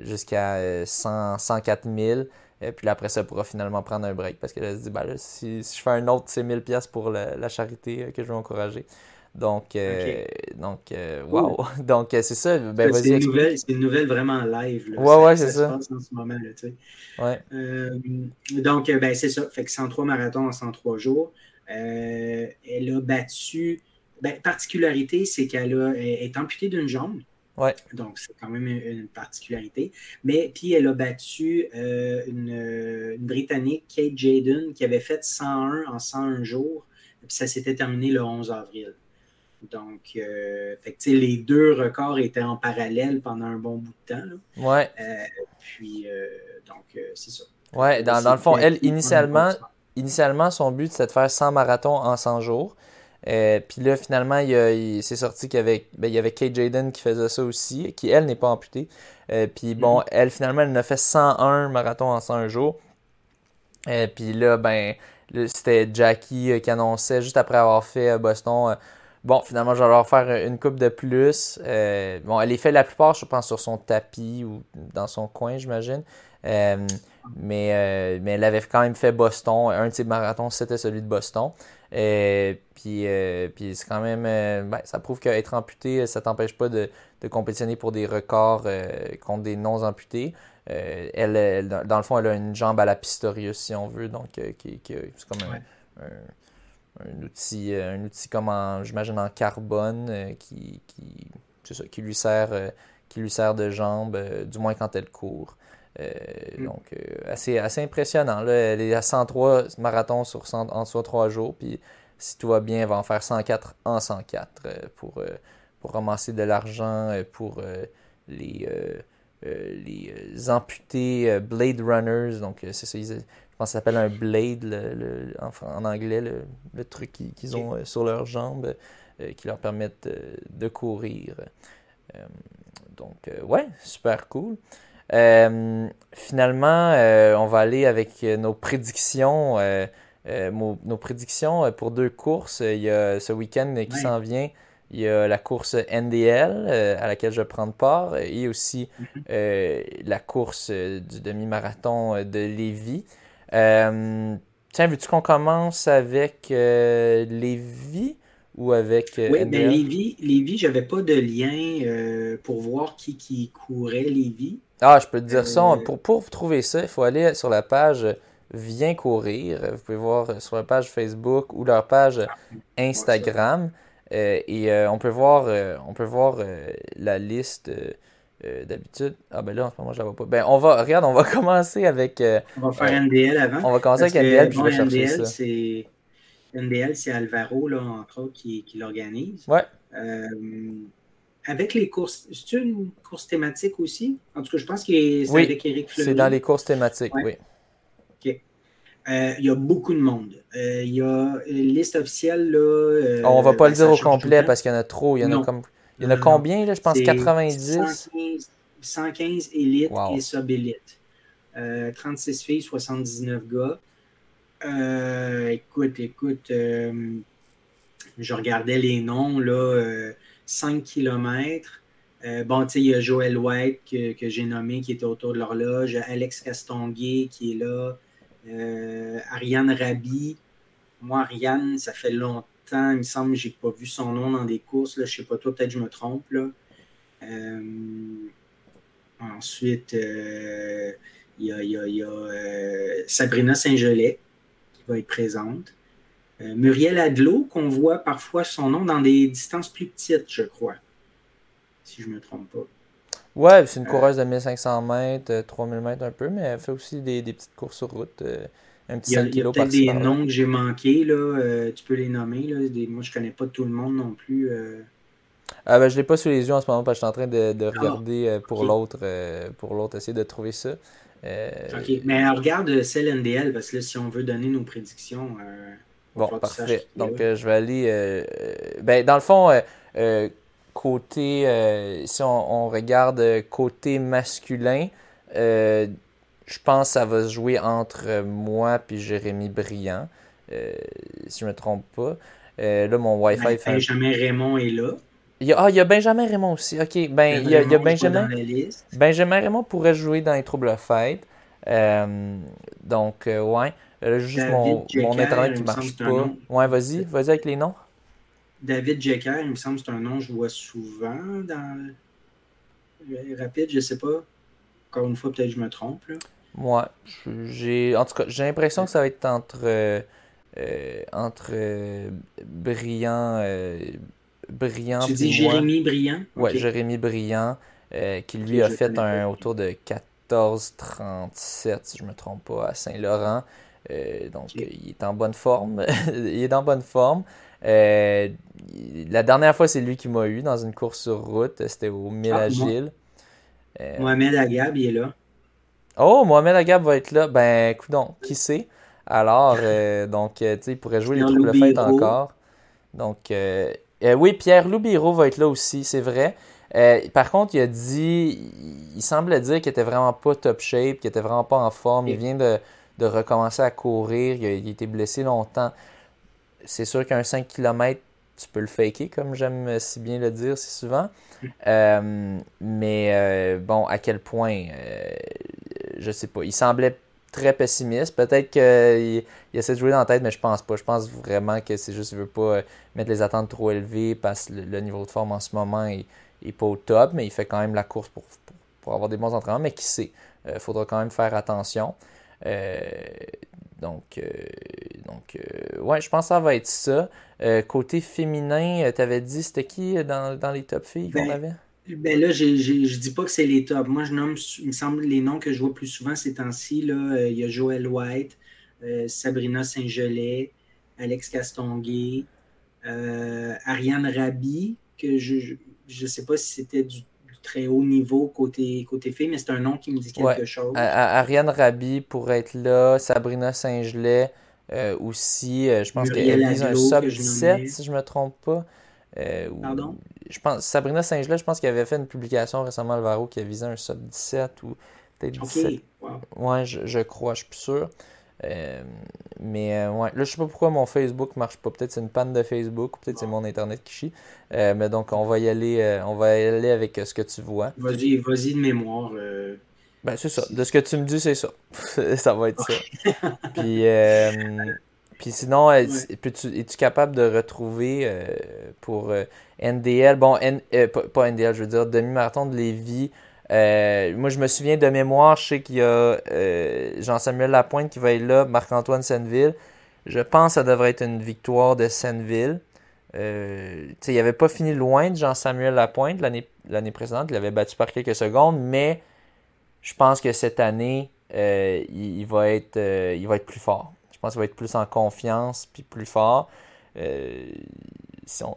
jusqu'à 104 000. Et puis après ça, pourra finalement prendre un break parce qu'elle se dit, ben si, je fais un autre, c'est 1000 pièces pour la, charité que je vais encourager. Donc, euh, donc euh, wow. [LAUGHS] Donc, euh, c'est ça. Ben, c'est, une nouvelle, c'est une nouvelle vraiment live. Là. Ouais, ouais, c'est ça. en ce moment, là, tu sais. Ouais. donc, ben, c'est ça. Fait que 103 marathons en 103 jours. elle a battu. Ben, particularité, c'est qu'elle a, est amputée d'une jambe. Ouais. Donc, c'est quand même une, particularité. Mais puis, elle a battu une, une, Britannique, Kate Jaden, qui avait fait 101 en 101 jours. Puis ça s'était terminé le 11 avril. Donc, euh, les deux records étaient en parallèle pendant un bon bout de temps. Ouais. Euh, puis, euh, donc, c'est ça. Ouais, dans, le fond, elle, initialement, initialement, son but, c'était de faire 100 marathons en 100 jours. Puis là, finalement, il, s'est sorti qu'il y avait, ben, il y avait Kate Jaden qui faisait ça aussi, qui, elle, n'est pas amputée. puis bon, mm-hmm. elle, finalement, elle en a fait 101 marathons en 100 jours. puis là, ben, c'était Jackie qui annonçait, juste après avoir fait Boston, Bon, finalement, je vais leur faire une coupe de plus. Euh, bon, elle les fait la plupart, je pense, sur son tapis ou dans son coin, j'imagine. mais, mais elle avait quand même fait Boston. Un de ses marathons, c'était celui de Boston. Et puis, puis c'est quand même, ben, ça prouve qu'être amputé, ça t'empêche pas de, de, compétitionner pour des records contre des non-amputés. elle, dans le fond, elle a une jambe à la Pistorius, si on veut, donc qui, c'est comme un un outil, euh, un outil comme j'imagine en carbone euh, qui, qui, qui, lui sert, euh, qui lui sert de jambe, du moins quand elle court. Mm. Donc, assez, assez impressionnant. Là, elle est à 103 marathons sur 100, en 3 jours. Puis, si tout va bien, elle va en faire 104 en 104 pour, pour ramasser de l'argent pour les, les amputés Blade Runners. Donc, c'est ça, je pense que ça s'appelle un blade le, en, anglais, le, truc qu'ils ont euh, sur leurs jambes euh, qui leur permettent euh, de courir. donc, ouais, super cool. Finalement, on va aller avec nos prédictions. nos prédictions pour deux courses. Il y a ce week-end qui s'en vient. Il y a la course NDL à laquelle je vais prendre part et aussi mm-hmm. la course du demi-marathon de Lévis. Euh, tiens, veux-tu qu'on commence avec euh, Lévi ou avec euh, Oui, ben Lévi, Lévi j'avais pas de lien pour voir qui, qui courait Lévi. Ah, je peux te dire ça. Pour, pour trouver ça, il faut aller sur la page Viens courir. Vous pouvez voir sur la page Facebook ou leur page Instagram. et on peut voir, on peut voir la liste euh, d'habitude. Ah ben là, en ce moment, je la vois pas. Ben, on va, regarde, on va [LAUGHS] commencer avec. Euh, on va faire NDL avant. On va commencer avec NDL, puis je vais chercher NDL, ça. NDL, c'est Alvaro, là, entre autres, qui, qui l'organise. Ouais. Euh, avec les courses, c'est une course thématique aussi? En tout cas, je pense que c'est oui, avec Eric Fleury. C'est dans les courses thématiques, oui. OK. Il y a beaucoup de monde. Il y a une liste officielle. Là, on va pas le dire au complet parce qu'il y en a trop. Il y en a comme il y en a combien, là? Je pense 90. 115, élites et sub-élites. 36 euh, filles, 79 gars. Euh, écoute, écoute, euh, je regardais les noms, là, 5 km. bon, tu sais, il y a Joël White que, j'ai nommé qui était autour de l'horloge, Alex Castonguay qui est là, Ariane Rabi. Moi, Ariane, ça fait longtemps il me semble que je n'ai pas vu son nom dans des courses. Là. Je ne sais pas, toi, peut-être je me trompe. Euh, ensuite, euh, il y a, euh, Sabrina Saint-Gelais qui va être présente. Muriel Adlot, qu'on voit parfois son nom dans des distances plus petites, je crois. Si je ne me trompe pas. Ouais, c'est une coureuse de 1500 mètres, 3000 mètres un peu, mais elle fait aussi des, des petites courses sur route il y a, peut-être des noms que j'ai manqués, là. Euh, tu peux les nommer. Là. moi, je connais pas tout le monde non plus. Euh. Ah ben, je l'ai pas sous les yeux en ce moment parce que je suis en train de, ah, regarder euh, pour l'autre, pour l'autre, essayer de trouver ça. ok, mais regarde celle NDL parce que là, si on veut donner nos prédictions. Bon, parfait. Donc, je vais aller. ben, dans le fond, côté. si on, on, regarde côté masculin, je pense que ça va se jouer entre moi et Jérémy Briand, euh, si je ne me trompe pas. Euh, là, mon Wi-Fi ben, fait. Benjamin Raymond est là. Il y a, ah, il y a Benjamin Raymond aussi. OK. Ben, il y a, il y a Benjamin. Benjamin Raymond pourrait jouer dans les troubles fêtes. Euh, donc, ouais. Là, juste mon, mon internet qui ne marche pas. Ouais, vas-y, vas-y avec les noms. David Jecker, il me semble que c'est un nom que je vois souvent dans Rapide, je ne sais pas. Encore une fois, peut-être que je me trompe. Là. Moi, j'ai en tout cas, j'ai l'impression que ça va être entre euh, euh, entre euh, brillant brillant Tu dis Jérémy Brillant Ouais, Jérémy Brillant qui lui a fait un autour de 14-37 si je me trompe pas à Saint-Laurent. Donc il est en bonne forme, [LAUGHS] il est en bonne forme. la dernière fois, c'est lui qui m'a eu dans une course sur route. C'était au ah, Agile. Mohamed Agab, il est là. Oh, Mohamed Agab va être là. Ben, écoute donc, qui sait? Alors, euh, donc, euh, tu sais, il pourrait jouer les troubles fêtes encore. Donc, euh, oui, Pierre Loubiro va être là aussi, c'est vrai. par contre, il a dit, il semblait dire qu'il était vraiment pas top shape, qu'il était vraiment pas en forme. Il vient de, recommencer à courir. Il a, été blessé longtemps. C'est sûr qu'un 5 km, tu peux le faker, comme j'aime si bien le dire si souvent. Mm. mais bon, à quel point je sais pas. Il semblait très pessimiste. Peut-être qu'il il essaie de jouer dans la tête, mais je pense pas. Je pense vraiment que c'est juste qu'il veut pas mettre les attentes trop élevées parce que le, niveau de forme en ce moment est, pas au top, mais il fait quand même la course pour, pour, avoir des bons entraînements. Mais qui sait, il faudra quand même faire attention. Donc, donc ouais, je pense que ça va être ça. côté féminin, tu avais dit c'était qui dans, dans, les top filles qu'on ben, avait? Ben là, je ne dis pas que c'est les tops. Moi, je nomme, il me semble, les noms que je vois plus souvent ces temps-ci. Euh, il y a Joël White, euh, Sabrina Saint-Gelais, Alex Castonguay, euh, Ariane Rabi, que je ne sais pas si c'était du, très haut niveau côté, côté fille, mais c'est un nom qui me dit quelque chose. Ariane Rabi pourrait être là, Sabrina Saint-Gelais aussi. je pense qu'elle vise un sub 17, si je ne me trompe pas. Pardon? je pense, Sabrina Saint-Gelais, je pense qu'elle avait fait une publication récemment, Alvaro, qui a visé un sub 17 ou peut-être 17. Ouais, je, crois, je suis plus sûr. Euh, mais euh, ouais, là, je sais pas pourquoi mon Facebook marche pas. Peut-être c'est une panne de Facebook, ou peut-être c'est mon Internet qui chie. Euh, mais donc, on va y aller, on va y aller avec ce que tu vois. Vas-y, vas-y de mémoire. Ben, c'est ça. De ce que tu me dis, c'est ça. [LAUGHS] ça va être ça. [LAUGHS] Puis, puis sinon, es-tu capable de retrouver pour NDL, bon, euh, pas, NDL, je veux dire, demi-marathon de Lévis. Euh, moi, je me souviens de mémoire, je sais qu'il y a euh, Jean-Samuel Lapointe qui va être là, Marc-Antoine Senneville. Je pense que ça devrait être une victoire de Senneville. il n'avait pas fini loin de Jean-Samuel Lapointe l'année précédente. Il avait battu par quelques secondes, mais je pense que cette année, il, va être, il va être plus fort. Je pense qu'il va être plus en confiance puis plus fort. si on,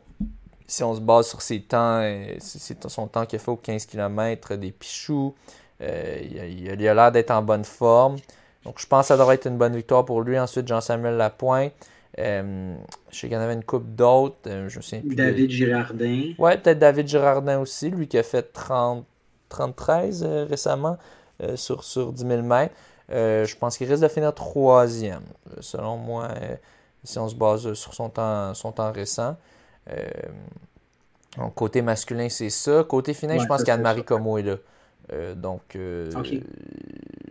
si on se base sur ses temps, euh, c'est son temps qu'il a fait aux 15 km des Pichous, euh, il a l'air d'être en bonne forme. Donc je pense que ça devrait être une bonne victoire pour lui. Ensuite, Jean-Samuel Lapointe. Euh, je sais qu'il y en avait une coupe d'autres. je me David Girardin. Ouais, peut-être David Girardin aussi, lui qui a fait 30, 13 récemment sur, sur 10 000 mètres. je pense qu'il risque de finir troisième, selon moi, si on se base sur son temps, son temps récent. Euh, donc, côté masculin, c'est ça. Côté féminin, je pense qu'Anne-Marie Como est là. Euh, donc, euh,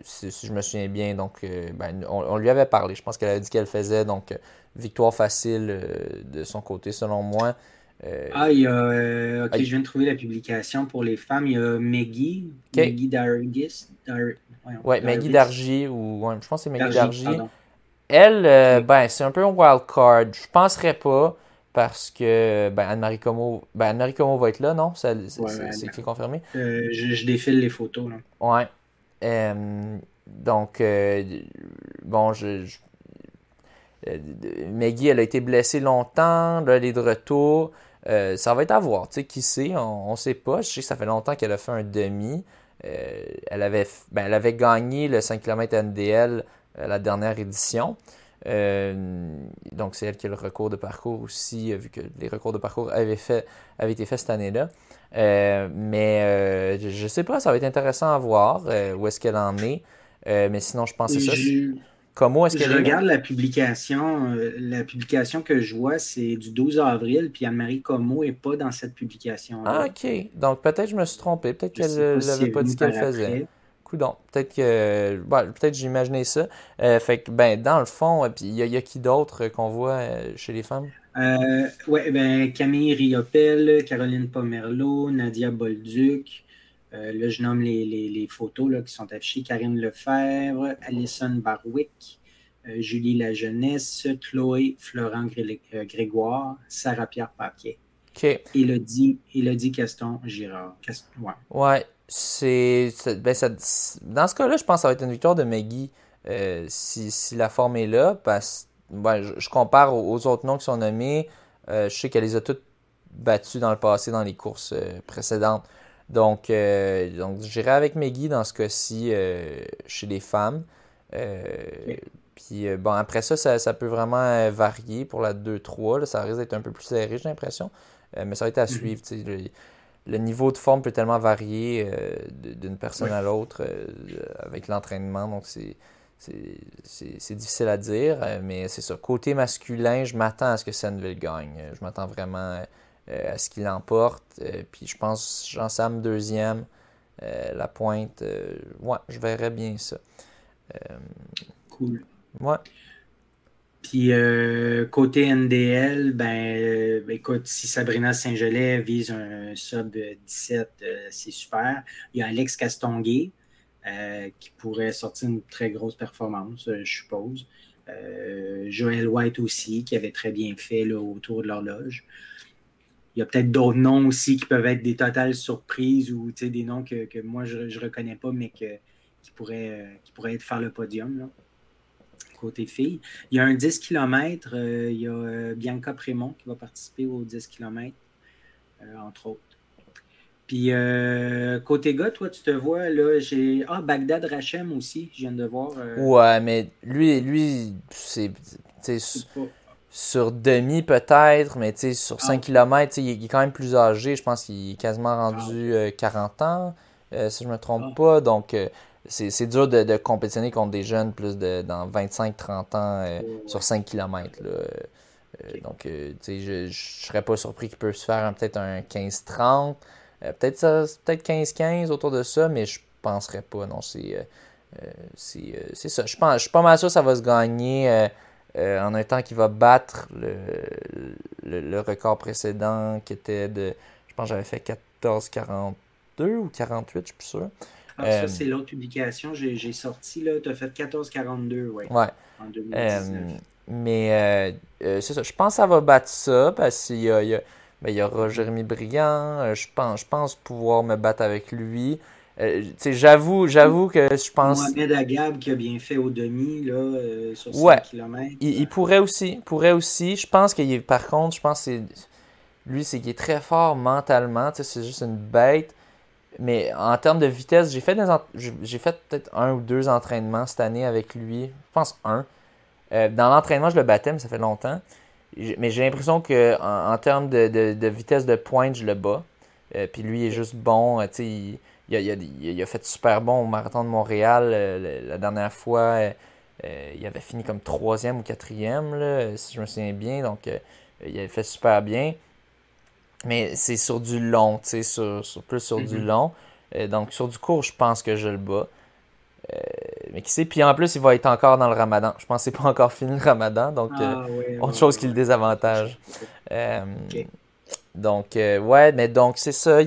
si, je me souviens bien, donc, ben, on, lui avait parlé. Je pense qu'elle a dit qu'elle faisait. Donc, victoire facile de son côté, selon moi. ah, il y a. ok, je viens de trouver la publication pour les femmes. Il y a Maggie. Maggie Dargis. ouais, Maggie Dargy. Ou, je pense que c'est Maggie Dargy. Elle, ben, c'est un peu un wild card. Je penserais pas parce que ben, Anne-Marie Como, ben, Anne va être là, non? C'est confirmé? Euh, je, défile les photos. Là. Ouais. Euh, donc, euh, bon, je, Maggie, elle a été blessée longtemps, là, elle est de retour. ça va être à voir, tu sais, qui sait, on ne sait pas. Je sais que ça fait longtemps qu'elle a fait un demi. elle, avait, ben, elle avait gagné le 5 km NDL la dernière édition. Euh, donc, c'est elle qui a le recours de parcours aussi, euh, vu que les recours de parcours avaient, fait, avaient été faits cette année-là. Euh, mais je ne sais pas, ça va être intéressant à voir où est-ce qu'elle en est. mais sinon, je pense que c'est ça. Comment est-ce qu'elle Je regarde la publication. la publication que je vois, c'est du 12 avril, puis Anne-Marie Como n'est pas dans cette publication. -là. Ah, ok. Donc, peut-être que je me suis trompé. Peut-être qu'elle n'avait pas, dit qu'elle faisait donc Peut-être que. peut-être j'ai imaginé ça. Euh, fait que, ben, dans le fond, euh, puis il y, a qui d'autre qu'on voit euh, chez les femmes? oui, ben, Camille Riopel, Caroline Pomerleau, Nadia Bolduc. là, je nomme les, photos là, qui sont affichées. Karine Lefebvre, Alison Barwick, Julie La Jeunesse, Chloé Florent Grégoire, Sarah-Pierre Papier. OK. Elodie, Elodie Caston Girard. ouais. ouais c'est. Ben dans ce cas-là, je pense que ça va être une victoire de Maggie euh, si, la forme est là. Parce ben, je, compare aux, autres noms qui sont nommés. Euh, je sais qu'elle les a toutes battues dans le passé dans les courses euh, précédentes. Donc, donc j'irai avec Maggie dans ce cas-ci chez les femmes. Puis bon, après ça, ça, peut vraiment varier pour la 2-3. Ça risque d'être un peu plus serré, j'ai l'impression. mais ça va être à mm-hmm. suivre le niveau de forme peut tellement varier euh, d'une personne à l'autre euh, avec l'entraînement. Donc, c'est, c'est, difficile à dire. Euh, mais c'est ça. Côté masculin, je m'attends à ce que Senneville gagne. Je m'attends vraiment à ce qu'il l'emporte. puis je pense Jean-Sam deuxième. la pointe. ouais, je verrais bien ça. cool. Ouais. Puis côté NDL, ben écoute, si Sabrina Saint-Gelais vise un sub 17, c'est super. Il y a Alex Castonguay qui pourrait sortir une très grosse performance, je suppose. Euh, Joel White aussi, qui avait très bien fait là, autour de l'horloge. Il y a peut-être d'autres noms aussi qui peuvent être des totales surprises ou des noms que, moi je ne reconnais pas, mais qui, pourraient, euh, qui pourraient être faire le podium. Côté filles. Il y a un 10 km, euh, il y a Bianca Prémont qui va participer au 10 km, entre autres. Puis euh, côté gars, toi, tu te vois, là, j'ai. Ah, Bagdad Rachem aussi, je viens de voir. Euh, ouais, mais lui, lui c'est. Sur demi peut-être, mais sur 5 ah. km, il est quand même plus âgé. Je pense qu'il est quasiment rendu 40 ah. euh, ans, si je ne me trompe ah. pas. Donc, c'est dur de, de, compétitionner contre des jeunes plus de dans 25-30 ans sur 5 km. Là. Donc, je ne serais pas surpris qu'il puisse faire peut-être un 15-30. Euh, peut-être peut 15-15 autour de ça, mais je penserais pas. Non, c'est euh, euh, c'est ça. Je, pense, je suis pas mal sûr que ça va se gagner en un temps qui va battre le, le, record précédent qui était de. Je pense que j'avais fait 14-42 ou 48, je suis plus sûr. Ah, ça, c'est l'autre publication. J'ai sorti, là. Tu as fait 14-42, ouais. Ouais. En 2019. mais c'est ça. Je pense que ça va battre ça parce qu'il y a ben, il y aura Jérémy Briand. Euh, je, pense, je pense pouvoir me battre avec lui. Euh, j'avoue, j'avoue que je pense. Mohamed Agab qui a bien fait au demi là, euh, sur 5 ouais. Il, pourrait aussi. Pourrait aussi. Je pense qu'il par contre, je pense que lui, c'est qu'il est très fort mentalement. C'est juste une bête. Mais en termes de vitesse, j'ai fait fait peut-être un ou deux entraînements cette année avec lui. Je pense un. dans l'entraînement, je le battais, mais ça fait longtemps mais j'ai l'impression que en, termes de, vitesse de pointe, je le bats. Euh, puis lui, il est juste bon. Euh, il, il, a, fait super bon au marathon de Montréal euh, la dernière fois. il avait fini comme troisième ou quatrième, si je me souviens bien. Donc, il avait fait super bien. Mais c'est sur du long, sur, sur, plus sur du mm-hmm. long. donc, sur du court, je pense que je le bats. Euh, mais qui sait, puis en plus, il va être encore dans le ramadan. Je pense que c'est pas encore fini le ramadan, donc ah, euh, autre chose qui le désavantage. Euh, donc, ouais, mais donc c'est ça.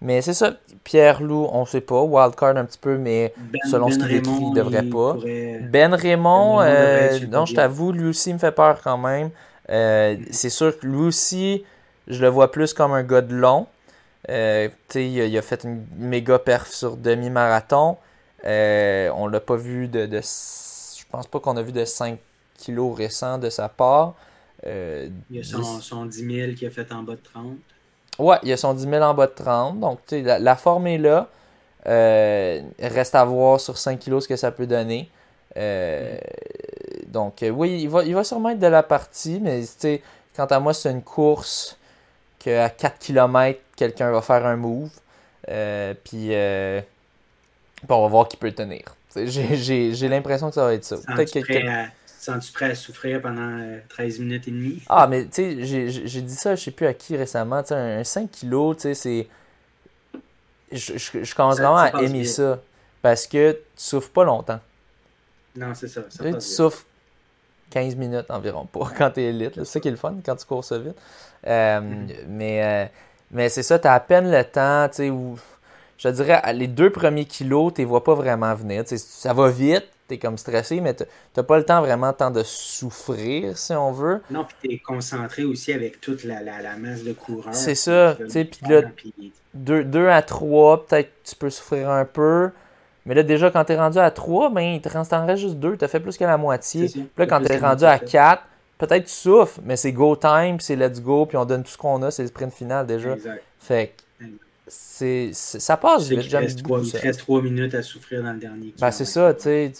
mais c'est ça, Pierre Lou, on sait pas. Wildcard un petit peu, mais ben, selon ce ben qu'il écrit, il devrait pas. Ben Raymond, non, je t'avoue, lui aussi me fait peur quand même. c'est sûr que lui aussi, je le vois plus comme un gars de long. il, il, a fait une méga perf sur demi-marathon. Euh, on l'a pas vu de, de, Je pense pas qu'on a vu de 5 kilos récents de sa part. Euh, il y a son, son, 10 000 qui a fait en bas de 30. Ouais, il y a son 10 000 en bas de 30. Donc, la, la forme est là. Euh, reste à voir sur 5 kilos ce que ça peut donner. Donc, oui, il va, il va sûrement être de la partie, mais quant à moi, c'est une course qu'à 4 km, quelqu'un va faire un move. puis on va voir qui peut tenir. J'ai l'impression que ça va être ça. Sens-tu prêt, prêt, à souffrir pendant 13 euh, minutes et demie? Ah, mais tu sais, j'ai dit ça, je sais plus à qui récemment. Tu sais, un 5 kilos, tu sais, c'est. Je, je, commence vraiment à aimer ça. Parce que tu souffres pas longtemps. Non, c'est ça. ça tu, souffres 15 minutes environ [LAUGHS] pour quand tu es élite. C'est ça qui est le fun quand tu cours ça vite. Euh, mm-hmm. Mais, euh, mais c'est ça, tu as à peine le temps, tu sais, où je dirais, les deux premiers kilos, tu ne vois pas vraiment venir. ça va vite, tu es comme stressé, mais tu n'as pas le temps vraiment temps de souffrir, si on veut. Non, puis tu es concentré aussi avec toute la, la, masse de coureurs. C'est ça, tu sais, puis là, deux, à trois, peut-être tu peux souffrir un peu. Mais là, déjà, quand tu es rendu à 3, ben, il te reste juste deux, tu as fait plus que la moitié. Puis là, quand tu es rendu à 4, peut-être tu souffres, mais c'est go time, puis c'est let's go, puis on donne tout ce qu'on a, c'est le sprint final déjà. Exact. Fait c'est, ça passe vite. Il reste, trois, reste trois minutes à souffrir dans le dernier. Ben, c'est ça, tu sais.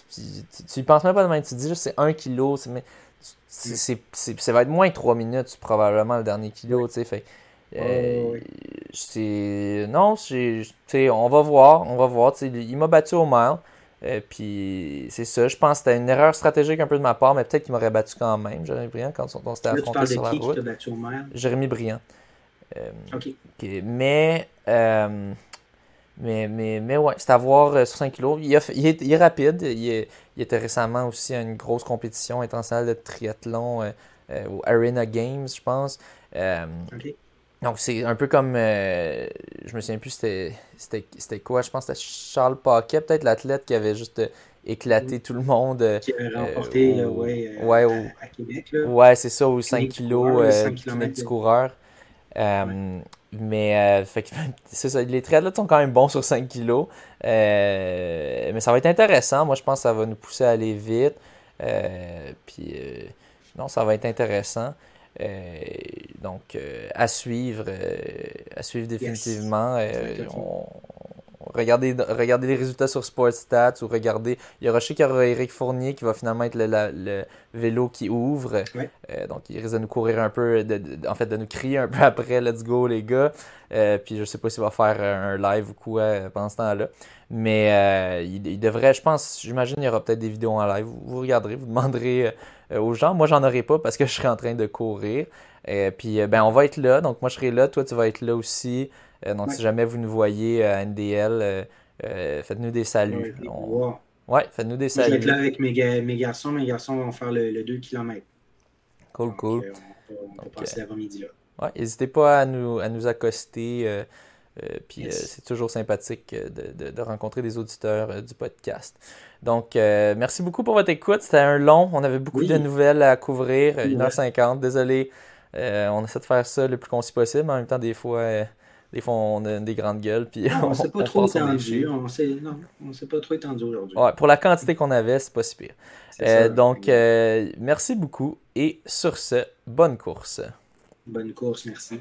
Tu, penses même pas de même. Tu te dis juste c'est un kilo. Mais c'est, ça va être moins de trois minutes probablement le dernier kilo, tu sais. Fait, euh, c'est non, on va voir, on va voir. Il m'a battu au mile. Euh, puis c'est ça, je pense que c'était une erreur stratégique un peu de ma part, mais peut-être qu'il m'aurait battu quand même, Jérémy Briand, quand on, s'était affronté sur la route. Qui, Jérémy Briand. Euh. Mais, euh, Mais, mais, mais ouais, c'est à voir sur 5 kilos. Il, est, rapide. Il, était récemment aussi à une grosse compétition internationale de triathlon au Arena Games, je pense. Donc, c'est un peu comme. je me souviens plus c'était quoi. Je pense que c'était Charles Paquet, peut-être l'athlète qui avait juste éclater tout le monde. Euh, qui a remporté euh, ouais, euh, ouais, à, Québec. Là. Ouais, c'est ça, aux 5 kilos, 5 km du coureur. Mais [LAUGHS] c'est ça, les triathlètes sont quand même bons sur 5 kilos. mais ça va être intéressant. Moi, je pense que ça va nous pousser à aller vite. puis, non, ça va être intéressant. Donc, à suivre, à suivre définitivement. on, regardez, regardez les résultats sur Sportstats ou regardez. Il y aura, je sais qu'il y aura Eric Fournier qui va finalement être le, vélo qui ouvre. Euh, donc, il risque de nous courir un peu, en fait, de nous crier un peu [LAUGHS] après Let's go, les gars. Euh, puis, je sais pas s'il va faire un live ou quoi euh, pendant ce temps-là. Mais il, devrait, je pense, j'imagine, il y aura peut-être des vidéos en live. Vous, regarderez, vous demanderez aux gens. Moi, j'en aurai pas parce que je serai en train de courir. Et puis, ben, on va être là. Donc, moi, je serai là. Toi, tu vas être là aussi. Euh, donc, si jamais vous nous voyez à NDL, euh, euh, faites-nous des saluts. Ouais, faites-nous des saluts. je vais être là avec mes, mes, garçons. Mes garçons vont faire le, 2 km. Cool, cool. on peut, passer l'avant-midi là. Ouais, n'hésitez pas à nous, à nous accoster. puis c'est toujours sympathique de, de, rencontrer des auditeurs du podcast. Donc, merci beaucoup pour votre écoute. C'était un long. On avait beaucoup de nouvelles à couvrir. 1h50. Désolé. on essaie de faire ça le plus concis possible. Mais en même temps, des fois, des fois, on a des grandes gueules. Puis on, ne s'est [LAUGHS] pas, trop étendu. On s'est pas trop étendu aujourd'hui. Ouais, pour la quantité qu'on avait, c'est pas si pire. Euh, donc, euh, merci beaucoup. Et sur ce, bonne course. Bonne course, merci.